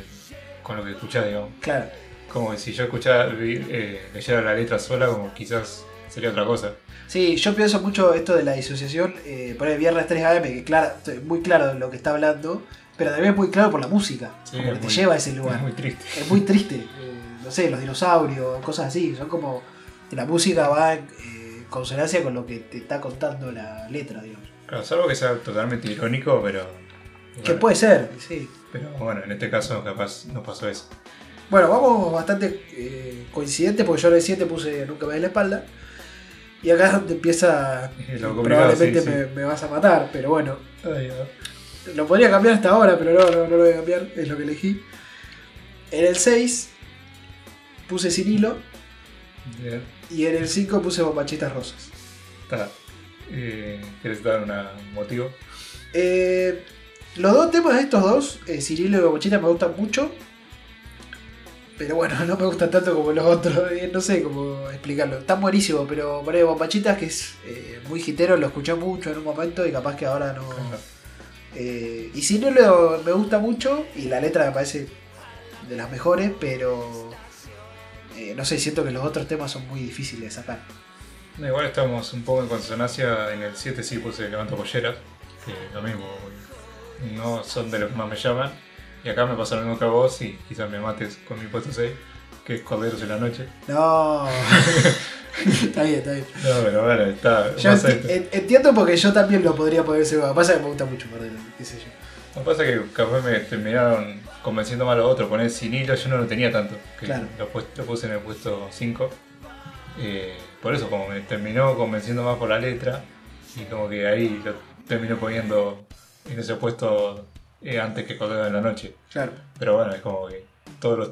con lo que escuchás, digamos.
Claro.
Como si yo escuchara, eh, leyera la letra sola, como quizás sería otra cosa.
Sí, yo pienso mucho esto de la disociación, eh, por el viernes 3 AM, que claro, muy claro de lo que está hablando, pero también es muy claro por la música,
Sí,
como que te lleva a ese lugar.
Es muy triste.
es muy triste. Eh, no sé, los dinosaurios, cosas así. Son como. La música va en eh, consonancia con lo que te está contando la letra, digamos.
Claro, salvo que sea totalmente irónico, pero.
Que puede ser, sí.
Pero bueno, en este caso capaz no pasó eso.
Bueno, vamos bastante eh, coincidentes porque yo en el 7 puse Nunca me des la espalda. Y acá es donde empieza. Probablemente
sí,
me,
sí.
me vas a matar, pero bueno.
Ay.
Lo podría cambiar hasta ahora, pero no, no, no lo voy a cambiar, es lo que elegí. En el 6 puse Sin Hilo y en el 5 puse Bombachitas Rosas.
está. Eh, ¿Quieres dar una- un motivo?
Eh, los dos temas de estos dos, eh, Cirilo y Bochita, me gustan mucho. Pero bueno, no me gustan tanto como los otros. eh, no sé cómo explicarlo. Están buenísimos, pero por ahí Bombachitas, que es eh, muy hitero, lo escuché mucho en un momento y capaz que ahora no. Eh, y Cirilo me gusta mucho y la letra me parece de las mejores, pero. eh, no sé, siento que los otros temas son muy difíciles de sacar.
No, igual estamos un poco en consonancia. En el 7 sí puse Levanto Polleras, que lo mismo. No son de los que más me llaman. Y acá me pasa lo mismo que a vos y quizás me mates con mi puesto 6, que es Corderos en la Noche.
No. está bien, está bien.
No, pero bueno, está.
Yo enti- entiendo porque yo también lo podría ese juego. Pasa que me gusta mucho Cordero, qué sé yo.
Lo que pasa es que capaz me terminaron convenciendo más los otros. Poner sin hilo yo no lo tenía tanto. Que
Claro.
lo, pu- lo puse en el puesto 5. por eso, como me terminó convenciendo más por la letra. Y como que ahí lo terminé poniendo en ese puesto eh, antes que Cordero en la noche.
Claro.
Pero bueno, es como que todos los-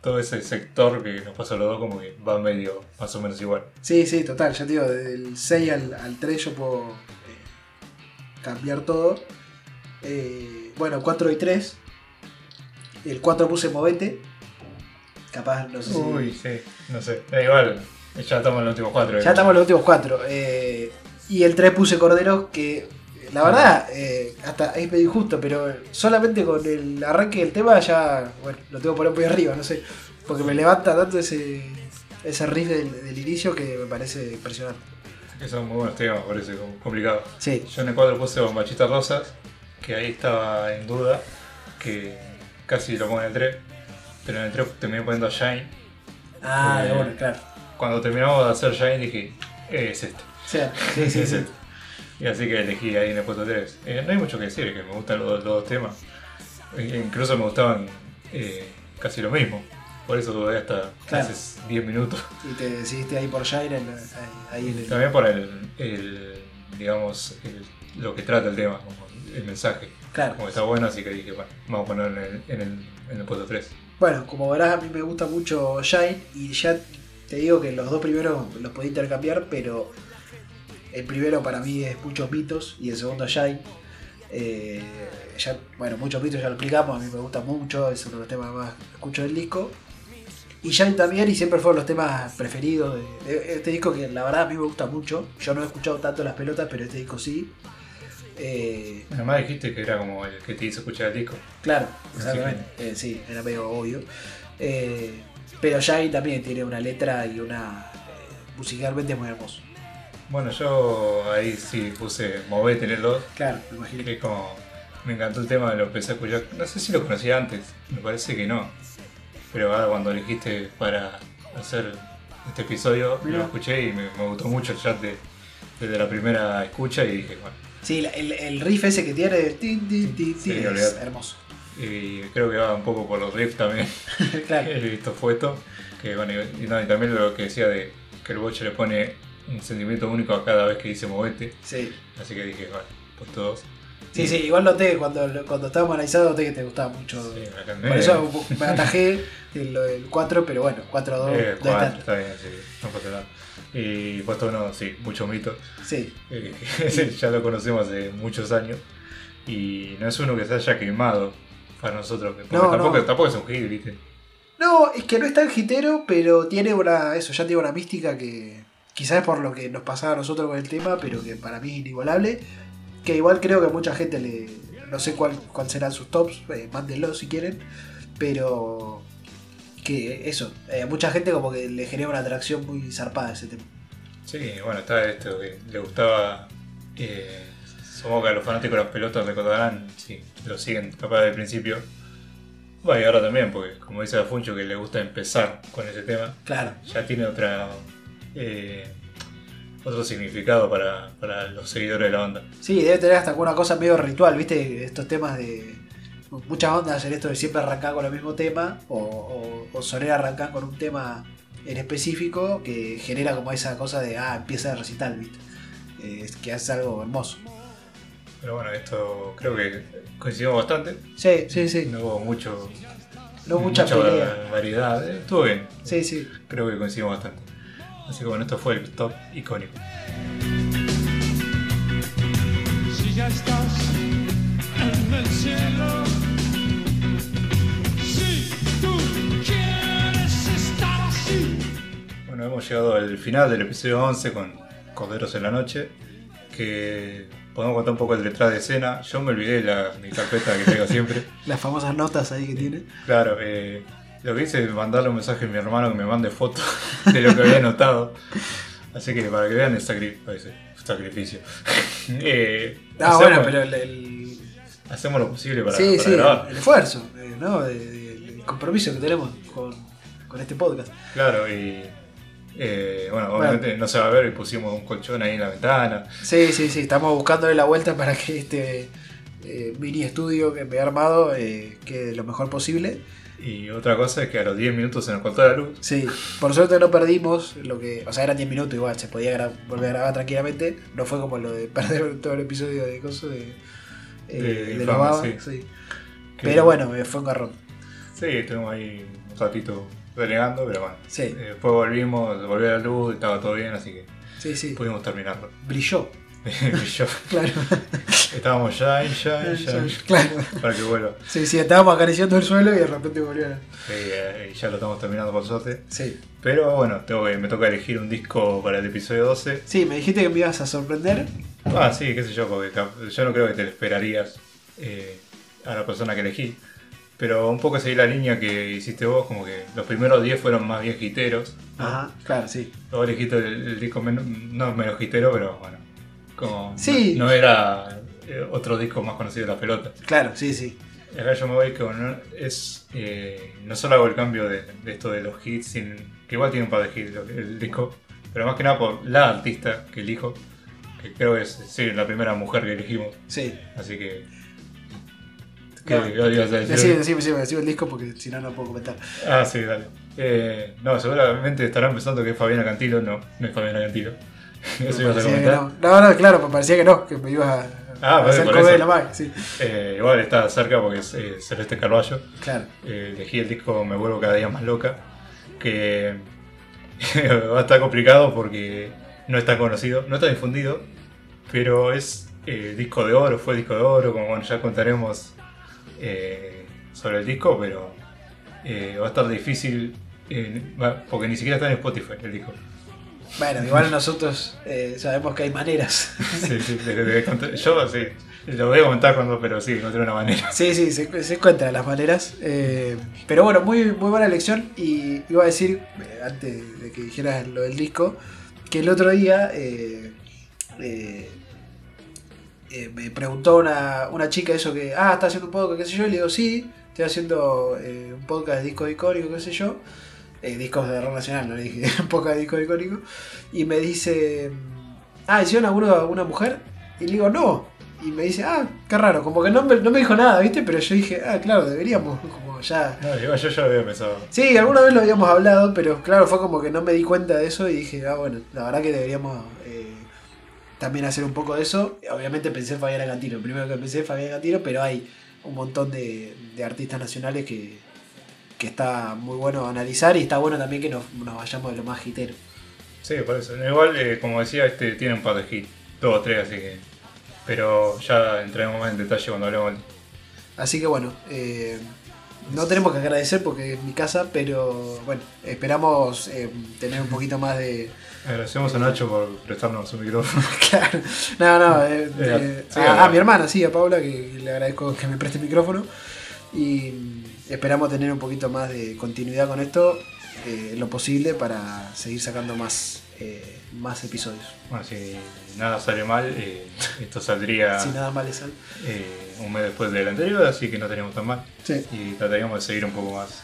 todo ese sector que nos pasó a los dos, como que va medio más o menos igual.
Sí, sí, total. Ya te digo, del 6 al, al 3 yo puedo eh, cambiar todo. Eh, bueno, 4 y 3. El 4 puse movete. Capaz, no sé si.
Uy, sí, no sé. Da igual, ya estamos en los últimos cuatro.
Ya estamos en los últimos 4. y el 3 puse cordero, que la verdad, eh, hasta es medio injusto, pero solamente con el arranque del tema ya. Bueno, lo tengo que poner muy arriba, no sé. Porque me levanta tanto ese, ese riff del, del inicio que me parece impresionante.
Que son muy buenos temas, por es como complicado.
Sí,
Yo en el cuadro puse Bombachitas Rosas, que ahí estaba en duda, que casi lo pongo en el 3, pero en el 3 terminé poniendo Shine.
Ah,
Eh,
bueno, claro.
Cuando terminamos de hacer Shine dije, eh, es este.
O sea, sí, sí,
es
sí.
Y así que elegí ahí en el puesto 3. Eh, no hay mucho que decir, es que me gustan los, dos- los dos temas. Eh, incluso me gustaban eh, casi lo mismo. Por eso dudé hasta
Claro.
hace 10 minutos.
Y te decidiste ahí por Shine, en- ahí, ahí en el...
También por el, el, digamos, el- lo que trata el tema, como el mensaje.
Claro.
Como está bueno, así que dije, bueno, vamos a ponerlo en el, en el, en el puesto 3.
Bueno, como verás, a mí me gusta mucho Shine y ya te digo que los dos primeros los podía intercambiar, pero el primero para mí es Muchos Mitos y el segundo Shine. Eh, ya, bueno, Muchos Mitos ya lo explicamos, a mí me gusta mucho, es uno de los temas que más escucho del disco. Y Shine también, y siempre fueron los temas preferidos de, de este disco que la verdad a mí me gusta mucho. Yo no he escuchado tanto las pelotas, pero este disco sí. Eh,
Además dijiste que era como el que te hizo escuchar el disco.
Claro, exactamente. Eh, sí, era medio obvio. Eh, pero Shine también tiene una letra y una. eh, musicalmente es muy hermoso.
Bueno, yo ahí sí puse Movete en el 2,
Claro, me imagino.
que es como. Me encantó el tema, lo empecé a escuchar. No sé si lo conocía antes, me parece que no. Pero ahora cuando elegiste para hacer este episodio,
Mirá.
lo escuché y me, me gustó mucho el chat de- desde la primera escucha y dije, bueno.
Sí, el, el riff ese que tiene, el tin, tin, tin,
Sí,
tin, es
olvidate.
hermoso.
Y creo que va un poco por los riffs también.
claro.
He visto fotos. Que bueno, y, y no, y también lo que decía de que el boche le pone un sentimiento único a cada vez que dice movete.
Sí.
Así que dije, bueno, pues todos.
Sí, sí, igual noté cuando, cuando estábamos analizando, noté que te gustaba mucho.
Sí, en
Por eso me atajé el, el 4, pero bueno, 4 2
Eh,
no
cuatro,
está.
está bien, sí, no pasa nada. Y puesto uno, sí, mucho mito.
Sí,
Eh, ese ya lo conocemos hace muchos años. Y no es uno que se haya quemado para nosotros. porque
No,
tampoco,
no.
tampoco es un hit, ¿viste?
No, es que no es tan hitero, pero tiene una. Eso, ya tiene una mística que. Quizás por lo que nos pasaba a nosotros con el tema, pero que para mí es inigualable. Que igual creo que a mucha gente le. No sé cuál, cuál serán sus tops, eh, mándenlo si quieren. Pero. Que eso, eh, mucha gente como que le genera una atracción muy zarpada ese tema.
Sí, bueno, está esto que le gustaba. Eh, supongo que a los fanáticos de las pelotas recordarán, sí, lo siguen capaz del principio. Bueno, y ahora también, porque como dice Afuncho que le gusta empezar con ese tema,
Claro,
ya tiene otra eh, otro significado para, para los seguidores de la banda.
Sí, debe tener hasta una cosa medio ritual, ¿viste? Estos temas de. Muchas bandas hacen esto de siempre arrancar con el mismo tema, o, o, o soler arrancar con un tema en específico que genera como esa cosa de, ah, empieza a recital, ¿viste? Eh, es que hace algo hermoso.
Pero bueno, esto creo que coincidimos bastante.
Sí, sí, sí.
No hubo mucho,
No mucha pelea.
variedad. eh, Estuvo bien.
Sí, sí.
Creo que coincidimos bastante. Así que bueno, esto fue el top icónico.
Si ya estás en el cielo, si tú quieres estar así.
Bueno, hemos llegado al final del episodio 11 con Corderos en la Noche. Que podemos contar un poco el detrás de escena. Yo me olvidé la, mi carpeta que traigo siempre.
Las famosas notas ahí que tiene.
Claro, eh, lo que hice es mandarle un mensaje a mi hermano que me mande fotos de lo que había notado. Así que para que vean el sacri- sacrificio. Eh,
Ah,
hacemos,
bueno, pero el. el-
hacemos lo posible para,
sí,
para
sí,
grabar.
el esfuerzo, eh, ¿no? El compromiso que tenemos con, con este podcast.
Claro, y eh, bueno, obviamente no se va a ver y pusimos un colchón ahí en la ventana.
Sí, sí, sí, estamos buscándole la vuelta para que este eh, mini estudio que me he armado eh, quede lo mejor posible.
Y otra cosa es que a los 10 minutos se nos cortó la luz.
Sí, por suerte no perdimos lo que. O sea, eran 10 minutos igual, se podía volver a grabar tranquilamente. No fue como lo de perder todo el episodio de cosas de. eh,
De
de, los babas,
sí.
sí. Pero bueno, eh, fue un garrón.
Sí, estuvimos ahí un ratito renegando, pero bueno.
Sí.
Eh, Después volvimos, volvió la luz, estaba todo bien, así que
Sí, sí.
pudimos terminarlo.
Brilló, claro.
estábamos shine, shine, shine,
claro.
para que vuelva.
Sí, sí, estábamos acariciando el suelo y de repente volvió.
Sí, eh, y ya lo estamos terminando por suerte.
Sí.
Pero bueno, tengo que, me toca elegir un disco para el episodio 12.
Sí, me dijiste que me ibas a sorprender.
Ah, sí, qué sé yo, porque yo no creo que te lo esperarías eh, a la persona que elegí. Pero un poco seguí la línea que hiciste vos, como que los primeros 10 fueron más bien hiteros. ¿no?
Ajá, claro, sí.
Luego elegiste el, el disco menos, no menos hitero, pero bueno. Como
Sí.
no, no era eh, otro disco más conocido de la pelota.
Claro, sí, sí.
Acá yo me voy con. Es, eh, no solo hago el cambio de, de esto de los hits, sin, que igual tiene un par de hits el disco, pero más que nada por la artista que elijo, que creo que es sí, la primera mujer que elegimos.
Sí.
Así que. ¿Qué
No,
qué ibas a decir?
Decime, decime, decime, decime el disco porque si no, no puedo comentar.
Ah, sí, dale. Eh, no, seguramente estarán pensando que es Fabiana Cantilo. No, no es Fabiana Cantilo. Eso
Me
ibas a
parecía que
comentar.
no. no, no, claro, me parecía que no, que me ibas a,
Ah,
a hacer
eso.
la mag, sí.
Eh, igual está cerca porque es eh, Celeste Carballo.
Claro.
Eh, elegí el disco Me vuelvo cada día más loca. Que va a estar complicado porque no está conocido, no está difundido. Pero es eh, disco de oro, fue disco de oro. Como bueno, ya contaremos eh, sobre el disco. Pero va a estar difícil porque ni siquiera está en Spotify el disco.
Bueno, igual nosotros eh, sabemos que hay maneras.
Sí, sí, de- yo sí, lo voy a comentar cuando, pero sí, encontré una manera.
Sí, sí, se, se encuentran las maneras. eh, pero bueno, muy, muy buena elección. Y iba a decir, eh, antes de que dijeras lo del disco, que el otro día eh, me preguntó una, una chica eso que, ah, está haciendo un podcast, qué sé yo. Y le digo, sí, estoy haciendo un podcast de discos icónicos, qué sé yo. Eh, discos de rock nacional, no le dije, de discos icónicos. Y me dice, ah, ¿hicieron alguno a una mujer? Y le digo, no. Y me dice, ah, qué raro, como que no me, no me dijo nada, ¿viste? Pero yo dije, ah, claro, deberíamos, como ya.
No, igual yo ya lo había pensado.
Sí, alguna vez lo habíamos hablado, pero claro, fue como que no me di cuenta de eso y dije, ah, bueno, la verdad que deberíamos eh, también hacer un poco de eso. Obviamente pensé en Fabiana Cantilo, el primero que pensé en Fabiana Cantilo, pero hay un montón de, de artistas nacionales que, que está muy bueno analizar y está bueno también que nos, nos vayamos de lo más hitero.
Sí, por eso. Igual, eh, como decía, este tiene un par de hits, dos o tres, así que. Pero ya entraremos más en detalle cuando hablemos
Así que bueno, eh, no tenemos que agradecer porque es mi casa, pero bueno, esperamos eh, tener un poquito más de...
Agradecemos a Nacho por prestarnos su micrófono.
Claro, no, no,
sí,
a,
a-
a mi hermana, sí, a Paula, que le agradezco que me preste el micrófono. Y esperamos tener un poquito más de continuidad con esto, eh, lo posible, para seguir sacando más, eh, más episodios.
Bueno, si nada sale mal, eh, esto saldría
Si nada más le sale.
un mes después del anterior, así que no estaríamos tan mal.
Sí,
Y trataríamos de seguir un poco más,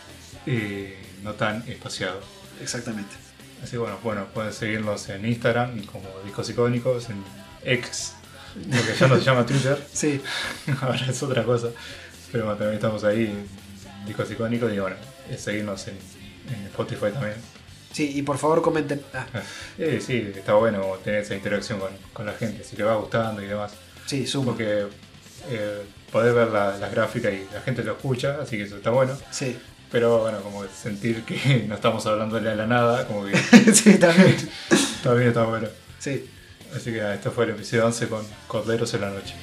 no tan espaciado.
exactamente.
Así que bueno, bueno, pueden seguirnos en Instagram como Discos Icónicos, en X, lo que ya no se llama Twitter,
Sí,
ahora es otra cosa. Pero bueno, también estamos ahí, Discos Icónicos, y bueno, es seguirnos en, en Spotify también.
sí, y por favor comenten. Ah,
Eh, sí, está bueno tener esa interacción con, con la gente, si le va gustando y demás.
sí, sumo.
Porque eh, poder ver la- las gráficas y la gente lo escucha, así que eso está bueno.
Sí,
Pero bueno, como sentir que no estamos hablándole a la nada, como que
sí, también.
también está bueno.
Sí.
Así que nada, este fue el episodio 11 con Corderos en la Noche.